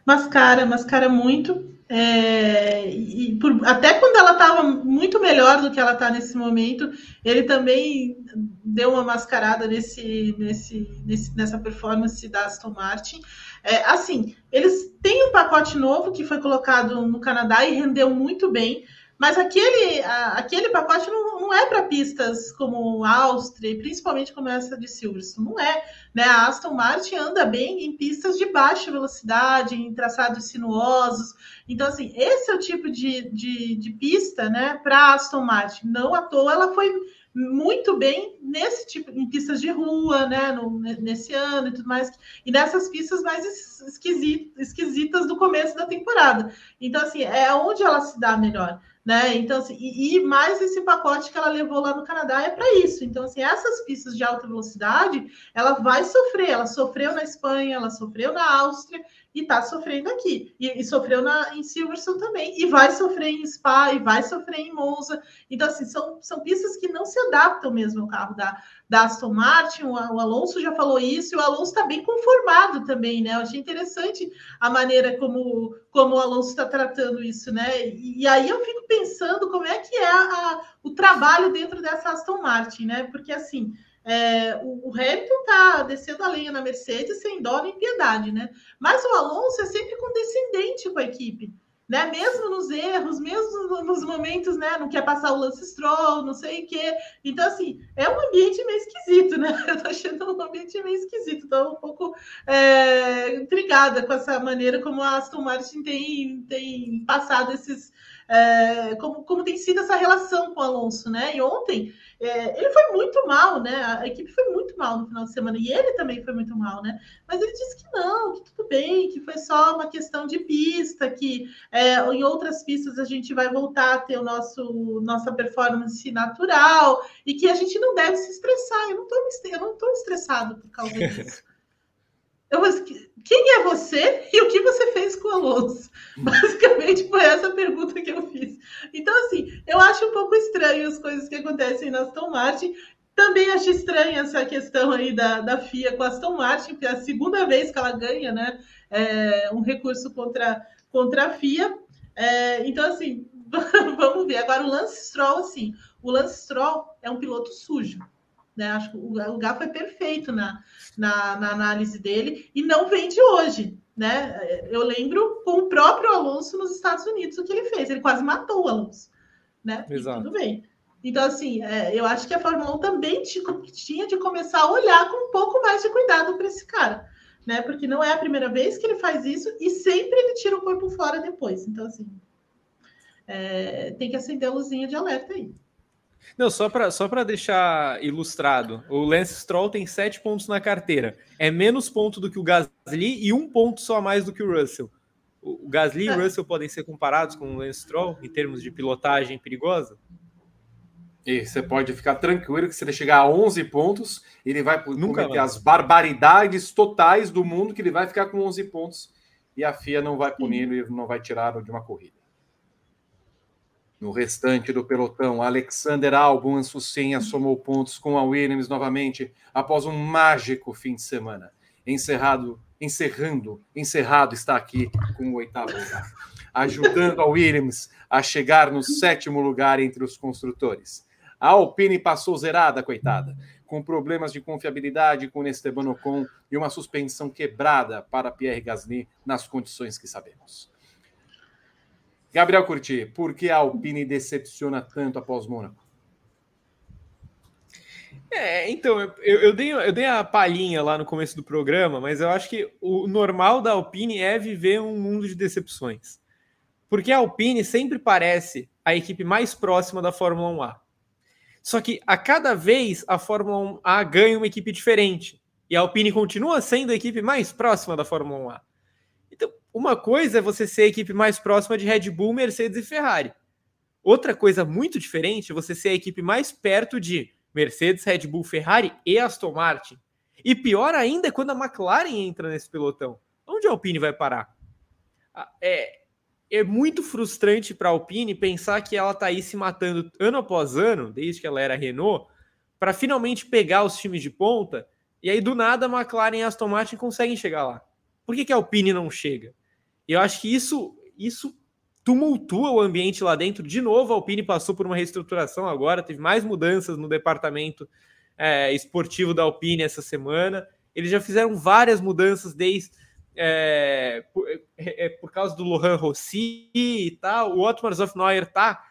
Mascara, mascara muito. É, e por, até quando ela estava muito melhor do que ela está nesse momento, ele também deu uma mascarada nesse, nesse, nesse, nessa performance da Aston Martin. É, assim, eles têm um pacote novo que foi colocado no Canadá e rendeu muito bem. Mas aquele, a, aquele pacote não, não é para pistas como Áustria, principalmente como essa de Silverstone. Não é. Né? A Aston Martin anda bem em pistas de baixa velocidade, em traçados sinuosos. Então, assim, esse é o tipo de, de, de pista né, para Aston Martin. Não à toa ela foi muito bem nesse tipo, em pistas de rua, né, no, nesse ano e tudo mais, e nessas pistas mais esquisitas, esquisitas do começo da temporada. Então, assim, é onde ela se dá melhor né? Então, assim, e, e, mais esse pacote que ela levou lá no Canadá é para isso. Então, assim, essas pistas de alta velocidade, ela vai sofrer. Ela sofreu na Espanha, ela sofreu na Áustria e está sofrendo aqui. E, e, sofreu na, em Silverstone também. E vai sofrer em Spa, e vai sofrer em Monza. Então, assim, são, são pistas que não se adaptam mesmo ao carro da, da Aston Martin, o, o Alonso já falou isso, e o Alonso está bem conformado também, né? Eu achei interessante a maneira como, como o Alonso está tratando isso, né? E, e, aí eu fico pensando como é que é a, o trabalho dentro dessa Aston Martin, né? Porque assim. É, o, Hamilton está descendo a lenha na Mercedes sem dó nem piedade, né? Mas o Alonso é sempre condescendente com a equipe né? Mesmo nos erros, mesmo nos momentos, né? Não quer passar o lance stroll, não sei o quê. Então, assim, é um ambiente meio esquisito, né? Eu tô achando um ambiente meio esquisito. Estou um pouco é, intrigada com essa maneira como a Aston Martin tem, tem passado esses. É, como, como tem sido essa relação com o Alonso, né? E ontem é, ele foi muito mal, né? A equipe foi muito mal no final de semana e ele também foi muito mal, né? Mas ele disse que não, que tudo bem, que foi só uma questão de pista, que é, em outras pistas a gente vai voltar a ter o nosso nossa performance natural e que a gente não deve se estressar. Eu não tô, eu não tô estressado por causa disso. Eu, quem é você e o que você fez com o Alonso? Basicamente foi essa pergunta que eu fiz. Então, assim, eu acho um pouco estranho as coisas que acontecem na Aston Martin. Também acho estranha essa questão aí da, da FIA com a Aston Martin, porque é a segunda vez que ela ganha né, é, um recurso contra, contra a FIA. É, então, assim, vamos ver. Agora, o Lance Stroll, assim, o Lance Stroll é um piloto sujo. Né? Acho que o, Gá foi perfeito na, na, na, análise dele e não vem de hoje. Né? Eu lembro com o próprio Alonso nos Estados Unidos o que ele fez. Ele quase matou o Alonso. Né? Exato. tudo bem. Então, assim, é, eu acho que a Fórmula 1 também tinha de começar a olhar com um pouco mais de cuidado para esse cara. Né? Porque não é a primeira vez que ele faz isso e sempre ele tira o corpo fora depois. Então, assim, é, tem que acender a luzinha de alerta aí. Não, só para só deixar ilustrado, o Lance Stroll tem sete pontos na carteira. É menos ponto do que o Gasly e um ponto só a mais do que o Russell. O Gasly e o Russell podem ser comparados com o Lance Stroll em termos de pilotagem perigosa? E você pode ficar tranquilo que se ele chegar a 11 pontos, ele vai Nunca cometer as barbaridades totais do mundo, que ele vai ficar com 11 pontos e a FIA não vai punir e não vai tirá-lo de uma corrida. No restante do pelotão, Alexander Albon Ansucenha somou pontos com a Williams novamente após um mágico fim de semana. Encerrado, encerrando, encerrado está aqui com o oitavo lugar, ajudando a Williams a chegar no sétimo lugar entre os construtores. A Alpine passou zerada, coitada, com problemas de confiabilidade com Esteban Ocon e uma suspensão quebrada para Pierre Gasly nas condições que sabemos. Gabriel Curti, por que a Alpine decepciona tanto após Mônaco? É, então, eu, eu, dei, eu dei a palhinha lá no começo do programa, mas eu acho que o normal da Alpine é viver um mundo de decepções. Porque a Alpine sempre parece a equipe mais próxima da Fórmula 1A. Só que a cada vez a Fórmula 1A ganha uma equipe diferente. E a Alpine continua sendo a equipe mais próxima da Fórmula 1A. Então, uma coisa é você ser a equipe mais próxima de Red Bull, Mercedes e Ferrari. Outra coisa muito diferente é você ser a equipe mais perto de Mercedes, Red Bull, Ferrari e Aston Martin. E pior ainda é quando a McLaren entra nesse pelotão. Onde a Alpine vai parar? É, é muito frustrante para a Alpine pensar que ela está aí se matando ano após ano, desde que ela era Renault, para finalmente pegar os times de ponta. E aí, do nada, a McLaren e a Aston Martin conseguem chegar lá. Por que, que a Alpine não chega? Eu acho que isso, isso tumultua o ambiente lá dentro. De novo, a Alpine passou por uma reestruturação agora, teve mais mudanças no departamento é, esportivo da Alpine essa semana. Eles já fizeram várias mudanças desde é, por, é, é por, causa do Lohan Rossi e tal. O Otmar Zofneuer tá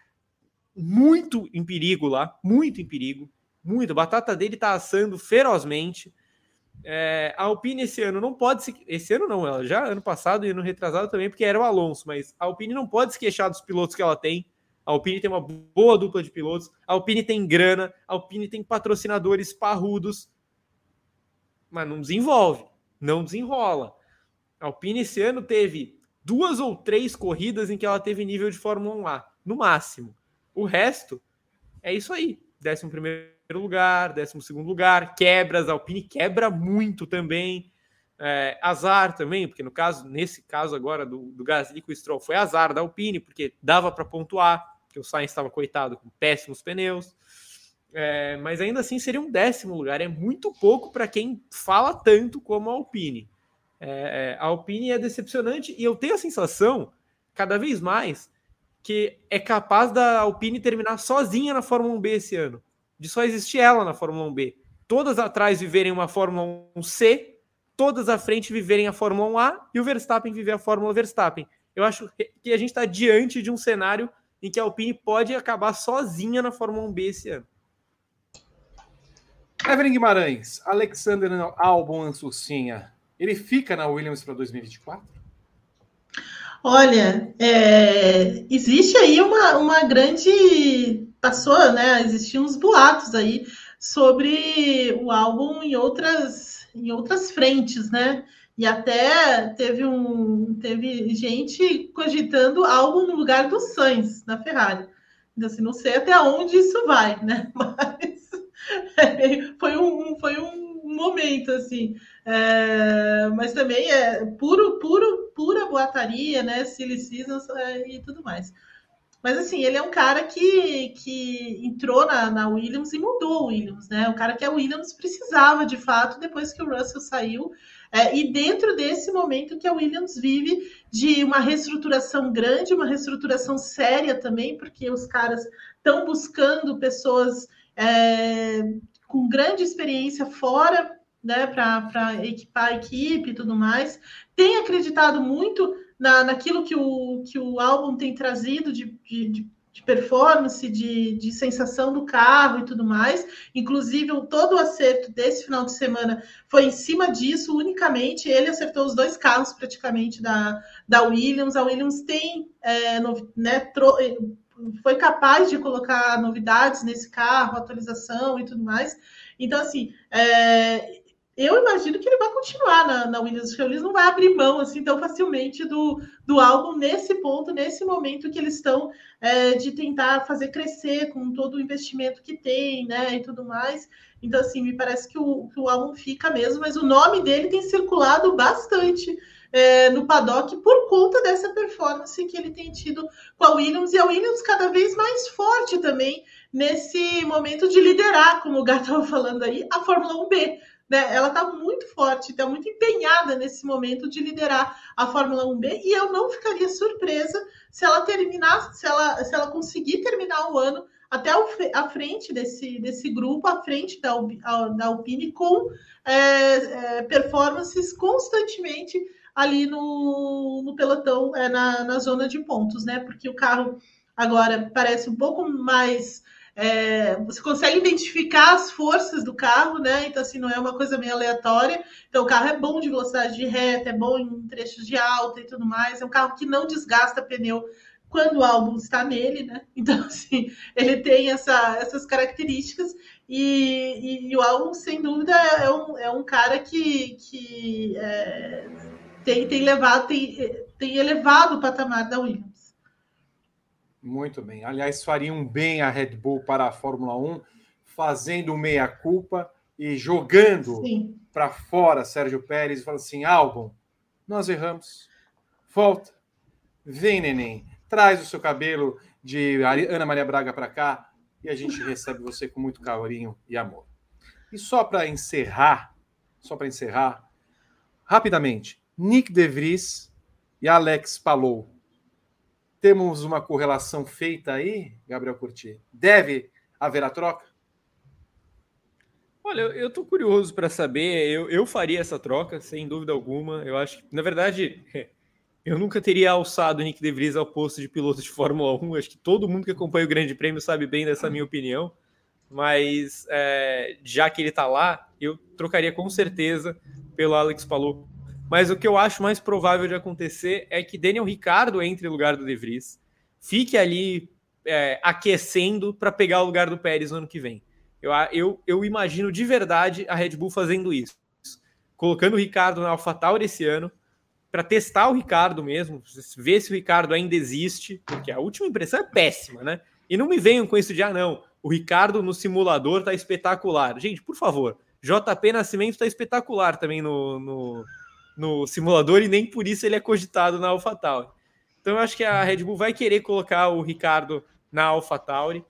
muito em perigo lá, muito em perigo, muito. A batata dele tá assando ferozmente. É, a Alpine esse ano não pode se. Esse ano não, ela já ano passado e ano retrasado também, porque era o Alonso, mas a Alpine não pode se queixar dos pilotos que ela tem. A Alpine tem uma boa dupla de pilotos, a Alpine tem grana, a Alpine tem patrocinadores parrudos, mas não desenvolve, não desenrola. A Alpine esse ano teve duas ou três corridas em que ela teve nível de Fórmula 1A, no máximo. O resto é isso aí. 11 primeiro lugar, 12 segundo lugar, quebras, Alpine quebra muito também. É, azar também, porque no caso, nesse caso agora do, do Gasly com o Stroll, foi azar da Alpine, porque dava para pontuar, que o Sainz estava coitado com péssimos pneus. é, mas ainda assim seria um décimo lugar. É muito pouco para quem fala tanto como a Alpine. É, é, a Alpine é decepcionante e eu tenho a sensação, cada vez mais, que é capaz da Alpine terminar sozinha na Fórmula 1B esse ano. De só existir ela na Fórmula 1B. Todas atrás viverem uma Fórmula 1C, todas à frente viverem a Fórmula 1A e o Verstappen viver a Fórmula Verstappen. Eu acho que a gente está diante de um cenário em que a Alpine pode acabar sozinha na Fórmula 1B esse ano. Evelyn Guimarães, Alexander Albon Ansucinha, ele fica na Williams para 2024? Olha, é, existe aí uma, uma grande. Passou, né? Existiam uns boatos aí sobre o álbum em outras, em outras frentes, né? E até teve um teve gente cogitando álbum no lugar do Sainz na Ferrari. Então, assim, não sei até onde isso vai, né? Mas foi um, foi um momento, assim. É, mas também é puro, puro, pura boataria, né? Silly Seasons é, e tudo mais. Mas assim, ele é um cara que, que entrou na, na Williams e mudou o Williams, né? O cara que a Williams precisava de fato depois que o Russell saiu. É, e dentro desse momento que a Williams vive de uma reestruturação grande, uma reestruturação séria também, porque os caras estão buscando pessoas é, com grande experiência fora né, para equipar a equipe e tudo mais. Tem acreditado muito na, naquilo que o, que o álbum tem trazido de, de, de performance, de, de sensação do carro e tudo mais. Inclusive, todo o acerto desse final de semana foi em cima disso, unicamente. Ele acertou os dois carros praticamente da, da Williams. A Williams tem, é, no, né, tro, foi capaz de colocar novidades nesse carro, atualização e tudo mais. Então, assim, é, eu imagino que ele vai continuar na, na Williams. Eles não vai abrir mão assim tão facilmente do, do álbum nesse ponto, nesse momento que eles estão é, de tentar fazer crescer com todo o investimento que tem, né, e tudo mais. Então, assim, me parece que o, que o álbum fica mesmo, mas o nome dele tem circulado bastante é, no paddock por conta dessa performance que ele tem tido com a Williams e a Williams cada vez mais forte também nesse momento de liderar, como o Gato estava falando aí, a Fórmula 1B né? Ela está muito forte, está muito empenhada nesse momento de liderar a Fórmula 1B e eu não ficaria surpresa se ela terminar, se ela, se ela conseguir terminar o ano até a frente desse, desse grupo, à frente da, da Alpine, com é, é, performances constantemente ali no, no pelotão, é, na, na zona de pontos, né? Porque o carro agora parece um pouco mais é, você consegue identificar as forças do carro, né? Então, assim, não é uma coisa meio aleatória. Então, o carro é bom de velocidade de reta, é bom em trechos de alta e tudo mais. É um carro que não desgasta pneu quando o álbum está nele, né? Então, assim, ele tem essa, essas características. E, e, e, o álbum, sem dúvida, é um, é um cara que, que é, tem, tem, levado, tem, tem elevado o patamar da Williams. Muito bem. Aliás, fariam bem a Red Bull para a Fórmula 1, fazendo meia-culpa e jogando para fora Sérgio Pérez e falando assim: Albon, nós erramos. Volta. Vem, neném. Traz o seu cabelo de Ana Maria Braga para cá e a gente recebe você com muito carinho e amor. E só para encerrar, só para encerrar, rapidamente, Nick De Vries e Alex Palou temos uma correlação feita aí, Gabriel Curti? Deve haver a troca? Olha, eu estou curioso para saber. Eu, eu faria essa troca, sem dúvida alguma. Eu acho que, na verdade, eu nunca teria alçado o Nick De Vries ao posto de piloto de Fórmula 1. Acho que todo mundo que acompanha o Grande Prêmio sabe bem dessa minha opinião. Mas é, já que ele está lá, eu trocaria com certeza pelo Alex Palou mas o que eu acho mais provável de acontecer é que Daniel Ricardo entre no lugar do De Vries, fique ali é, aquecendo para pegar o lugar do Pérez no ano que vem. Eu, eu, eu imagino de verdade a Red Bull fazendo isso, colocando o Ricardo na AlphaTauri esse ano, para testar o Ricardo mesmo, ver se o Ricardo ainda existe, porque a última impressão é péssima, né? E não me venham com isso de, ah, não, o Ricardo no simulador tá espetacular. Gente, por favor, JP Nascimento tá espetacular também no, no no simulador e nem por isso ele é cogitado na AlphaTauri. Então eu acho que a Red Bull vai querer colocar o Ricardo na AlphaTauri.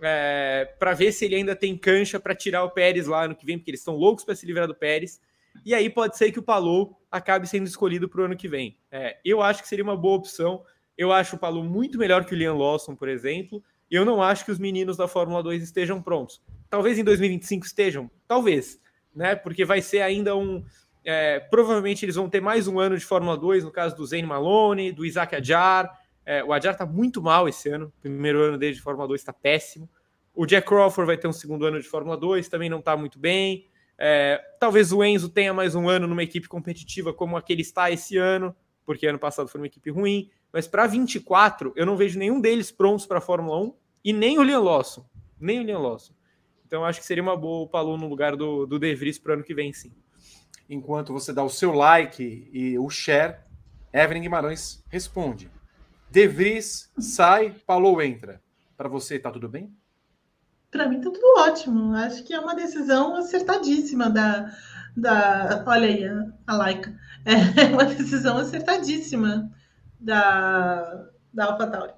é, para ver se ele ainda tem cancha para tirar o Pérez lá no que vem, porque eles estão loucos para se livrar do Pérez. E aí pode ser que o Palou acabe sendo escolhido para o ano que vem. É, eu acho que seria uma boa opção. Eu acho o Palou muito melhor que o Liam Lawson, por exemplo. Eu não acho que os meninos da Fórmula 2 estejam prontos. Talvez em 2025 estejam, talvez, né? Porque vai ser ainda um. É, provavelmente eles vão ter mais um ano de Fórmula 2, no caso do Zane Malone, do Isaac Adjar. É, o Adjar está muito mal esse ano. Primeiro ano dele de Fórmula 2 está péssimo. O Jack Crawford vai ter um segundo ano de Fórmula 2, também não está muito bem. É, talvez o Enzo tenha mais um ano numa equipe competitiva como aquele está esse ano, porque ano passado foi uma equipe ruim. Mas para 24, eu não vejo nenhum deles prontos para a Fórmula 1 e nem o Liam Lawson. Nem o Liam Lawson. Então acho que seria uma boa o Palou no lugar do, do De Vries para o ano que vem, sim. Enquanto você dá o seu like e o share, Evelyn Guimarães responde. De Vries sai, Palou entra. Para você, tá tudo bem? Para mim tá tudo ótimo. Acho que é uma decisão acertadíssima da. da olha aí, a Laika. É uma decisão acertadíssima da, da AlphaTauri.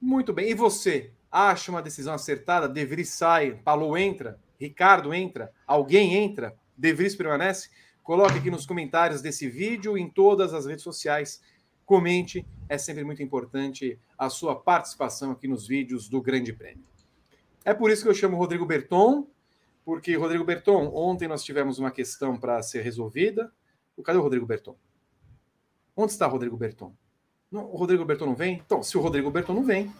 Muito bem. E você? Acha uma decisão acertada? De Vries sai, Palou entra, Ricardo entra, alguém entra, De Vries permanece? Coloque aqui nos comentários desse vídeo, em todas as redes sociais comente, é sempre muito importante a sua participação aqui nos vídeos do Grande Prêmio. É por isso que eu chamo Rodrigo Berton, porque, Rodrigo Berton, ontem nós tivemos uma questão para ser resolvida. Cadê o Rodrigo Berton? Onde está o Rodrigo Berton? Não, o Rodrigo Berton não vem? Então, se o Rodrigo Berton não vem,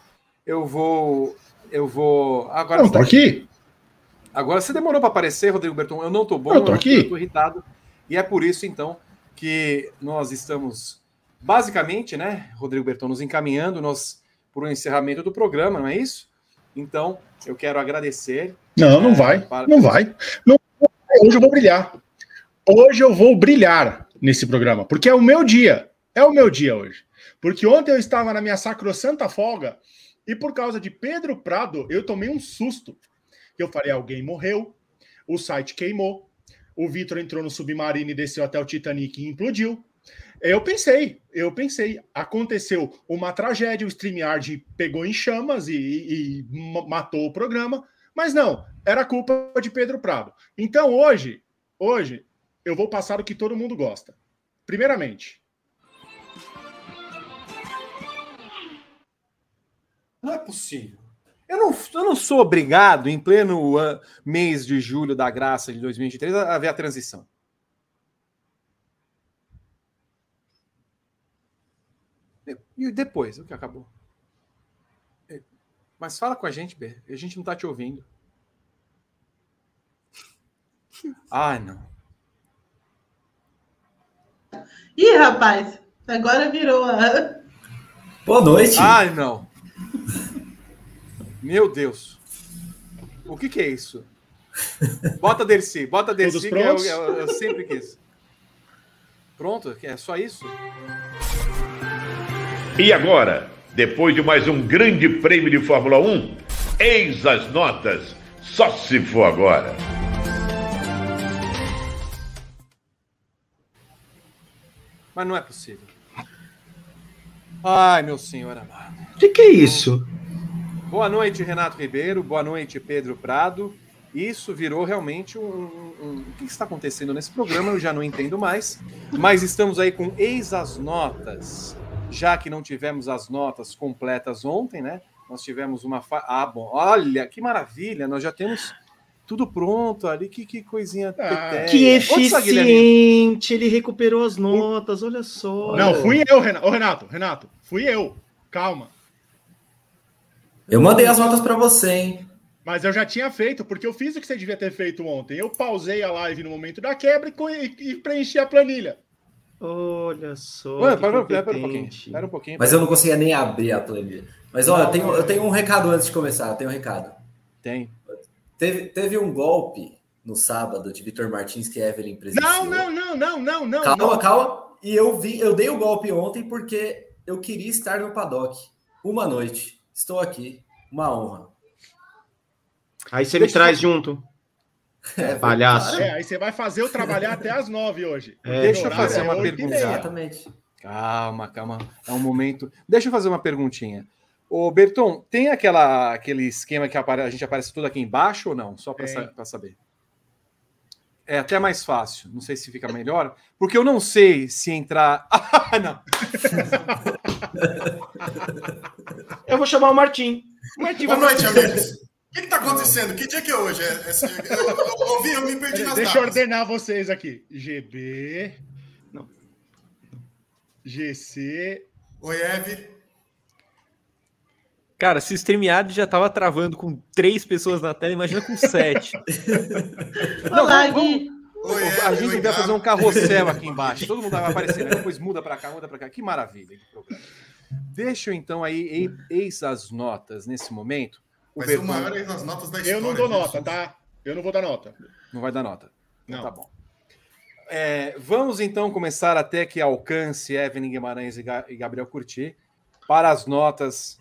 eu vou. Eu vou. Agora. Não, tô aqui. Agora você demorou para aparecer, Rodrigo Berton. Eu não estou bom, eu tô aqui. Eu tô irritado. E é por isso, então, que nós estamos basicamente, né, Rodrigo Berton, nos encaminhando nós para o encerramento do programa, não é isso? Então, eu quero agradecer. Não, não é, vai. Para... Não vai. Não, hoje eu vou brilhar. Hoje eu vou brilhar nesse programa, porque é o meu dia. É o meu dia hoje. Porque ontem eu estava na minha sacrossanta folga e por causa de Pedro Prado, eu tomei um susto. Eu falei, alguém morreu, o site queimou, o Vitor entrou no submarino e desceu até o Titanic e implodiu. Eu pensei, eu pensei. Aconteceu uma tragédia, o StreamYard pegou em chamas e, e, e matou o programa, mas não, era culpa de Pedro Prado. Então hoje, hoje, eu vou passar o que todo mundo gosta. Primeiramente. Não é possível. Eu não, eu não sou obrigado, em pleno mês de julho da graça de 2023, a ver a transição. E depois, o que acabou? É, mas fala com a gente, Ber. A gente não tá te ouvindo. Ai, não. Ih, rapaz, agora virou a. Boa noite. Ai, não. Meu Deus. O que, que é isso? Bota Dercy, bota Dercy, que eu, eu, eu sempre quis. Pronto? É só isso? E agora, depois de mais um grande prêmio de Fórmula 1, eis as notas, só se for agora. Mas não é possível. Ai, meu senhor amado. O que, que é isso? Boa noite, Renato Ribeiro. Boa noite, Pedro Prado. Isso virou realmente um, um, um, O que está acontecendo nesse programa? Eu já não entendo mais. Mas estamos aí com eis as notas já que não tivemos as notas completas ontem, né? Nós tivemos uma. Fa... Ah, bom, olha que maravilha, nós já temos tudo pronto ali, que, que coisinha. Ah, que eficiente, ele recuperou as notas, olha só. Não, fui eu, Renato. Ô, Renato, Renato, fui eu. Calma. Eu mandei as notas para você, hein? Mas eu já tinha feito, porque eu fiz o que você devia ter feito ontem. Eu pausei a live no momento da quebra e, e preenchi a planilha. Olha só. Ué, para, para, para, um pouquinho. Espera um pouquinho. Mas eu não conseguia nem abrir a planilha. Mas olha, eu tenho, eu tenho um recado antes de começar. Eu tenho um recado. Tem. Teve, teve um golpe no sábado de Vitor Martins que Evelyn presenciou. Não, não, não, não, não, não. Calma, não. calma. E eu vi, eu dei o golpe ontem porque eu queria estar no paddock. Uma noite. Estou aqui. Uma honra. Aí você Deixa me traz eu... junto. É, palhaço. É, aí você vai fazer eu trabalhar até as nove hoje. É, Deixa eu fazer uma pergunta. Exatamente. Calma, calma. É um momento. Deixa eu fazer uma perguntinha. Ô, Berton, tem aquela, aquele esquema que a gente aparece tudo aqui embaixo ou não? Só para sa saber. É até mais fácil. Não sei se fica melhor, porque eu não sei se entrar. Ah, não. eu vou chamar o Martim. Martim Boa noite, amigos. O que está acontecendo? Que dia que é hoje? É, é, eu, eu, ouvi, eu me perdi nas Deixa datas. eu ordenar vocês aqui. GB. Não. GC. Oi, Eve. Cara, se o StreamYard já tava travando com três pessoas na tela, imagina com sete. Não, Olá, vamos, Oi, é, a gente vai fazer um carrossel aqui embaixo. Todo mundo vai aparecer, né? depois muda para cá, muda para cá. Que maravilha que programa. Deixa eu então aí, eis as notas nesse momento. O Vai Bertão... ser o as notas da história. Eu não dou nota, tá? Eu não vou dar nota. Não vai dar nota. Então, não. Tá bom. É, vamos então começar até que alcance Evelyn Guimarães e Gabriel Curti para as notas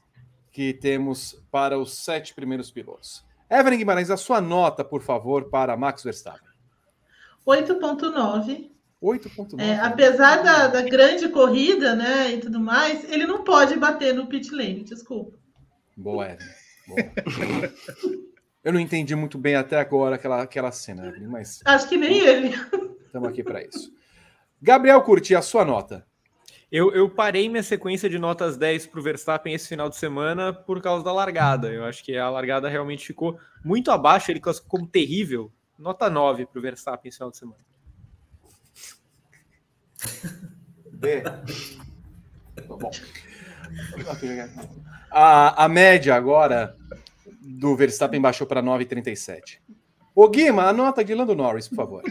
que temos para os sete primeiros pilotos. Evelyn Guimarães, a sua nota, por favor, para Max Verstappen. 8.9. 8.9. É, apesar da, da, grande corrida, né, e tudo mais, ele não pode bater no pit lane, desculpa. Boa, Evelyn. Boa. Eu não entendi muito bem até agora aquela, aquela cena, Evelyn, mas... Acho que nem ele. Estamos aqui para isso. Gabriel Curti, a sua nota. Eu, eu parei minha sequência de notas 10 para o Verstappen esse final de semana por causa da largada. Eu acho que a largada realmente ficou muito abaixo, ele classificou como terrível. Nota 9 para o Verstappen esse final de semana. B. Bom. A, a média agora do Verstappen baixou para 9,37. Ô Guima, a nota de Lando Norris, por favor.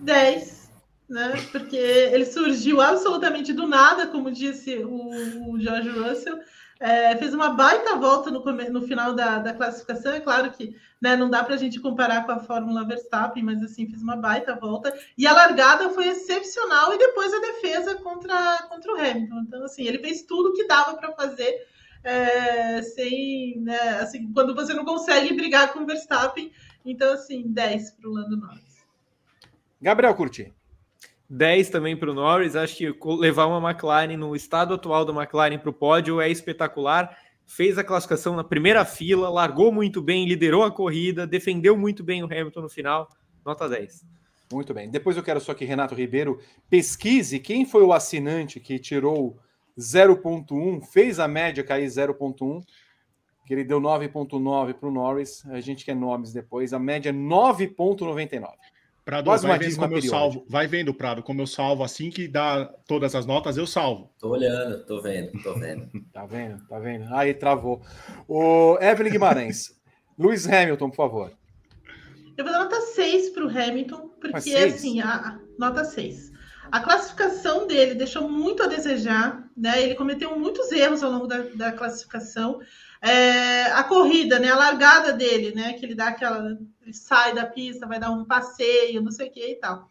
10 né? Porque ele surgiu absolutamente do nada, como disse o, o George Russell. É, fez uma baita volta no, no final da, da, classificação. É claro que né, não dá para a gente comparar com a Fórmula Verstappen, mas assim, fez uma baita volta. E a largada foi excepcional, e depois a defesa contra, contra o Hamilton. Então, assim, ele fez tudo que dava para fazer. É, sem, né, assim, quando você não consegue brigar com o Verstappen, então assim, 10 para o Lando Norris. Gabriel Curti. 10 também para o Norris. Acho que levar uma McLaren no estado atual da McLaren para o pódio é espetacular. Fez a classificação na primeira fila, largou muito bem, liderou a corrida, defendeu muito bem o Hamilton no final. Nota 10. Muito bem. Depois eu quero só que Renato Ribeiro pesquise quem foi o assinante que tirou 0.1, fez a média cair 0.1, que ele deu 9.9 para o Norris. A gente quer nomes depois. A média é 9.99. Prado, Quase vai vendo como eu salvo. Vai vendo, Prado, como eu salvo. Assim que dá todas as notas, eu salvo. Tô olhando, tô vendo, tô vendo. tá vendo, tá vendo? Aí travou. O Evelyn Guimarães. Lewis Hamilton, por favor. Eu vou dar nota 6 para o Hamilton, porque assim, a, a, nota 6. A classificação dele deixou muito a desejar, né? Ele cometeu muitos erros ao longo da, da classificação. É, a corrida, né? A largada dele, né? Que ele dá aquela. Ele sai da pista, vai dar um passeio, não sei o que e tal.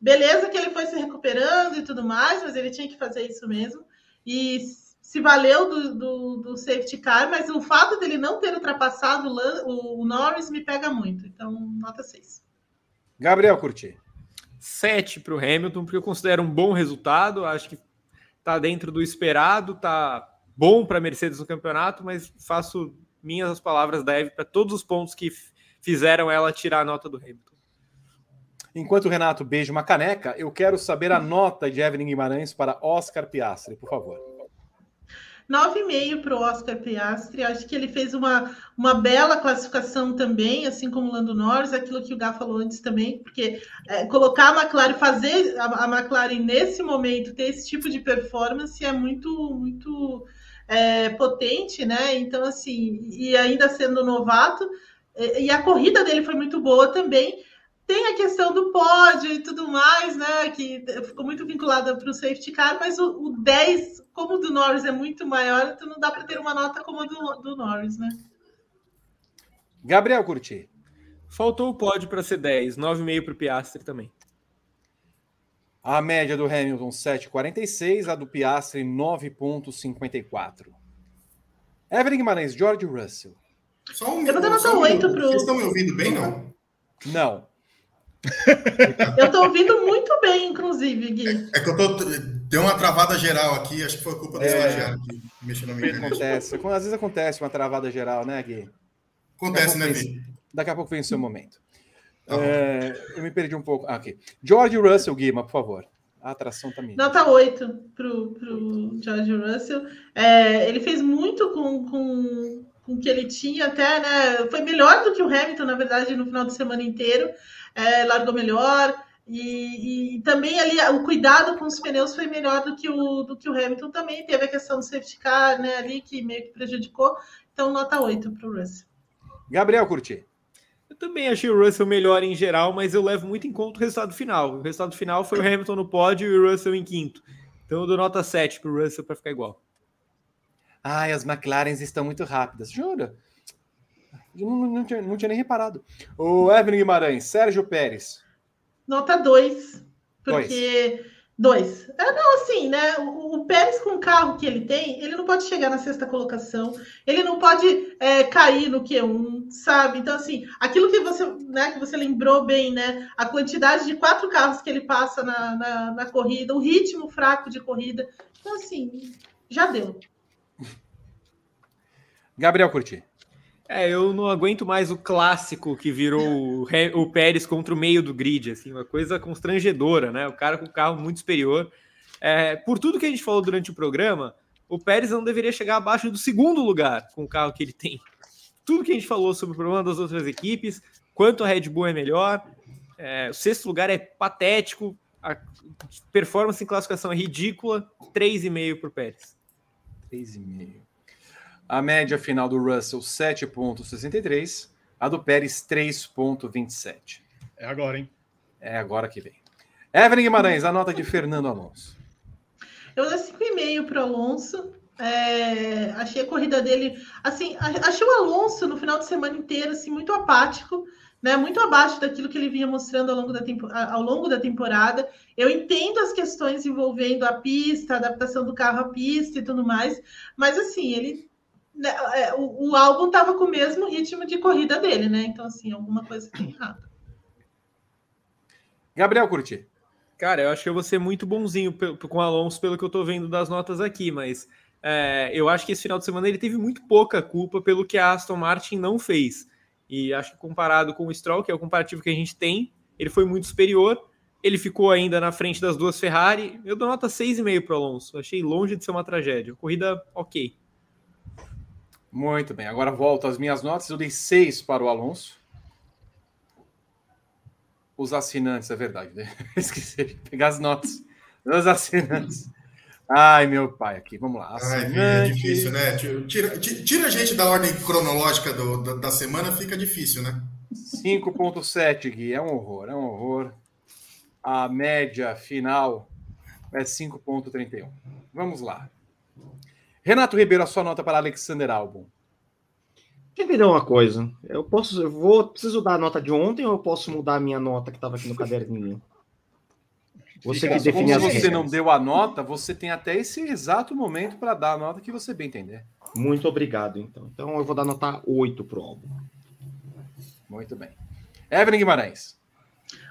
Beleza que ele foi se recuperando e tudo mais, mas ele tinha que fazer isso mesmo. E se valeu do, do, do safety car, mas o fato dele não ter ultrapassado o, o Norris me pega muito. Então, nota 6. Gabriel Curti. 7 para o Hamilton, porque eu considero um bom resultado. Acho que está dentro do esperado, está bom para a Mercedes no campeonato, mas faço minhas as palavras da Eve para todos os pontos que fizeram ela tirar a nota do Hamilton. Enquanto o Renato beija uma caneca, eu quero saber a nota de Evelyn Guimarães para Oscar Piastri, por favor. 9,5 para o Oscar Piastri. Acho que ele fez uma, uma bela classificação também, assim como o Lando Norris, aquilo que o Gá falou antes também, porque é, colocar a McLaren, fazer a, a, McLaren nesse momento ter esse tipo de performance é muito, muito é, potente, né? Então, assim, e ainda sendo novato, e, a corrida dele foi muito boa também. Tem a questão do pódio e tudo mais, né? Que ficou muito vinculada para o safety car, mas o, o 10, como o do Norris é muito maior, então não dá para ter uma nota como a do, do Norris, né? Gabriel Curti. Faltou o pódio para ser 10, 9,5 para o Piastri também. A média do Hamilton 7,46, a do Piastri 9,54. Evelyn Guimarães, George Russell. Só um, Eu vou dar nota 8 para Vocês estão me ouvindo bem, não? Não. eu estou ouvindo muito bem, inclusive, Gui. É, é que eu estou Deu uma travada geral aqui, acho que foi culpa do É. estagiário que mexeu na minha internet. Acontece. Às vezes acontece uma travada geral, né, Gui? Acontece, né, Daqui a pouco Vi? vem- Daqui a pouco vem o seu momento. Tá. É, eu me perdi um pouco. Ah, aqui. George Russell, Guima, por favor. A atração tá minha. Nota 8 pro, pro George Russell. É, ele fez muito com, com, com o que ele tinha, até, né? Foi melhor do que o Hamilton, na verdade, no final de semana inteiro. É, largou melhor. E, e também ali o cuidado com os pneus foi melhor do que, o, do que o Hamilton também. Teve a questão do safety car, né? Ali que meio que prejudicou. Então, nota 8 pro Russell. Gabriel Curti. Eu também achei o Russell melhor em geral, mas eu levo muito em conta o resultado final. O resultado final foi o Hamilton no pódio e o Russell em quinto. Então eu dou nota 7 pro Russell para ficar igual. Ai, as McLarens estão muito rápidas. Jura? Não, não tinha, não tinha nem reparado. O Evelyn Guimarães, Sérgio Pérez. Nota 2, porque. 2. É, não, assim, né? O, o Pérez, com o carro que ele tem, ele não pode chegar na sexta colocação, ele não pode é, cair no Q1, sabe? Então, assim, aquilo que você, né, que você lembrou bem, né? A quantidade de quatro carros que ele passa na, na, na corrida, o ritmo fraco de corrida. Então, assim, já deu. Gabriel Curti. É, eu não aguento mais o clássico que virou o, o Pérez contra o meio do grid, assim, uma coisa constrangedora, né? O cara com o carro muito superior. É, por tudo que a gente falou durante o programa, o Pérez não deveria chegar abaixo do segundo lugar com o carro que ele tem. Tudo que a gente falou sobre o problema das outras equipes, quanto a Red Bull é melhor, é, o sexto lugar é patético, a performance em classificação é ridícula, 3,5 para o Pérez. 3,5. A média final do Russell, 7,63. A do Pérez, 3,27. É agora, hein? É agora que vem. Evelyn Guimarães, a nota de Fernando Alonso. Eu dou 5,5 para o Alonso. É, achei a corrida dele. Assim, achei o Alonso no final de semana inteiro assim, muito apático, né? Muito abaixo daquilo que ele vinha mostrando ao longo da, tempo- ao longo da temporada. Eu entendo as questões envolvendo a pista, a adaptação do carro à pista e tudo mais, mas assim, ele. Né, é, o, o álbum estava com o mesmo ritmo de corrida dele, né? Então, assim, alguma coisa tem errado. Gabriel Curti. Cara, eu acho que eu vou ser muito bonzinho com o Alonso pelo que eu tô vendo das notas aqui, mas é, eu acho que esse final de semana ele teve muito pouca culpa pelo que a Aston Martin não fez. E acho que comparado com o Stroll, que é o comparativo que a gente tem, ele foi muito superior. Ele ficou ainda na frente das duas Ferrari. Eu dou nota 6,5 para o Alonso. Achei longe de ser uma tragédia. Corrida ok. Muito bem. Agora volto às minhas notas. Eu dei 6 para o Alonso. Os assinantes, é verdade. Né? Esqueci de pegar as notas. Os assinantes. Ai, meu pai, aqui. Vamos lá. Ai, Vi, é difícil, né? Tira, ti- tira a gente da ordem cronológica do- da, da semana, fica difícil, né? 5,7, Gui. É um horror, é um horror. A média final é 5,31. Vamos lá. Renato Ribeiro, a sua nota para Alexander Albon. Quer ver uma coisa? Eu posso, eu vou, preciso dar a nota de ontem ou eu posso mudar a minha nota que estava aqui no caderninho? Você que define Como as você regras. não deu a nota, você tem até esse exato momento para dar a nota que você bem entender. Muito obrigado, então. Então eu vou dar nota 8 pro álbum. Muito bem. Evelyn Guimarães.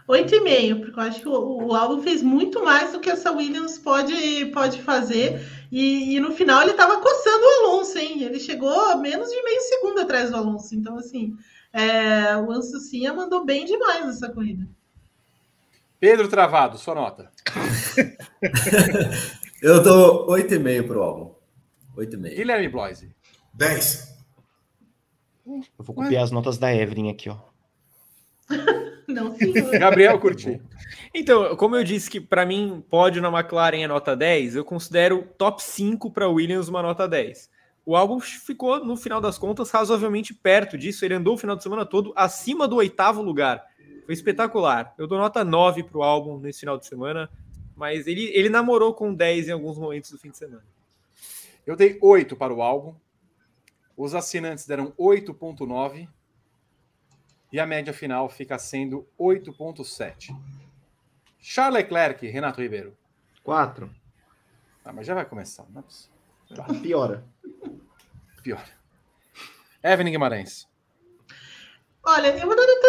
8,5, porque eu acho que o, o álbum fez muito mais do que essa Williams pode, pode fazer. E, e no final ele estava coçando o Alonso, hein? Ele chegou a menos de meio segundo atrás do Alonso. Então, assim, é, o Ansucinha mandou bem demais nessa corrida. Pedro Travado, sua nota. Eu dou 8,5 pro álbum. 8,5. Guilherme Bloise. 10. Eu vou copiar as notas da Evelyn aqui, ó. Não, senhor. Gabriel Curti. Então, como eu disse que para mim pódio na McLaren é nota 10, eu considero top 5 para Williams uma nota 10. O álbum ficou, no final das contas, razoavelmente perto disso. Ele andou o final de semana todo acima do oitavo lugar. Foi espetacular. Eu dou nota 9 para o álbum nesse final de semana, mas ele, ele namorou com 10 em alguns momentos do fim de semana. Eu dei 8 para o álbum. Os assinantes deram 8,9. E a média final fica sendo 8,7. Charles Leclerc, Renato Ribeiro. 4. Ah, mas já vai começar. Não é possível. Piora. Pior. Evelyn Guimarães. Olha, eu vou dar nota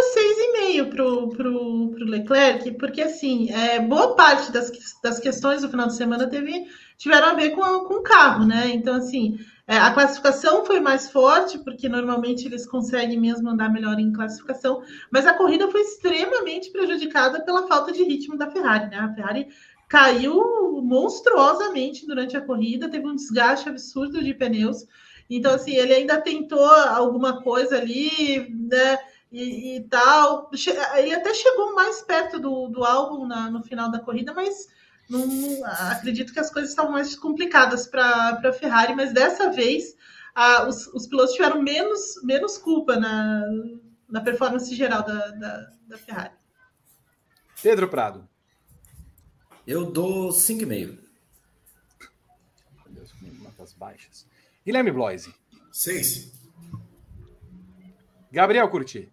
6,5 pro, pro, pro Leclerc, porque assim, é, boa parte das, das questões do final de semana teve, tiveram a ver com, com o carro, né? Então, assim, é, a classificação foi mais forte, porque normalmente eles conseguem mesmo andar melhor em classificação, mas a corrida foi extremamente prejudicada pela falta de ritmo da Ferrari, né? A Ferrari caiu monstruosamente durante a corrida, teve um desgaste absurdo de pneus. Então, assim, ele ainda tentou alguma coisa ali, né? E, e tal. Ele até chegou mais perto do, do álbum na, no final da corrida, mas não, acredito que as coisas estavam mais complicadas para a Ferrari, mas dessa vez a, os, os, pilotos tiveram menos, menos culpa na, na performance geral da, da, da Ferrari. Pedro Prado. Eu dou 5,5. Meu Deus, notas baixas. Guilherme Bloise. Seis. Gabriel Curti.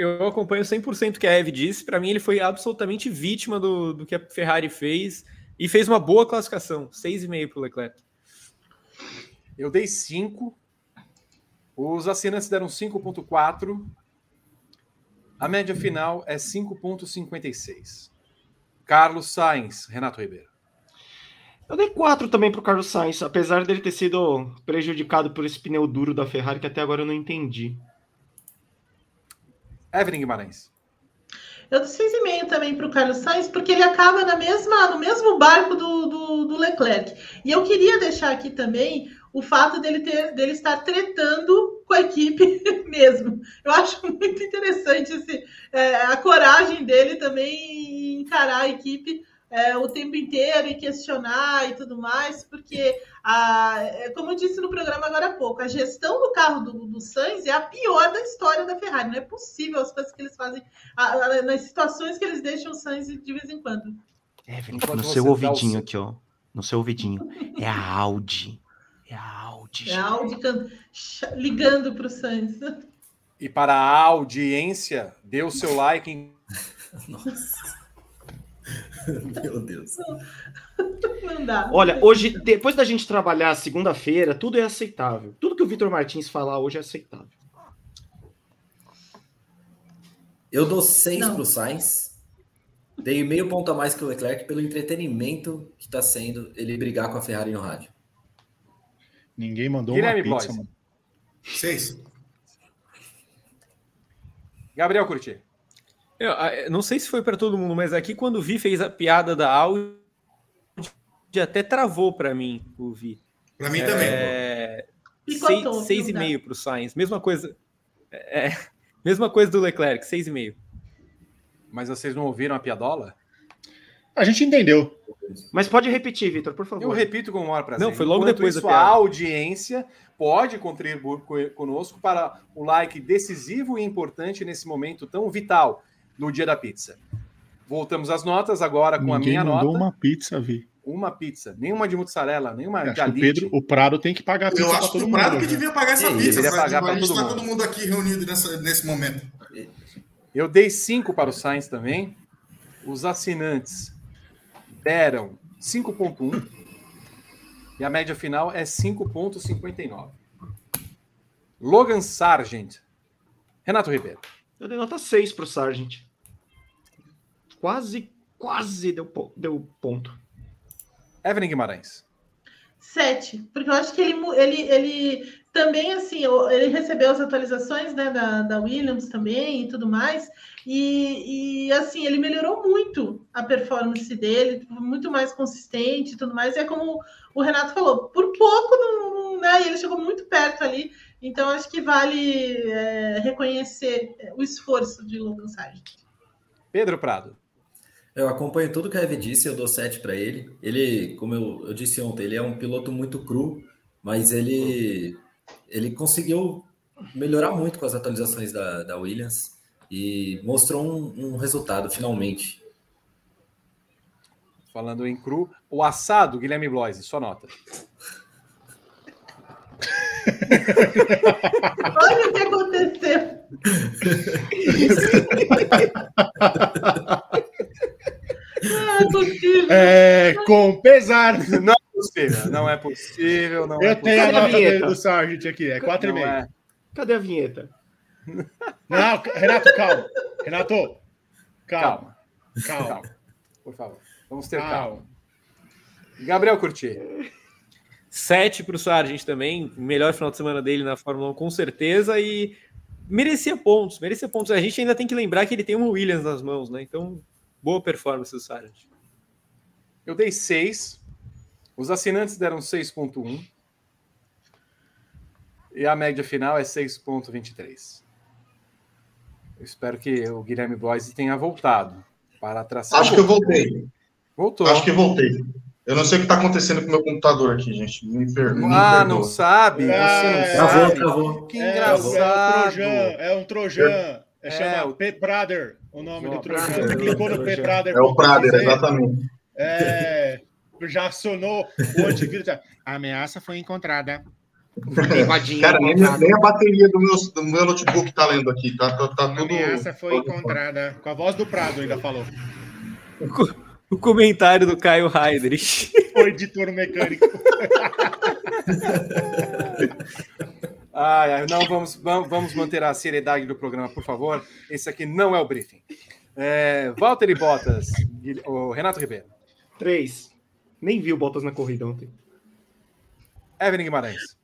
Eu acompanho 100% o que a Eve disse. Para mim, ele foi absolutamente vítima do, do que a Ferrari fez e fez uma boa classificação. 6,5 para o Leclerc. Eu dei 5. Os assinantes deram 5,4. A média final é 5,56. Carlos Sainz, Renato Ribeiro. Eu dei quatro também pro Carlos Sainz, apesar dele ter sido prejudicado por esse pneu duro da Ferrari que até agora eu não entendi. Evelyn Guimarães. Eu dou seis e meio também para o Carlos Sainz, porque ele acaba na mesma, no mesmo barco do, do, do, Leclerc. E eu queria deixar aqui também o fato dele, ter, dele estar tretando com a equipe mesmo. Eu acho muito interessante esse, é, a coragem dele também encarar a equipe é, o tempo inteiro e questionar e tudo mais, porque, a, é, como eu disse no programa agora há pouco, a gestão do carro do, do Sainz é a pior da história da Ferrari. Não é possível as coisas que eles fazem, a, a, nas situações que eles deixam o Sainz de vez em quando. É, no seu ouvidinho aqui, ó. No seu ouvidinho. É a Audi. É a Audi. É a Audi ligando para o Sainz. E para a audiência, dê o seu like. Nossa. Meu Deus. Não dá. Olha, hoje, depois da gente trabalhar segunda-feira, tudo é aceitável. Tudo que o Vitor Martins falar hoje é aceitável. Eu dou seis para o Sainz. Dei meio ponto a mais que o Leclerc pelo entretenimento que está sendo ele brigar com a Ferrari no rádio. Ninguém mandou Guilherme uma pizza, mano. Seis. Gabriel Curti. Eu, não sei se foi para todo mundo, mas aqui quando o Vi fez a piada da Audi, até travou para mim o Vi. Para mim também. É, seis, seis e meio para o Sainz. Mesma coisa. É, mesma coisa do Leclerc, seis e meio. Mas vocês não ouviram a piadola? A gente entendeu. Mas pode repetir, Vitor, por favor. Eu repito com o maior prazer. Não, foi logo Enquanto depois isso, da piada. a audiência pode contribuir conosco para o like decisivo e importante nesse momento tão vital no dia da pizza. Voltamos às notas agora com Ninguém a minha nota. uma pizza, Vi. Uma pizza, nenhuma de mussarela, nenhuma Acho de o alite. Pedro, o Prado tem que pagar a pizza Eu acho que o Prado mundo. que né? devia pagar essa Sim, pizza. pagar a gente todo está mundo. todo mundo aqui reunido nessa, nesse momento. Eu dei cinco para o Sainz também. Os assinantes deram 5.1 e a média final é 5.59. Logan Sargent. Renato Ribeiro. Eu dei nota 6 pro Sargent. Quase, quase deu, deu ponto. Evelyn Guimarães. Sete, porque eu acho que ele, ele, ele também, assim, ele recebeu as atualizações, né, da, da Williams também e tudo mais, e, e, assim, ele melhorou muito a performance dele, muito mais consistente e tudo mais, e é como o Renato falou, por pouco, não, né, ele chegou muito perto ali, então acho que vale é, reconhecer o esforço de Logan Sargent. Pedro Prado. Eu acompanho tudo que a Eve disse, eu dou 7 para ele. Ele, como eu, eu disse ontem, ele é um piloto muito cru, mas ele, ele conseguiu melhorar muito com as atualizações da, da Williams e mostrou um, um resultado finalmente. Falando em cru, o assado, Guilherme Bloise, sua nota. Olha o que aconteceu! É! É, com pesar. Não é possível, não é possível, não é Eu tenho a possível. nota vinheta. dele do Sargent aqui, é Não 4,5. é. Cadê a vinheta? Não, Renato, calma. Renato, calma. Calma, Calma. calma. Por favor. Vamos ter calma. calma. Gabriel Curti. 7 para o Sargent também, melhor final de semana dele na Fórmula 1, com certeza, e merecia pontos, merecia pontos. A gente ainda tem que lembrar que ele tem um Williams nas mãos, né? Então, boa performance do Sargent. Eu dei 6. Os assinantes deram 6.1. E a média final é 6.23. Eu espero que o Guilherme Bloise tenha voltado para traçar. Acho que eu voltei. Voltou. Acho que voltei. Eu não sei o que está acontecendo com o meu computador aqui, gente. Me, per... me Ah, perdoa. não sabe? Você não É, sabe? travou. Que É, é um engraçado. Trojan, é um Trojan. É, É, chama P. Prader, o nome do Trojan. Clicou no P. Prader. É o Prader, exatamente. É, já acionou o antivírus. A ameaça foi encontrada. Cara, nem, nem a bateria do meu, do meu notebook tá lendo aqui. Tá, tá, tá A tudo. ameaça foi encontrada. Com a voz do Prado ainda falou. O comentário do Caio Heidrich. O editor mecânico. Ai, ai, não, vamos, vamos manter a seriedade do programa, por favor. Esse aqui não é o briefing. É, Walter e Bottas, o Renato Ribeiro, Três. Nem vi o Bottas na corrida ontem. Evelyn Guimarães.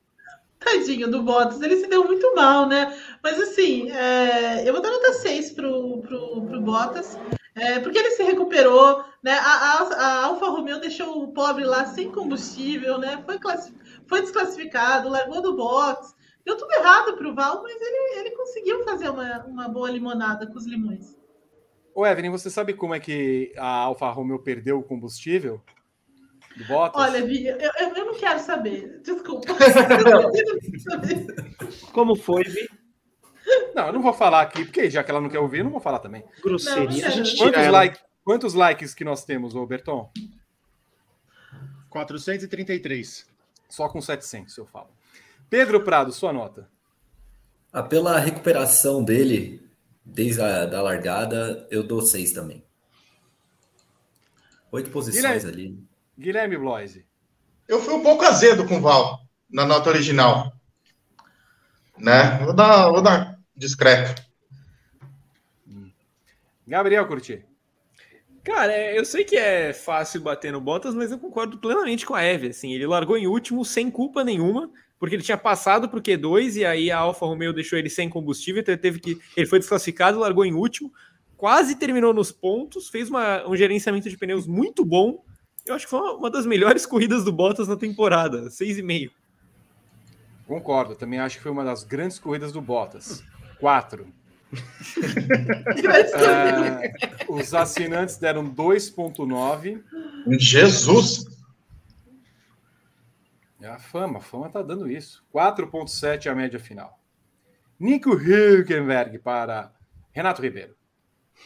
Tadinho do Bottas, ele se deu muito mal, né? Mas assim, é, eu vou dar nota 6 pro, pro, pro Bottas, é, porque ele se recuperou, né? A, a, a Alfa Romeo deixou o pobre lá sem combustível, né? Foi, classi- foi desclassificado, largou do box. Deu tudo errado pro Val, mas ele, ele conseguiu fazer uma, uma boa limonada com os limões. Ô, Evelyn, você sabe como é que a Alfa Romeo perdeu o combustível do Bottas? Olha, Vi, eu, eu, eu não quero saber. Desculpa. Eu não quero saber. Como foi, Vi? Não, eu não vou falar aqui, porque já que ela não quer ouvir, eu não vou falar também. Grosseria. Não, a gente sério. tira Quantos, like, quantos likes que nós temos, ô Berton? 433. Só com 700, eu falo. Pedro Prado, sua nota. Ah, pela recuperação dele, desde a da largada, eu dou seis também. Oito posições Guilherme. ali. Guilherme Bloise. Eu fui um pouco azedo com o Val na nota original. Né? Vou dar, vou dar discreto. Gabriel Curti. Cara, é, eu sei que é fácil bater no Bottas, mas eu concordo plenamente com a Eve. Assim, ele largou em último sem culpa nenhuma, porque ele tinha passado para o Q2 e aí a Alfa Romeo deixou ele sem combustível, então ele teve que. Ele foi desclassificado, largou em último, quase terminou nos pontos, fez uma- um gerenciamento de pneus muito bom. Eu acho que foi uma, uma das melhores corridas do Bottas na temporada, 6,5. Concordo, também acho que foi uma das grandes corridas do Bottas. Quatro. É, os assinantes deram 2,9. Jesus! É a fama, a fama tá dando isso. 4,7 a média final. Nico Hülkenberg para Renato Ribeiro.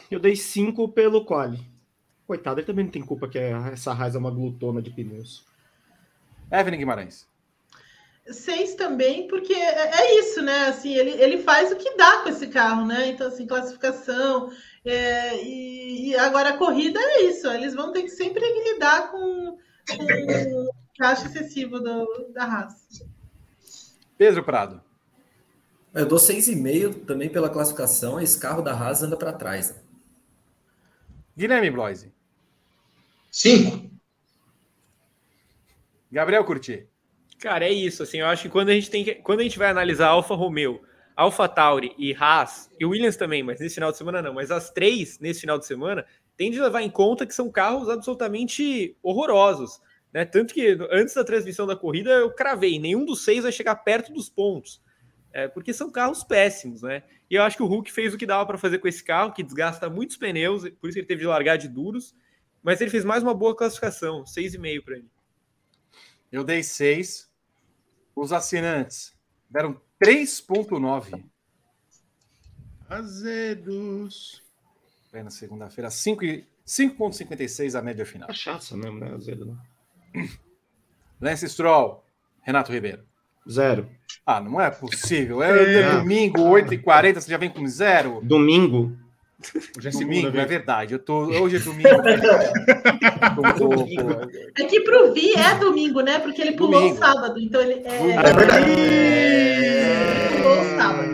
Eu dei cinco pelo quali. Coitado, ele também não tem culpa que essa Raiz é uma glutona de pneus. Evelyn Guimarães. Seis também, porque é é isso, né? Assim, ele, ele faz o que dá com esse carro, né? Então, assim, classificação. é, e, e agora a corrida é isso. Eles vão ter que sempre lidar com, com o caixa excessivo do, da raça. Pedro Prado. Eu dou seis e meio também pela classificação. Esse carro da Haas anda para trás. né? Guilherme Bloise. Cinco. Gabriel Curti. Cara, é isso. Assim, eu acho que quando a gente tem que, quando a gente vai analisar Alfa Romeo, Alfa Tauri e Haas e Williams também, mas nesse final de semana não, mas as três nesse final de semana tem de levar em conta que são carros absolutamente horrorosos, né? Tanto que antes da transmissão da corrida eu cravei, nenhum dos seis vai chegar perto dos pontos, é, porque são carros péssimos, né? E eu acho que o Hulk fez o que dava para fazer com esse carro, que desgasta muitos pneus, por isso ele teve de largar de duros, mas ele fez mais uma boa classificação, 6,5 para ele. Eu dei 6. Os assinantes deram 3,9. Azedos. Bem, na segunda-feira, 5 e- 5,56 a média final. Cachaça mesmo, né? Azedo, né? Lance Stroll, Renato Ribeiro. Zero. Ah, não é possível. É, É. domingo, 8h40, você já vem com zero? Domingo. Hoje é domingo, segunda, é verdade. Eu tô, hoje é domingo. Tô- É que pro Vi é domingo, né? Porque ele pulou Domingo. o sábado. Então ele é, Domingo. É verdade. pulou o sábado.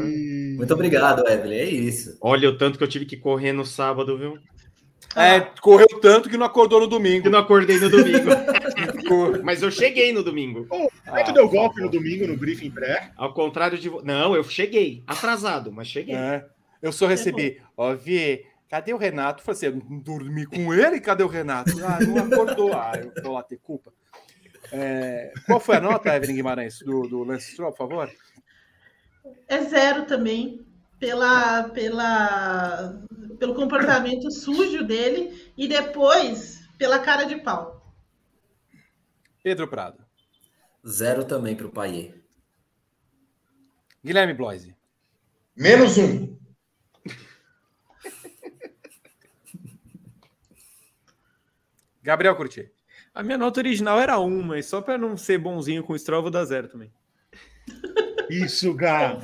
Muito obrigado, Evelyn. É isso. Olha o tanto que eu tive que correr no sábado, viu? É, correu tanto que não acordou no domingo. Eu não acordei no domingo. Mas eu cheguei no domingo. Como é que deu golpe no domingo no briefing pré? Ao contrário de. Não, eu cheguei. Atrasado, mas cheguei. É. Eu só recebi, ó, Vi, cadê o Renato? Eu falei assim, eu dormi com ele, cadê o Renato? Ah, não acordou. Ah, eu vou lá ter culpa. É, qual foi a nota, Evelyn Guimarães, do, do Lance Stroll, por favor? É zero também, pela, pela, pelo comportamento sujo dele e depois pela cara de pau. Pedro Prado. Zero também para o Paier. Guilherme Bloise. Menos um. Gabriel Curti. A minha nota original era um, mas só para não ser bonzinho com o Stroll, eu vou dar zero também. Isso, Gá.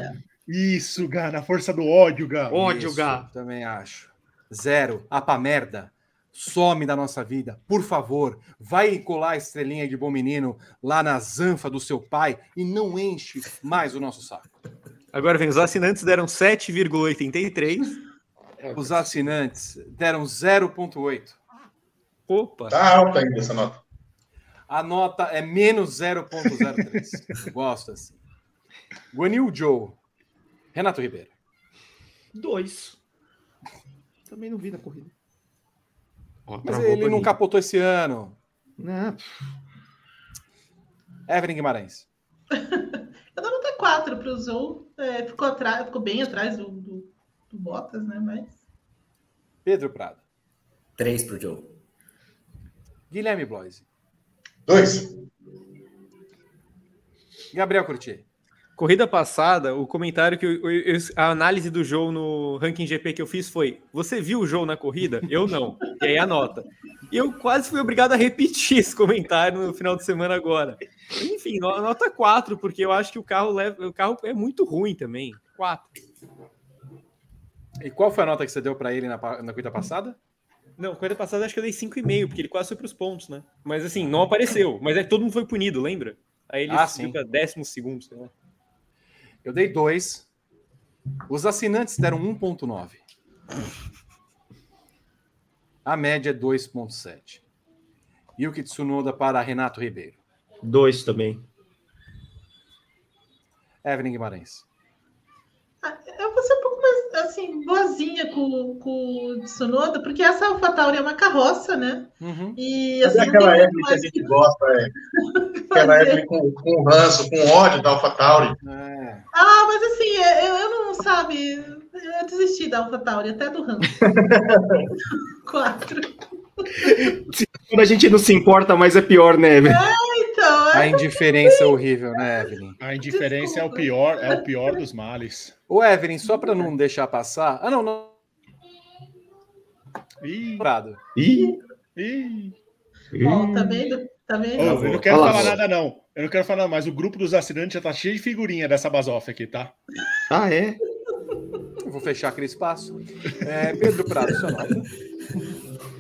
Isso, Gá. Na força do ódio, Gá. Ódio, Isso, Gá. Também acho. Zero. A pra merda. Some da nossa vida. Por favor, vai colar a estrelinha de bom menino lá na zanfa do seu pai e não enche mais o nosso saco. Agora vem, os assinantes deram 7,83. Os assinantes deram 0,8. Opa! Tá alta ainda essa nota. A nota é menos 0,03. Gosto assim. Guanil Joe. Renato Ribeiro. Dois. Também não vi na corrida. Ó, Mas ele não bonito. capotou esse ano. Não, Evelyn Guimarães. Eu dou nota 4 para o Zou. É, ficou, atrás, ficou bem atrás do, do, do Bottas, né? Mas Pedro Prado. Três para o Joe. Guilherme Bloise. Dois. Gabriel Curti. Corrida passada, o comentário que eu, eu- a análise do jogo no ranking GP que eu fiz foi: Você viu o jogo na corrida? Eu não. E aí a nota. E eu quase fui obrigado a repetir esse comentário no final de semana agora. Enfim, no- nota 4, porque eu acho que o carro leva, o carro é muito ruim também. 4. E qual foi a nota que você deu para ele na, na corrida passada? Não, corrida passada acho que eu dei 5,5, porque ele quase foi para os pontos, né? Mas assim, não apareceu. Mas é que todo mundo foi punido, lembra? Aí ele Ah, para décimo segundo, sei lá. Eu dei 2. Os assinantes deram 1,9. A média é 2,7. Yuki Tsunoda para Renato Ribeiro. dois também. Evelyn Guimarães. Eu vou ser um pouco mais, assim, boazinha com, com o Tsunoda, porque essa AlphaTauri é uma carroça, né? Uhum. E assim, aquela não tem Evelyn muito que a gente que gosta? É? Aquela. Evelyn com, com ranço, com ódio da AlphaTauri. É. Ah, mas assim, eu, eu não, sabe, eu desisti da AlphaTauri, até do ranking. Quatro. Quando a gente não se importa, mais é pior, né, velho? A indiferença é horrível, né, Evelyn? A indiferença é o pior, é o pior dos males. Ô, Evelyn, só para não deixar passar. Ah, não, não. Ih, Prado. Ih, ih. ó, tá vendo? Tá vendo? Ô, eu não quero Olha lá, falar nada, não. Eu não quero falar, mas o grupo dos assinantes já tá cheio de figurinha dessa basofa aqui, tá? Ah, é? Eu vou fechar aquele espaço. É, Pedro Prado, sua nota.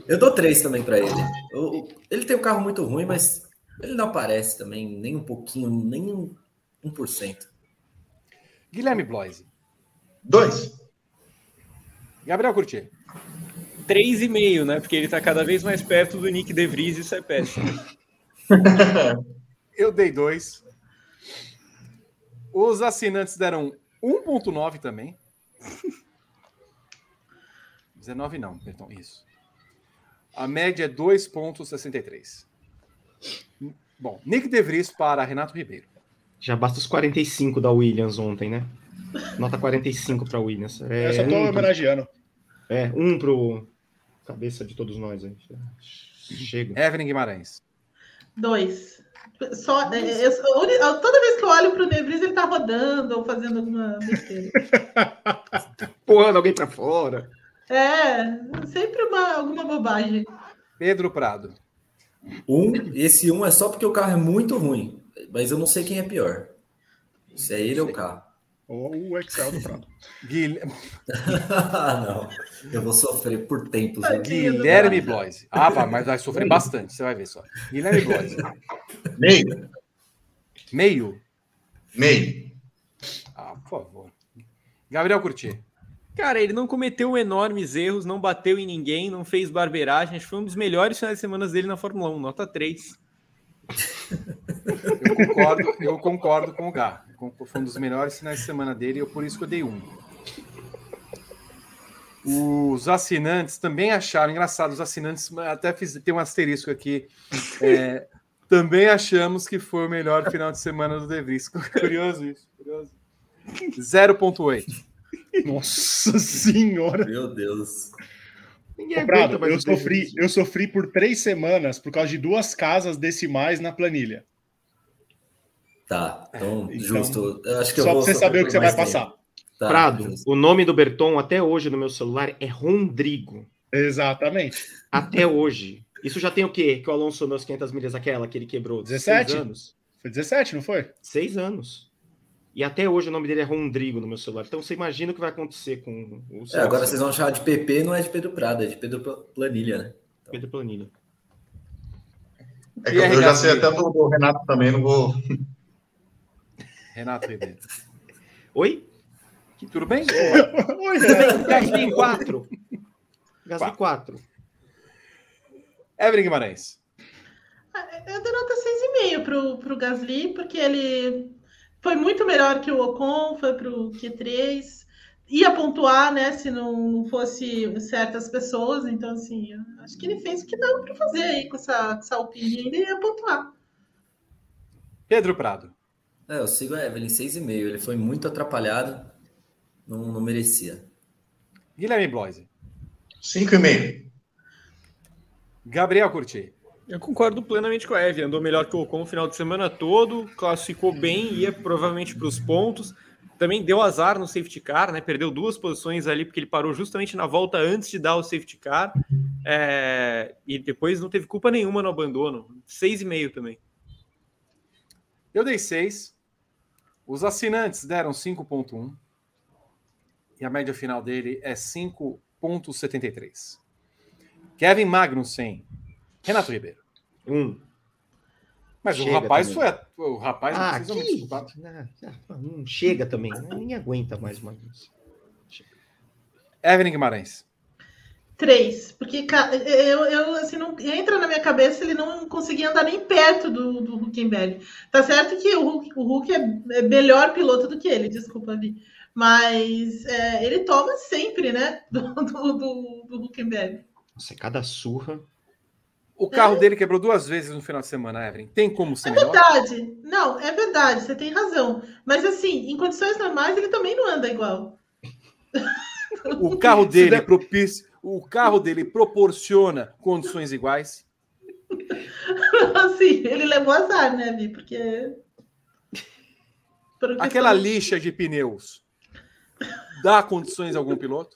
Eu dou três também para ele. O- o- ele tem um carro muito ruim, mas ele não aparece também, nem um pouquinho, nem um, um por cento. Guilherme Bloise. Dois. Gabriel Curti. 3,5, né? Porque ele tá cada vez mais perto do Nick De Vries e isso é péssimo. Eu dei 2. Os assinantes deram 1,9 também. 19 não, perdão, isso. A média é 2,63. Bom, Nick De Vries para Renato Ribeiro. Já basta os 45 da Williams ontem, né? Nota 45 para Williams. É, eu só tô um, pro- homenageando. é, um pro cabeça de todos nós. aí. Chega. Evelyn Guimarães. Dois. Só, é, eu- eu- toda vez que eu olho pro Nevris, ele tá rodando ou fazendo alguma besteira. Empurrando alguém para fora. É, sempre uma, alguma bobagem. Pedro Prado. Um, esse um é só porque o carro é muito ruim, mas eu não sei quem é pior. Se é ele ou o carro. Ou o Excel do Prado. Guil- não, eu vou sofrer por tempos. né? Guilherme Bloise. Ah, vai, mas vai sofrer bastante, você vai ver só. Guilherme Bloise. Meio. Meio. Meio. Ah, por favor. Gabriel Curti. Cara, ele não cometeu enormes erros, não bateu em ninguém, não fez que foi um dos melhores finais de semana dele na Fórmula 1, nota 3. Eu concordo, eu concordo com o Gá. Foi um dos melhores finais de semana dele, eu por isso que eu dei um. Os assinantes também acharam, engraçado, os assinantes, até fiz, tem um asterisco aqui. É, também achamos que foi o melhor final de semana do De Vries. Curioso isso, curioso. 0,8. Nossa senhora! Meu Deus. Ô, Prado, eu sofri, eu sofri por três semanas por causa de duas casas decimais na planilha. Tá, então, então justo. Eu acho que só para você saber o que você vai tempo. passar. Tá, Prado, justo. o nome do Berton até hoje no meu celular é Rondrigo. Exatamente. Até hoje. Isso já tem o quê? Que o Alonso nas 500 milhas, aquela que ele quebrou? 17 anos. Foi 17, não foi? Seis anos. E até hoje o nome dele é Rondrigo no meu celular. Então você imagina o que vai acontecer com o é, agora vocês vão chamar de PP, não é de Pedro Prado, é de Pedro Planilha, né? Então... Pedro Planilha. É que eu, já sei até do, do, Renato também, não vou. Renato Ribeiro. Oi? Tudo bem? Oi, Renato. Gasly 4. Gasly 4. Evelyn Guimarães. Eu dou nota 6,5 pro, pro Gasly, porque ele foi muito melhor que o Ocon, foi para o Q3. Ia pontuar, né? Se não fosse certas pessoas. Então, assim, acho que ele fez o que dava para fazer aí com essa, essa Alpine ainda ia pontuar. Pedro Prado. É, eu sigo a Evelyn 6,5. Ele foi muito atrapalhado. Não, não merecia. Guilherme Bloise. 5,5. Gabriel Curti. Eu concordo plenamente com a Eve. Andou melhor que o Ocon o final de semana todo, classificou bem, ia provavelmente para os pontos. Também deu azar no safety car, né? Perdeu duas posições ali, porque ele parou justamente na volta antes de dar o safety car. É... E depois não teve culpa nenhuma no abandono. Seis e meio também. Eu dei seis. Os assinantes deram 5,1. E a média final dele é 5,73. Kevin Magnussen Renato Ribeiro. Um. Mas chega o rapaz também. foi. O rapaz ah, não precisa que... não, não, chega também. Nem aguenta mais uma vez. Evelyn Guimarães. Três. Porque eu, eu assim, não entra na minha cabeça ele não conseguia andar nem perto do, do Huckenberg. Tá certo que o Hulk, o Hulk é, é melhor piloto do que ele, desculpa, Vi. Mas é, ele toma sempre, né? Do, do, do, do Huckenberg. Nossa, cada surra. O carro é. dele quebrou duas vezes no final de semana, Evelyn. Tem como ser É melhor? verdade. Não, é verdade, você tem razão. Mas assim, em condições normais, ele também não anda igual. O carro dele propicia, o carro dele proporciona condições iguais. Assim, ele levou azar, né, Vi? Porque. Aquela lixa de pneus dá condições a algum piloto?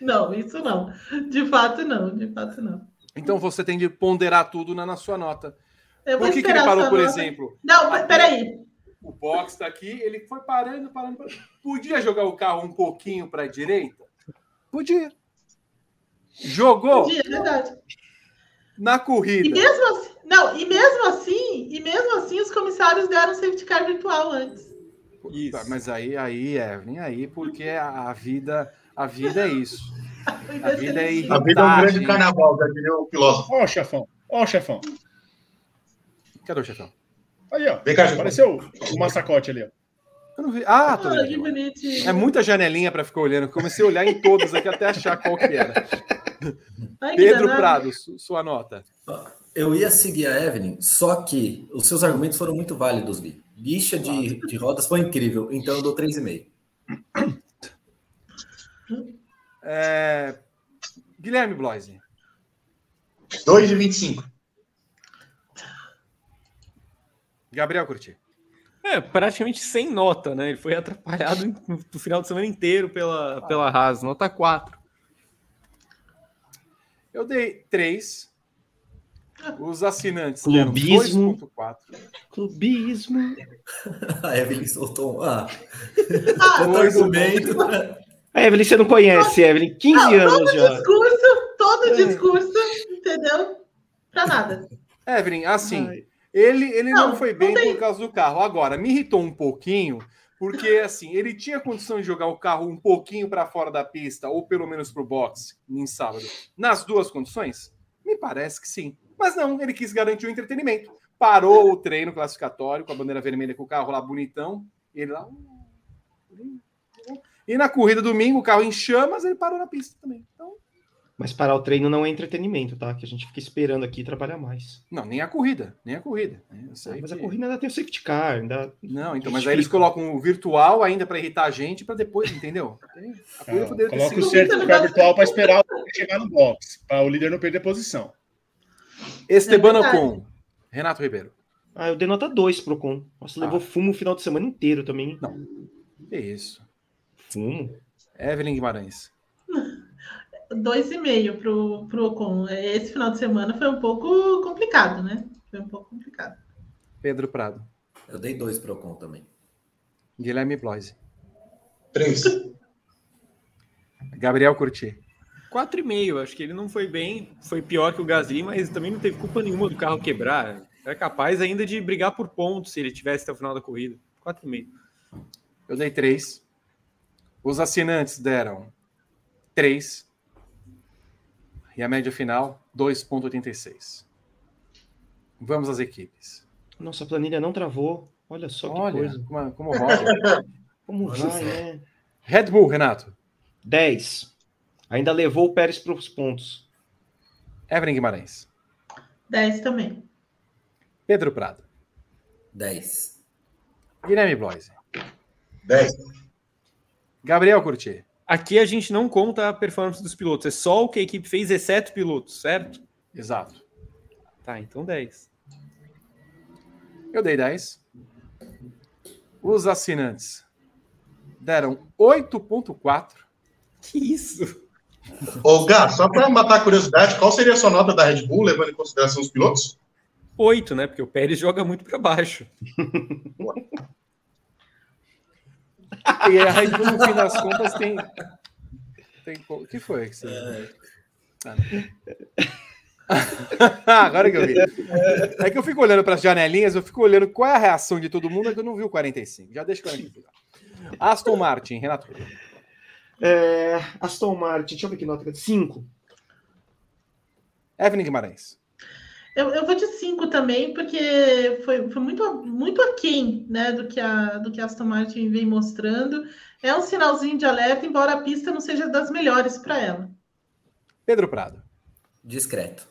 Não, isso não. De fato, não. De fato, não. Então você tem de ponderar tudo na, na sua nota. por que, que ele parou, por nota. exemplo? Não, mas peraí. O box está aqui, ele foi parando, parando, parando. Podia jogar o carro um pouquinho para a direita? Podia. Jogou? Podia, é verdade. Na corrida. E mesmo assim, não, e mesmo assim, e mesmo assim, os comissários deram safety car virtual antes. Isso. Mas aí, aí, Evelyn, aí, porque a, a vida, a vida é isso. A vida é A vida é um grande carnaval, já diria o filósofo. Ó, oh, chefão. Ó, oh, chefão. Cadê o chefão? Aí, ó. Vem cá, Apareceu o massacote ali, ó. Eu não vi. Ah, tô ah, É muita janelinha para ficar olhando. Comecei a olhar em todas aqui até achar qual que era. Ai, Pedro Prado, sua nota. Eu ia seguir a Evelyn, só que os seus argumentos foram muito válidos, Vi. Lixa de, de rodas foi incrível, então eu dou 3,5. É... Guilherme Bloise. 2 de 25. Gabriel Curti. É, praticamente sem nota, né? Ele foi atrapalhado no final de semana inteiro pela, pela Haas. Nota 4. Eu dei 3. Os assinantes Clubismo. 2.4. Clubismo. A Evelyn soltou um. Ah, ah argumento. A Evelyn você não conhece, Evelyn. 15 não, anos todo já. Discurso, todo é. discurso, entendeu? Pra nada. Evelyn, assim, Ai. ele, ele não, não foi bem não por causa do carro. Agora, me irritou um pouquinho, Porque, assim, ele tinha condição de jogar o carro um pouquinho para fora da pista, ou pelo menos para o boxe, em sábado, nas duas condições? Me parece que sim. Mas não, ele quis garantir o entretenimento. Parou o treino classificatório com a bandeira vermelha, com o carro lá bonitão. Ele lá. E na corrida domingo, o carro em chamas, ele parou na pista também. Então, Mas parar o treino não é entretenimento, tá? Que a gente fica esperando aqui trabalhar mais. não, nem a corrida, nem a corrida. Sei Ah, mas a que- corrida ainda tem o safety car, ainda. Não, então, mas aí eles colocam o virtual ainda para irritar a gente, para depois, entendeu? A corrida poderia ter coloca o sido certificado virtual para esperar chegar no box, para o líder não perder posição. Esteban É. Ocon, Renato Ribeiro. Ah, eu dei nota 2 pro Con. Nossa, Ah. levou fumo o final de semana inteiro também. Não. Que isso. Fumo? Evelyn Guimarães. Dois e meio pro, pro Ocon. Esse final de semana foi um pouco complicado, né? Foi um pouco complicado. Pedro Prado. Eu dei dois pro Ocon também. Guilherme Bloise. Três. Gabriel Curti. 4,5. Acho que ele não foi bem, foi pior que o Gasly, mas também não teve culpa nenhuma do carro quebrar. Era capaz ainda de brigar por pontos se ele tivesse até o final da corrida. 4,5. Eu dei três. Os assinantes deram três. E a média final, 2,86. Vamos às equipes. Nossa, a planilha não travou. Olha só que Olha, coisa. como, como roda. Como vai, né? Red Bull, Renato. 10. Ainda levou o Pérez para os pontos. Evelyn Guimarães. 10 também. Pedro Prado. 10. Guilherme Bloise. Dez. Gabriel Curti. Aqui a gente não conta a performance dos pilotos, é só o que a equipe fez, exceto pilotos, certo? Exato. Tá, então 10. Eu dei 10. Os assinantes deram 8,4. Que isso? Ô, Gá, só para matar a curiosidade, qual seria a sua nota da Red Bull, levando em consideração os pilotos? 8, né? Porque o Pérez joga muito para baixo. E a Red Bull, no fim das contas, tem. tem... O que foi? Que você... Ah, Agora que eu vi. É que eu fico olhando para as janelinhas, eu fico olhando qual é a reação de todo mundo, é que eu não vi o 45. Já deixa o 45. Aston Martin, Renato. É, Aston Martin, deixa eu ver que nota. 5. Evelyn Guimarães. Eu, eu vou de 5 também, porque foi, foi muito, muito aquém né, do, que a, do que a Aston Martin vem mostrando. É um sinalzinho de alerta, embora a pista não seja das melhores para ela. Pedro Prado. Discreto.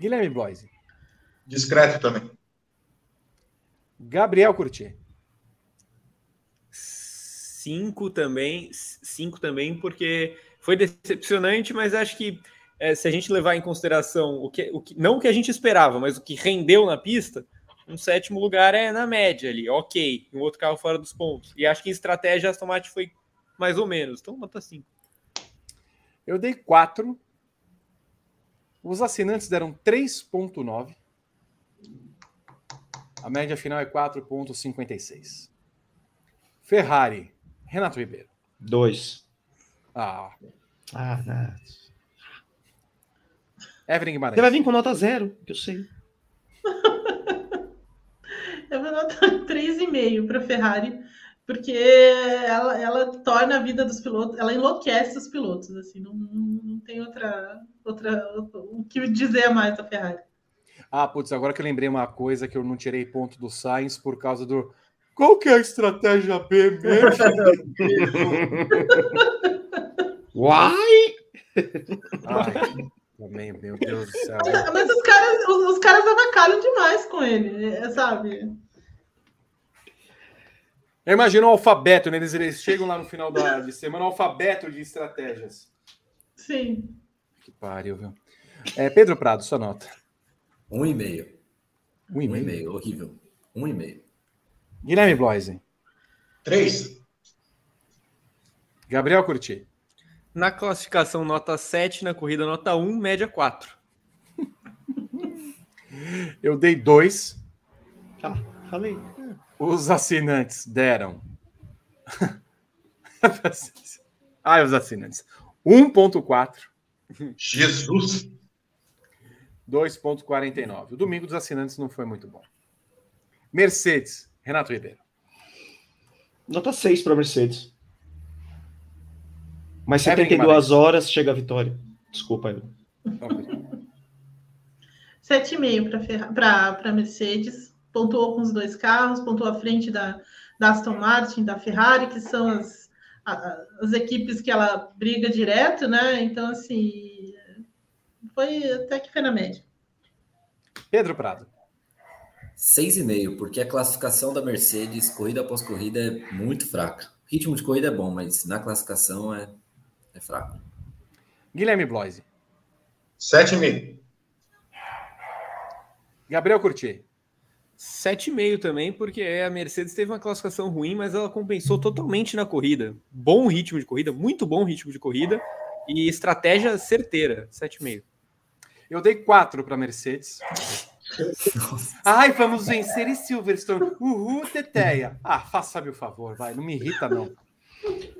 Guilherme Bloise. Discreto também. Gabriel Curti. 5 também, 5 também, porque foi decepcionante, mas acho que é, se a gente levar em consideração o que, o que, não o que a gente esperava, mas o que rendeu na pista, um sétimo lugar é na média ali, ok, um outro carro fora dos pontos. E acho que em estratégia a Aston Martin foi mais ou menos, então nota 5. Eu dei 4. Os assinantes deram 3,9. A média final é 4,56. Ferrari, Renato Ribeiro. 2. Ah, Ah, nada. Evelyn Guimarães. Você vai vir com nota 0, que eu sei. Eu vou notar 3,5 para a Ferrari, porque ela, ela torna a vida dos pilotos, ela enlouquece os pilotos, assim, não, não tem outra, outra o que dizer a mais da Ferrari. Ah, putz, agora que eu lembrei uma coisa que eu não tirei ponto do Sainz por causa do. Qual que é a estratégia B mesmo? Uai! Ai, também, meu Deus do céu. Mas os caras, os, os caras avacalham demais com ele, é, sabe? Eu imagino o alfabeto, né? Eles, eles chegam lá no final da, de semana, o alfabeto de estratégias. Sim. Que pariu, viu? É, Pedro Prado, sua nota. Um e meio. Um Um e e meio. meio, horrível. Um e meio. Guilherme Bloise. Três. Gabriel Curti. Na classificação, nota 7, na corrida, nota 1, média 4. Eu dei dois. Ah, falei. Os assinantes deram. Ai, os assinantes. 1,4. Jesus. 2,49. O domingo dos assinantes não foi muito bom. Mercedes, Renato Ribeiro. Nota 6 para Mercedes. Mas Evelyn 72 Guimarães. horas chega a vitória. Desculpa, Evelyn. 7,5 para Mercedes. Pontuou com os dois carros, pontuou à frente da, da Aston Martin, da Ferrari, que são as, a- as equipes que ela briga direto, né? Então, assim, foi até que foi na média. Pedro Prado. 6,5, porque a classificação da Mercedes, corrida após corrida, é muito fraca. Ritmo de corrida é bom, mas na classificação é, é fraco. Guilherme Bloise. 7,5. Gabriel Curti. 7,5 também, porque a Mercedes teve uma classificação ruim, mas ela compensou totalmente na corrida. Bom ritmo de corrida, muito bom ritmo de corrida e estratégia certeira. 7,5. Eu dei 4 para Mercedes. Ai, vamos vencer em Silverstone. Uhul, Teteia. Ah, faça-me o favor, vai. Não me irrita, não.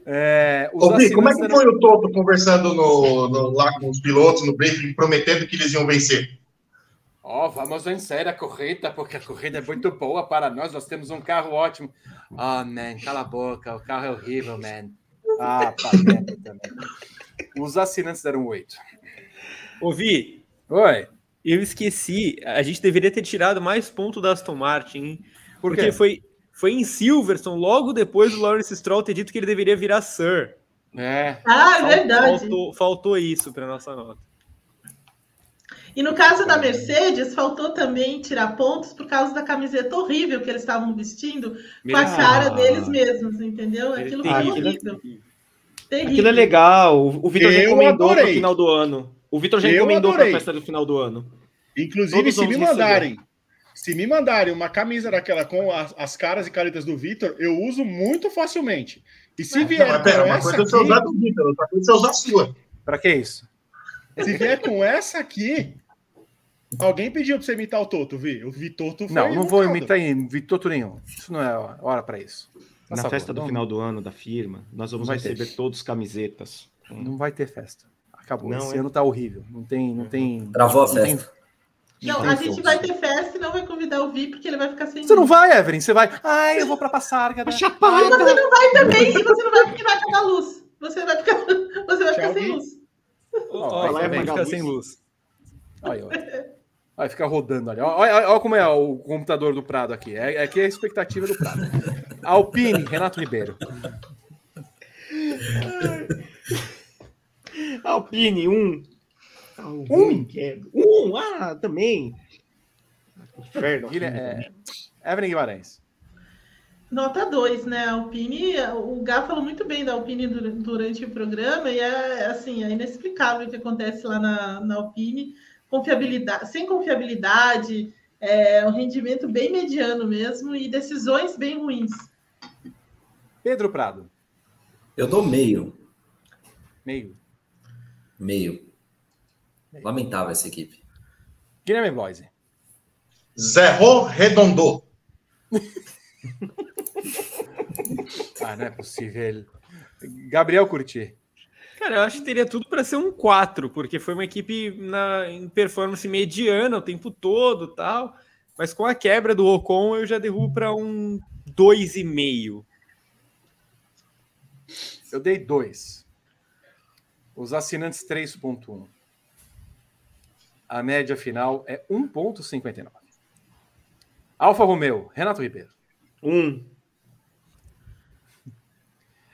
É, os Ô, Bi, como é que foi o Toto conversando no, no- lá com os pilotos no briefing, prometendo que eles iam vencer? Ó, vamos vencer a corrida, porque a corrida é muito boa para nós. Nós temos um carro ótimo. Ah, man, cala a boca. O carro é horrível, man. Ah, também. Os assinantes deram 8. Ouvi, Oi. eu esqueci. A gente deveria ter tirado mais ponto da Aston Martin, hein? Por Porque foi, foi em Silverstone, logo depois do Lawrence Stroll ter dito que ele deveria virar Sir. É. Ah, é verdade. Faltou, faltou isso para nossa nota. E no caso da Mercedes, faltou também tirar pontos por causa da camiseta horrível que eles estavam vestindo com a Ah, cara deles mesmos, entendeu? Aquilo foi horrível. Terrível. Aquilo é legal. O Vitor recomendou para o final do ano. O Vitor já Eu encomendou para a festa do final do ano. Inclusive, Todos se me vamos receber. Se me mandarem uma camisa daquela com as, as caras e caretas do Vitor, eu uso muito facilmente. E se vier Não, pera, uma é você aqui, usar do Vitor, outra coisa é você usar a sua. Para que isso? se vier com essa aqui, alguém pediu pra você imitar o Toto, Vi? O Vitoto foi Não, não vou imitar em Vitoto nenhum. Isso não é hora para isso. Por Na favor, festa do não- final do ano da firma, nós vamos Vai ter. receber todos camisetas. Não vai ter festa. Acabou. Não, Esse é? ano tá horrível. Não tem, não tem. Travou a não tem- festa. Não, a gente vai ter festa e não vai convidar o Vi porque ele vai ficar sem Você não luz. vai, Evelyn? Você vai. Ai, eu vou pra Passarga. né? E você não vai também, e você não vai porque vai acabar a luz. Você vai ficar, você vai ficar sem Vi. luz. Ó, vai ficar a sem luz. Olha, olha. Vai ficar rodando ali. Olha, olha- olha como é o computador do Prado aqui. É, aqui é a expectativa do Prado. Alpine, Renato Ribeiro. Alpine, um. Ah, Um? é. Um, ah, também. Inferno. Guilherme, é, Evelyn Guimarães. Nota 2, né? A Alpine, o Gá falou muito bem da Alpine dur- durante o programa, e é assim, é inexplicável o que acontece lá na, na Alpine. Confiabilidade, sem confiabilidade, é um rendimento bem mediano mesmo, e decisões bem ruins. Pedro Prado. Eu dou meio. Meio. Meio. Lamentável essa equipe. Guilherme Bloise. Zerro Redondo. Ah, não é possível. Gabriel Curti. Cara, eu acho que teria tudo para ser um 4, porque foi uma equipe na, em performance mediana o tempo todo tal. Mas com a quebra do Ocon, eu já derrubo para um 2,5. Eu dei dois. Os assinantes 3.1. A média final é 1.59. Alfa Romeo, Renato Ribeiro. Um.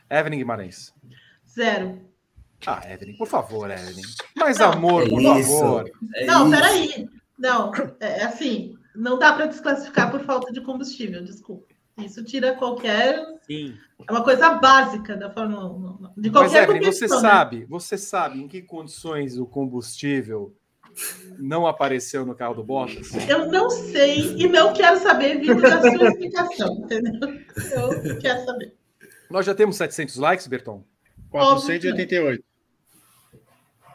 Evelyn Guimarães. Zero. Ah, Evelyn, por favor, Evelyn. Mais amor, É por isso. favor. É não, isso. peraí. Não, é é assim, não dá para desclassificar por falta de combustível, desculpa. Isso tira qualquer. Sim. É uma coisa básica da Fórmula 1. De Mas, qualquer Evelyn, você né? sabe, você sabe em que condições o combustível não apareceu no carro do Bottas? Eu não sei e não quero saber vindo da sua explicação, entendeu? Eu quero saber. Nós já temos 700 likes, Berton? 488.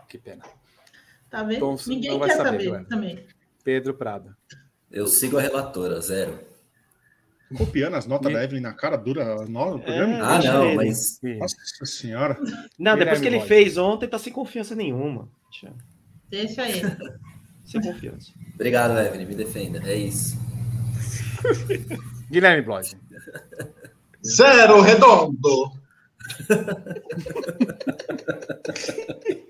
Que pena. Tá vendo? Então, Ninguém quer saber, saber, também. Pedro Prado. Eu sigo a relatora, zero. Copiando as notas E- da Evelyn na cara dura no programa. É. Ah, não, ele. mas Nossa senhora. Não, depois Guilherme que ele fez ontem, tá sem confiança nenhuma. Deixa- Deixa aí. Sem confiança. obrigado, Evelyn, me defenda. É isso. Guilherme Bloise. Zero redondo.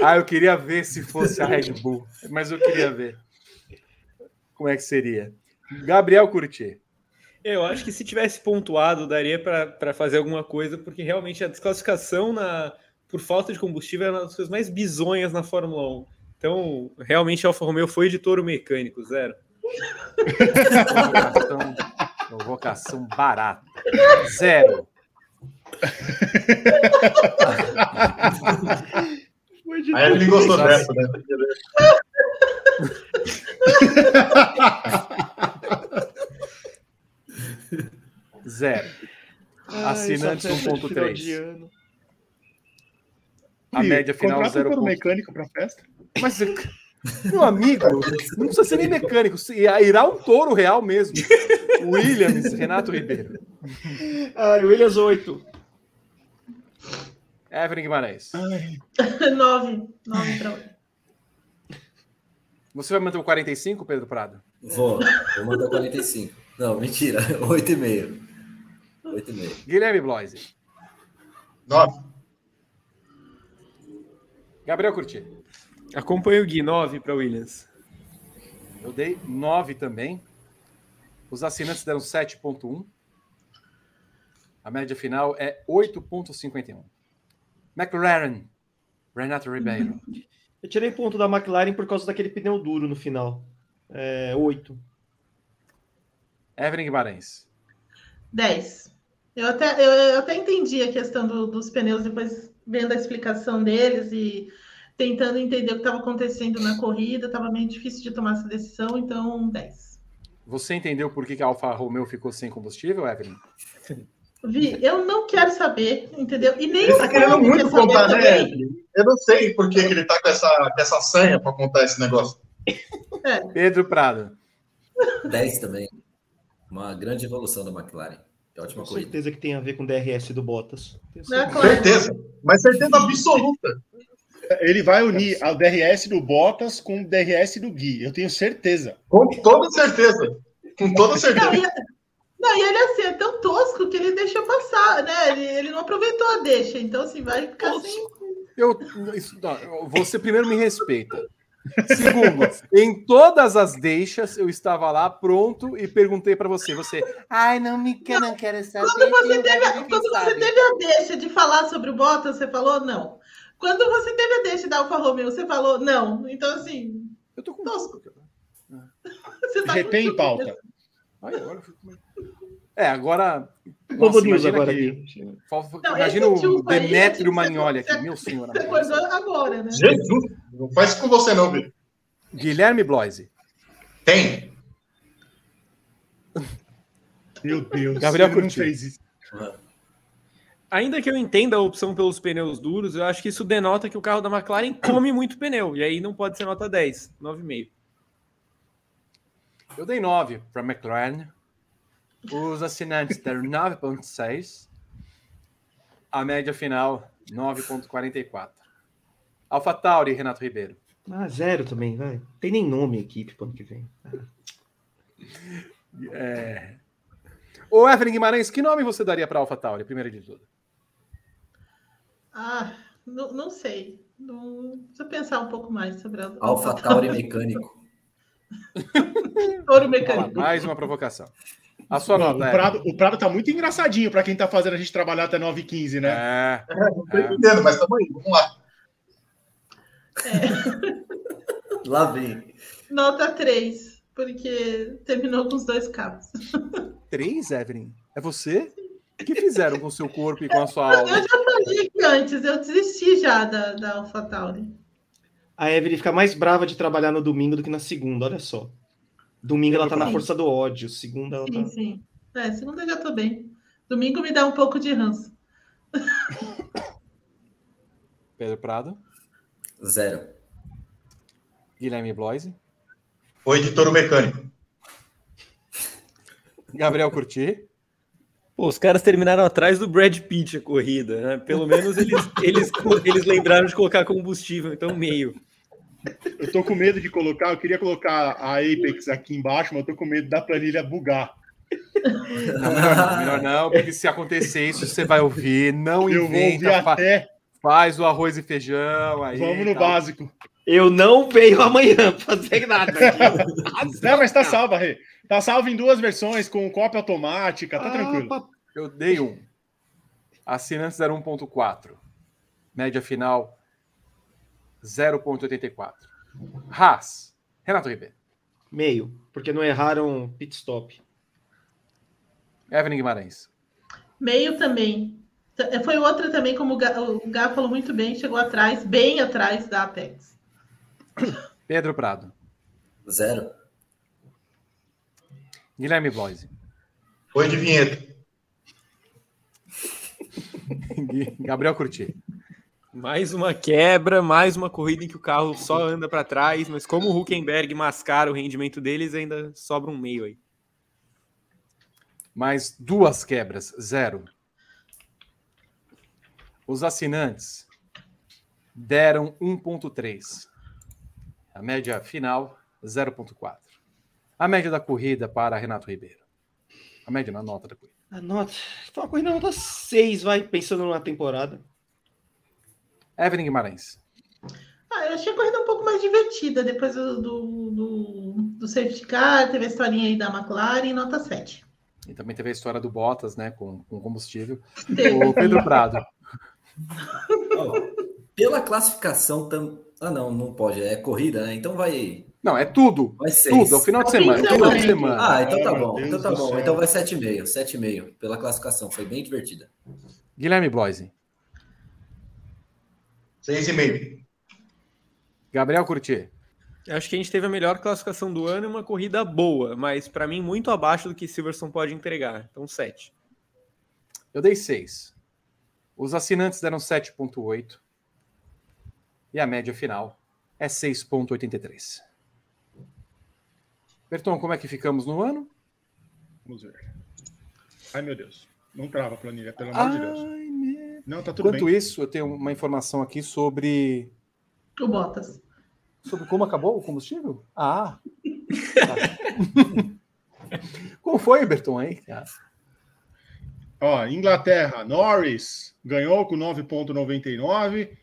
Ah, eu queria ver se fosse a Red Bull, mas eu queria ver como é que seria. Gabriel Curti. Eu acho que se tivesse pontuado, daria para fazer alguma coisa, porque realmente a desclassificação na, por falta de combustível é uma das coisas mais bizonhas na Fórmula 1. Então, realmente, a Alfa Romeo foi de touro mecânico, zero. Provocação, provocação barata. Zero. Aí ele gostou dessa, né? Zero. Assinantes Ai, só festa de final 1.3. A média final contrata um 0. touro mecânico para festa. Mas, meu amigo, não precisa ser nem mecânico. se- Irá um touro real mesmo. Williams, Renato Ribeiro. Ai, Williams 8. Evelyn Guimarães. Nove. Nove pra oito. Você vai manter o 45, Pedro Prado? Vou, vou mandar 45. Não, mentira. 8,5. 8,5. Guilherme Bloise. Nove. Gabriel Curti. Acompanha o Gui, 9 para Williams. Eu dei 9 também. Os assinantes deram 7,1. A média final é 8,51. McLaren. Renato Ribeiro. Eu tirei ponto da McLaren por causa daquele pneu duro no final. É, 8. Evelyn Guimarães. Dez. Eu até, eu, eu até entendi a questão do- dos pneus depois vendo a explicação deles e tentando entender o que estava acontecendo na corrida. Estava meio difícil de tomar essa decisão, então 10. Você entendeu por que que a Alfa Romeo ficou sem combustível, Evelyn? Vi, eu não quero saber, entendeu? E nem Ele o tá querendo muito contar, né? Eu não sei por que, que ele tá com essa, com essa sanha pra contar esse negócio. Pedro Prado. 10 também. Uma grande evolução da McLaren. Que ótima Com corrida. certeza que tem a ver com o DRS do Bottas. Tenho Não, é certeza. claro. Certeza. Mas certeza absoluta. Ele vai unir o DRS do Bottas com o DRS do Gui. Eu tenho certeza. Com toda certeza. Com toda certeza. e, não, e ele assim, é tão tosco que ele deixou passar, né? Ele, ele não aproveitou a deixa, então assim, vai ficar assim. Eu, isso, não, você primeiro me respeita. Segundo, em todas as deixas eu estava lá pronto e perguntei para você. Você, ai, não me quer, não quero saber. Quando você, teve, a- quando você sabe." teve a deixa de falar sobre o Bottas, você falou não. Quando você teve a deixa da Alfa Romeo, você falou não. Então, assim, Eu tô com Tosco. você tá Retém pauta. Ai, agora eu fico É, agora. Globo News imagina agora que- aqui. Não, Imagina o Demétrio Magnoli aqui, meu senhor. Você acordou agora, né? Jesus. Não faz isso com você, não, Vitor. Guilherme Bloise. Tem. Meu Deus. Gabriel ele não Curti. fez isso. Ainda que eu entenda a opção pelos pneus duros, eu acho que isso denota que o carro da McLaren come muito pneu. E aí não pode ser nota 10, 9,5. Eu dei 9 para McLaren. Os assinantes deram 9,6. A média final, 9,44. AlphaTauri, Renato Ribeiro. Ah, zero também, vai. Tem nem nome a equipe pro ano que vem. É... Ô, Evelyn Guimarães, que nome você daria para AlphaTauri, primeiro de tudo? Ah, não, não sei. Não, deixa eu pensar um pouco mais sobre a Alpha Tauri mecânico. Touro mecânico. mais uma provocação. A sua nota, o. Prado, o Prado tá muito engraçadinho para quem tá fazendo a gente trabalhar até 9h15, né? É, Não tô entendendo, mas tamo aí. Vamos lá. Lá vem. Nota 3, porque terminou com os dois cabos. três, Evelyn? É você? O que fizeram com o seu corpo e com a sua Eu alma? já falei aqui antes, eu desisti já da, da AlphaTauri. A Evelyn fica mais brava de trabalhar no domingo do que na segunda, olha só. Domingo ela tá na força do ódio, segunda ela Sim, tá. sim. É, segunda eu já tô bem. Domingo me dá um pouco de ranço. Pedro Prado, Zero. Guilherme Bloise, Foi de touro mecânico. Gabriel Curti. Pô, os caras terminaram atrás do Brad Pitt a corrida, né? Pelo menos eles, eles, eles lembraram de colocar combustível, então meio. Eu tô com medo de colocar, eu queria colocar a Apex aqui embaixo, mas eu tô com medo da planilha bugar. Não, melhor não, melhor não, porque se acontecer isso, você vai ouvir, não Eu vou inventa, ouvir fa- até. faz o arroz e feijão aí. Vamos no tal. básico. Eu não venho amanhã fazer nada. aqui. Não, mas tá salvo, Rê. Tá salvo em duas versões, com cópia automática, tá Ah, tranquilo. Eu dei um. Assinantes deram 1.4. Média final 0.84. Haas. Renato Ribeiro. Meio, porque não erraram pit stop. Evelyn Guimarães. Meio também. Foi outra também, como o Gá, o Gá falou muito bem, chegou atrás, bem atrás da Apex. Pedro Prado. Zero. Guilherme Bloise. Foi de vinheta. Gabriel Curti. Mais uma quebra, mais uma corrida em que o carro só anda para trás, mas como o Huckenberg mascara o rendimento deles, ainda sobra um meio aí. Mais duas quebras. Zero. Os assinantes deram 1.3. A média final, 0.4. A média da corrida para Renato Ribeiro. A média na nota da corrida. A nota. Foi uma corrida nota 6, vai, pensando na temporada. Evelyn Guimarães. Ah, eu achei a corrida um pouco mais divertida depois do, do, do, do safety car, teve a historinha aí da McLaren, nota 7. E também teve a história do Bottas, né? Com, com combustível. Teve. O Pedro Prado. Ó, pela classificação tam... Ah, não, não pode. É corrida, né? Então vai. Não, é tudo. Vai seis. Tudo. É o final de semana. é o final de semana. Ah, então tá bom. Então tá do bom. Então vai 7,5. 7,5 pela classificação. Foi bem divertida. Guilherme Bloise. Seis e meio. Gabriel Curti. Eu acho que a gente teve a melhor classificação do ano e uma corrida boa, mas para mim muito abaixo do que Silverstone pode entregar. Então 7. Eu dei 6. Os assinantes deram 7.8. E a média final é 6.83. Berton, como é que ficamos no ano? Vamos ver. Ai, meu Deus. Não trava a planilha, pelo amor de Deus. Não, tá tudo Enquanto bem. isso, eu tenho uma informação aqui sobre O Bottas. sobre como acabou o combustível? Ah. Tá. como foi, Berton, aí? Ó, Inglaterra, Norris ganhou com 9,99.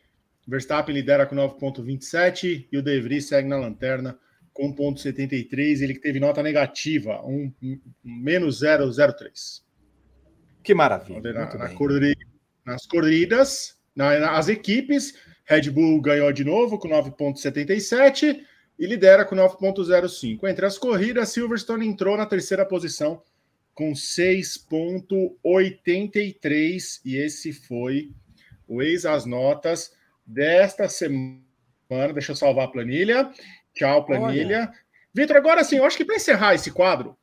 Verstappen lidera com 9,27 e o De Vries segue na lanterna com 1,73. Ele que teve nota negativa, um, um- menos 0,03. Que maravilha. Na- Muito na bem. Nas corridas, na- nas equipes, Red Bull ganhou de novo com 9,77 e lidera com 9,05. Entre as corridas, Silverstone entrou na terceira posição com 6,83 e esse foi o ex as notas desta semana. Deixa eu salvar a planilha. Tchau, planilha. Vitor, agora sim, eu acho que para encerrar esse quadro.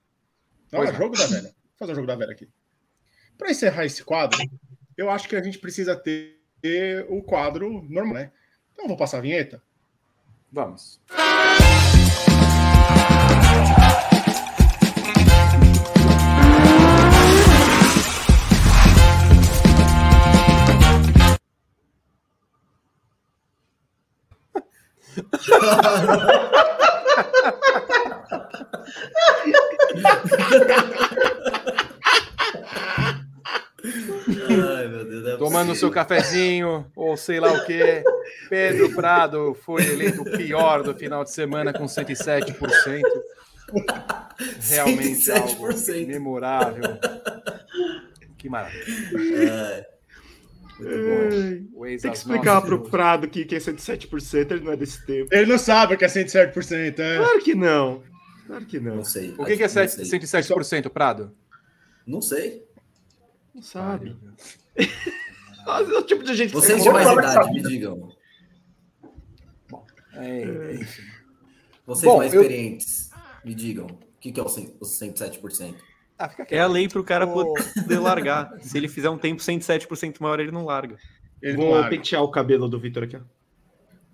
Não. jogo da velha. Vou fazer o jogo da velha aqui. Para encerrar esse quadro, eu acho que a gente precisa ter o quadro normal, né? Então, vou passar a vinheta. Vamos. Ai, meu Deus. não é Tomando seu possível. cafezinho, ou sei lá o quê. Pedro Prado foi eleito o pior do final de semana com 107%. Realmente algo 107%. memorável. Que maravilha. Ai, Ai, O ex Tem que explicar pro minutos. Prado que, que é 107%, ele não é desse tempo. Ele não sabe o que é 107%, é? Claro que não. Claro que não. não sei. O que, que é Não sei. 107%, Prado? Não sei. Não sabe. Ah, É o tipo de gente que Vocês você de mais idade, me digam. É, enfim. Vocês Bom, mais eu- experientes, me digam. O que, que é o cem- os 107%? Ah, É a lei pro cara Ô. poder largar. Se ele fizer um tempo 107% maior, ele não larga. Ele não Vou larga. pentear o cabelo do Vitor aqui.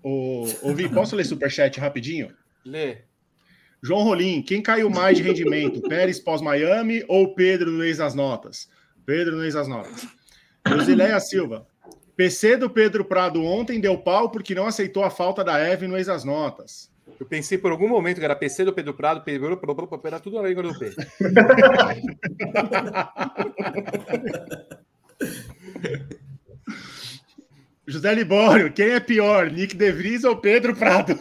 Ô, ô, Vi, posso ler superchat rapidinho? Lê. João Rolim, quem caiu mais de rendimento? Pérez pós-Miami ou Pedro no ex das notas? Pedro no ex das notas. Rosileia Silva. PC do Pedro Prado ontem deu pau porque não aceitou a falta da Eve no ex das notas. Eu pensei por algum momento que era PC do Pedro Prado, Pedro, era tudo na língua do P. José Libório, quem é pior, Nick De Vries ou Pedro Prado?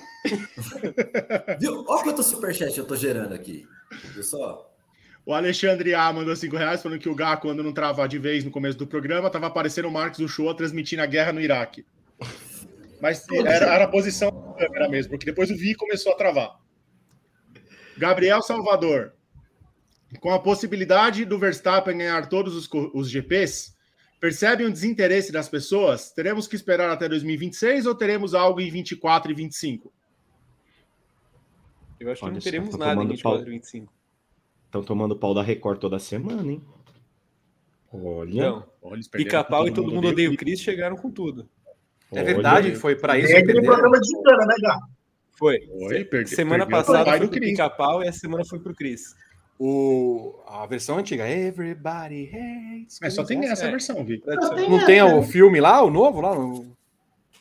Viu? Olha quanto superchat eu tô gerando aqui. Viu só? O Alexandre A mandou 5 reais, falando que o Gá, quando não travar de vez no começo do programa, tava aparecendo o Marcos Uchoa transmitindo a guerra no Iraque. Mas era, era a posição da câmera mesmo, porque depois o Vi começou a travar. Gabriel Salvador. Com a possibilidade do Verstappen ganhar todos os, os GPs, percebe um desinteresse das pessoas? Teremos que esperar até 2026 ou teremos algo em 24 e 25? Eu acho Olha, que não teremos tá nada em 24 e 25. Estão tomando pau da Record toda semana, hein? Olha. Não. Pica-pau e todo mundo odeia o Cris chegaram com tudo. É verdade, foi para isso. É aquele programa de engano, né, Gá? Foi. foi perdi, semana passada foi pro Pica-Pau e a semana foi pro Cris. O, a versão antiga, Everybody Hates. Mas só tem essa é. versão, Vi. Não tem o filme lá, o novo lá? No...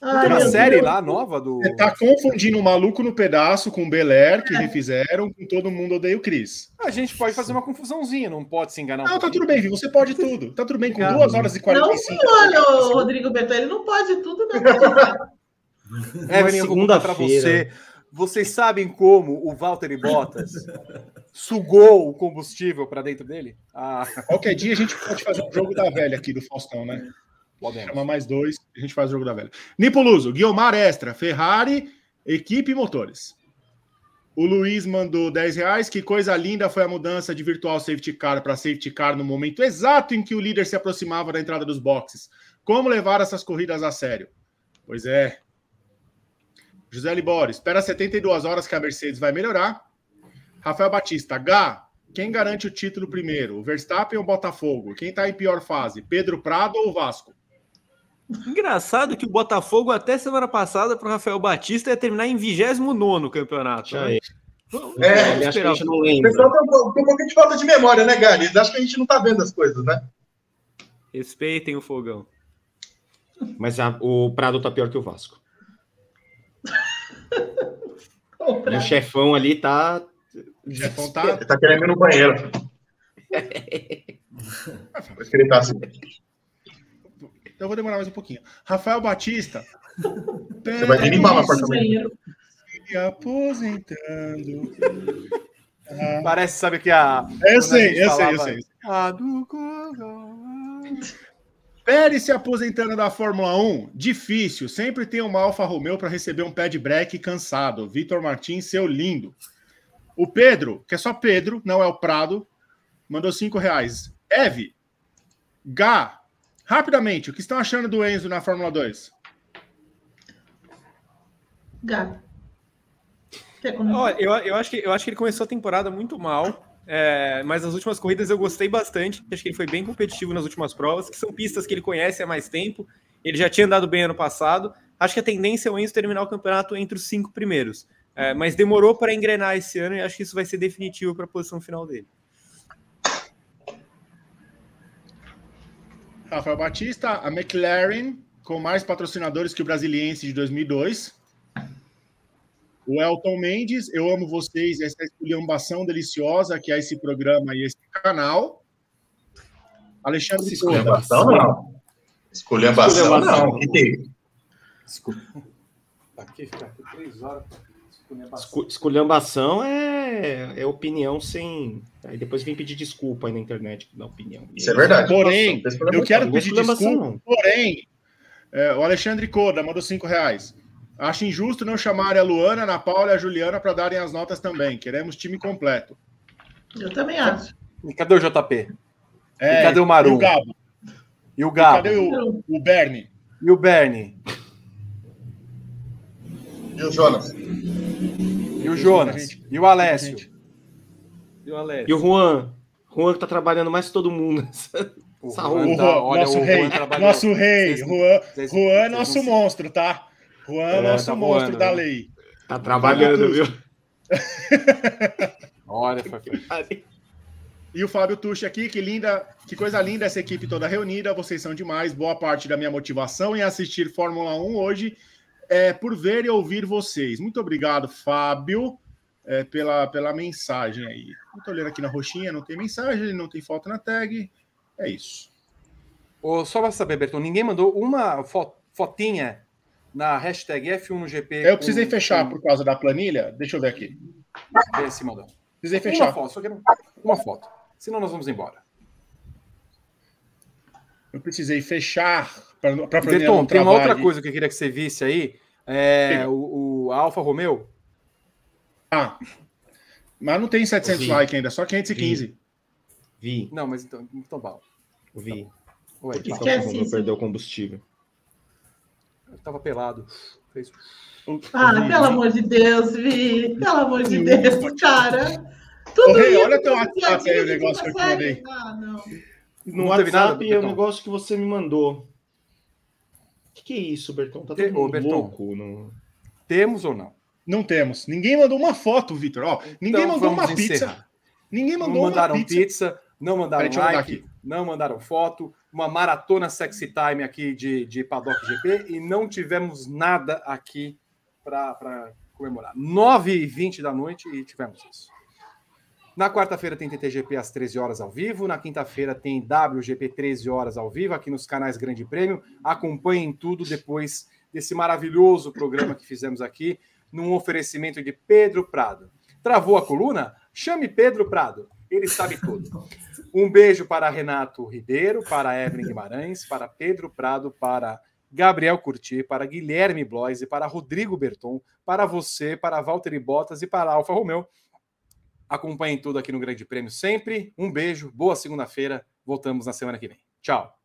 Ai, tem uma série Deus. lá nova do. Você tá confundindo o maluco no pedaço com o Bel Air, que é. refizeram, com todo mundo odeia o Cris. A gente pode fazer uma confusãozinha, não pode se enganar. Um não, tá tudo bem, Vi, você pode tudo. Tá tudo bem com duas horas e 45 Não, senhor, Rodrigo Beto, ele não pode tudo, não. é, Marinha, segunda para você. Vocês sabem como o Walter Bottas sugou o combustível para dentro dele? Ah. Qualquer dia a gente pode fazer um jogo da velha aqui do Faustão, né? Podemos. Chama mais dois, a gente faz o jogo da velha. Nipoluso, Guilmar Extra, Ferrari, equipe e motores. O Luiz mandou 10 reais. Que coisa linda foi a mudança de virtual safety car para safety car no momento exato em que o líder se aproximava da entrada dos boxes. Como levar essas corridas a sério? Pois é. José Libório, espera 72 horas que a Mercedes vai melhorar. Rafael Batista, H, quem garante o título primeiro? O Verstappen ou o Botafogo? Quem está em pior fase? Pedro Prado ou Vasco? Engraçado que o Botafogo, até semana passada, para o Rafael Batista, ia terminar em 29 o campeonato. Né? É, acho que a gente não lembra. O pessoal tem um, tem um pouquinho de falta de memória, né, Gary? Acho que a gente não tá vendo as coisas, né? Respeitem o fogão. Mas a, o Prado tá pior que o Vasco. o, o chefão ali tá. O chefão tá. Ele tá querendo ir no banheiro. Vai querer estar assim. Então eu vou demorar mais um pouquinho. Rafael Batista. Você vai limpar o apartamento. Se aposentando. Ah. Parece, sabe que a. Eu sei, eu sei, eu sei. Pérez se aposentando da Fórmula 1, difícil. Sempre tem uma Alfa Romeo para receber um pé de break cansado. Vitor Martins, seu lindo. O Pedro, que é só Pedro, não é o Prado, mandou cinco reais. Eve, Gá, Rapidamente, o que estão achando do Enzo na Fórmula 2? Gato. Olha, eu, eu, acho que, eu acho que ele começou a temporada muito mal, é, mas as últimas corridas eu gostei bastante. Acho que ele foi bem competitivo nas últimas provas, que são pistas que ele conhece há mais tempo. Ele já tinha andado bem ano passado. Acho que a tendência é o Enzo terminar o campeonato entre os cinco primeiros. É, mas demorou para engrenar esse ano e acho que isso vai ser definitivo para a posição final dele. Rafael Batista, a McLaren, com mais patrocinadores que o Brasiliense de 2002. O Elton Mendes, eu amo vocês, essa esculhambação deliciosa que é esse programa e esse canal. Alexandre Esculhambação não. Esculhambação não. Que é Desculpa. Aqui, fica aqui três horas. Esculhambação é, é opinião sem. Aí depois vem pedir desculpa aí na internet da opinião. Isso é verdade. Porém, eu quero pedir desculpa. Porém, é, o Alexandre Coda mandou cinco reais. Acho injusto não chamarem a Luana, a Ana Paula e a Juliana para darem as notas também. Queremos time completo. Eu também acho. E cadê o JP? É, e cadê o Maru? E o Gabo? E o Gabo? E cadê o, o Bernie? E o Bernie? E o Jonas? E o Jonas? E o Alessio? E o Alessio? E o Juan? Juan que tá trabalhando mais que todo mundo. O Juan, tá, olha, nosso, rei, nosso rei, Juan, Juan é nosso monstro, tá? Juan é, nosso tá monstro voando, da né? lei. Tá trabalhando, viu? olha, foi... E o Fábio Tucci aqui, que linda, que coisa linda essa equipe toda reunida. Vocês são demais. Boa parte da minha motivação em assistir Fórmula 1 hoje é, por ver e ouvir vocês. Muito obrigado, Fábio, é, pela, pela mensagem aí. Estou olhando aqui na roxinha, não tem mensagem, não tem foto na tag. É isso. Só para saber, Berton, ninguém mandou uma fotinha na hashtag F1 no GP. Eu precisei com... fechar por causa da planilha. Deixa eu ver aqui. Vê se mandou. Precisei fechar. Uma foto, só quero uma foto. Senão nós vamos embora. Eu precisei fechar para a Berton, tem uma outra coisa que eu queria que você visse aí. É, o, o Alfa Romeo. Ah, mas não tem 700 likes ainda, só 515. Vi. Vi. Não, mas então, então bom. Vi. Ué, Por que o Alfa Romeo perdeu combustível? Eu tava pelado. Fez... Ah, vi, pelo vi. amor de Deus, Vi. Pelo amor de Deus, cara. Tudo Ô, isso, olha teu WhatsApp aí, o negócio que eu te mandei. Ah, não. No não WhatsApp é o negócio que você me mandou. O que, que, é isso, Berton? Tá todo mundo Berton, louco. No... Temos ou não? Não temos. Ninguém mandou uma foto, Vitor. Ó, ninguém então, mandou uma encerrar. pizza. Ninguém mandou não mandaram uma pizza. pizza não mandaram like, não mandaram foto, uma maratona sexy time aqui de, de Paddock GP e não tivemos nada aqui para comemorar. 9h20 da noite e tivemos isso. Na quarta-feira tem TTGP às 13 horas ao vivo. Na quinta-feira tem WGP 13 horas ao vivo aqui nos canais Grande Prêmio. Acompanhem tudo depois desse maravilhoso programa que fizemos aqui, num oferecimento de Pedro Prado. Travou a coluna? Chame Pedro Prado. Ele sabe tudo. Um beijo para Renato Ribeiro, para Evelyn Guimarães, para Pedro Prado, para Gabriel Curti, para Guilherme Bloise, para Rodrigo Berton, para você, para Valtteri Bottas e para Alfa Romeo. Acompanhem tudo aqui no Grande Prêmio sempre. Um beijo, boa segunda-feira. Voltamos na semana que vem. Tchau.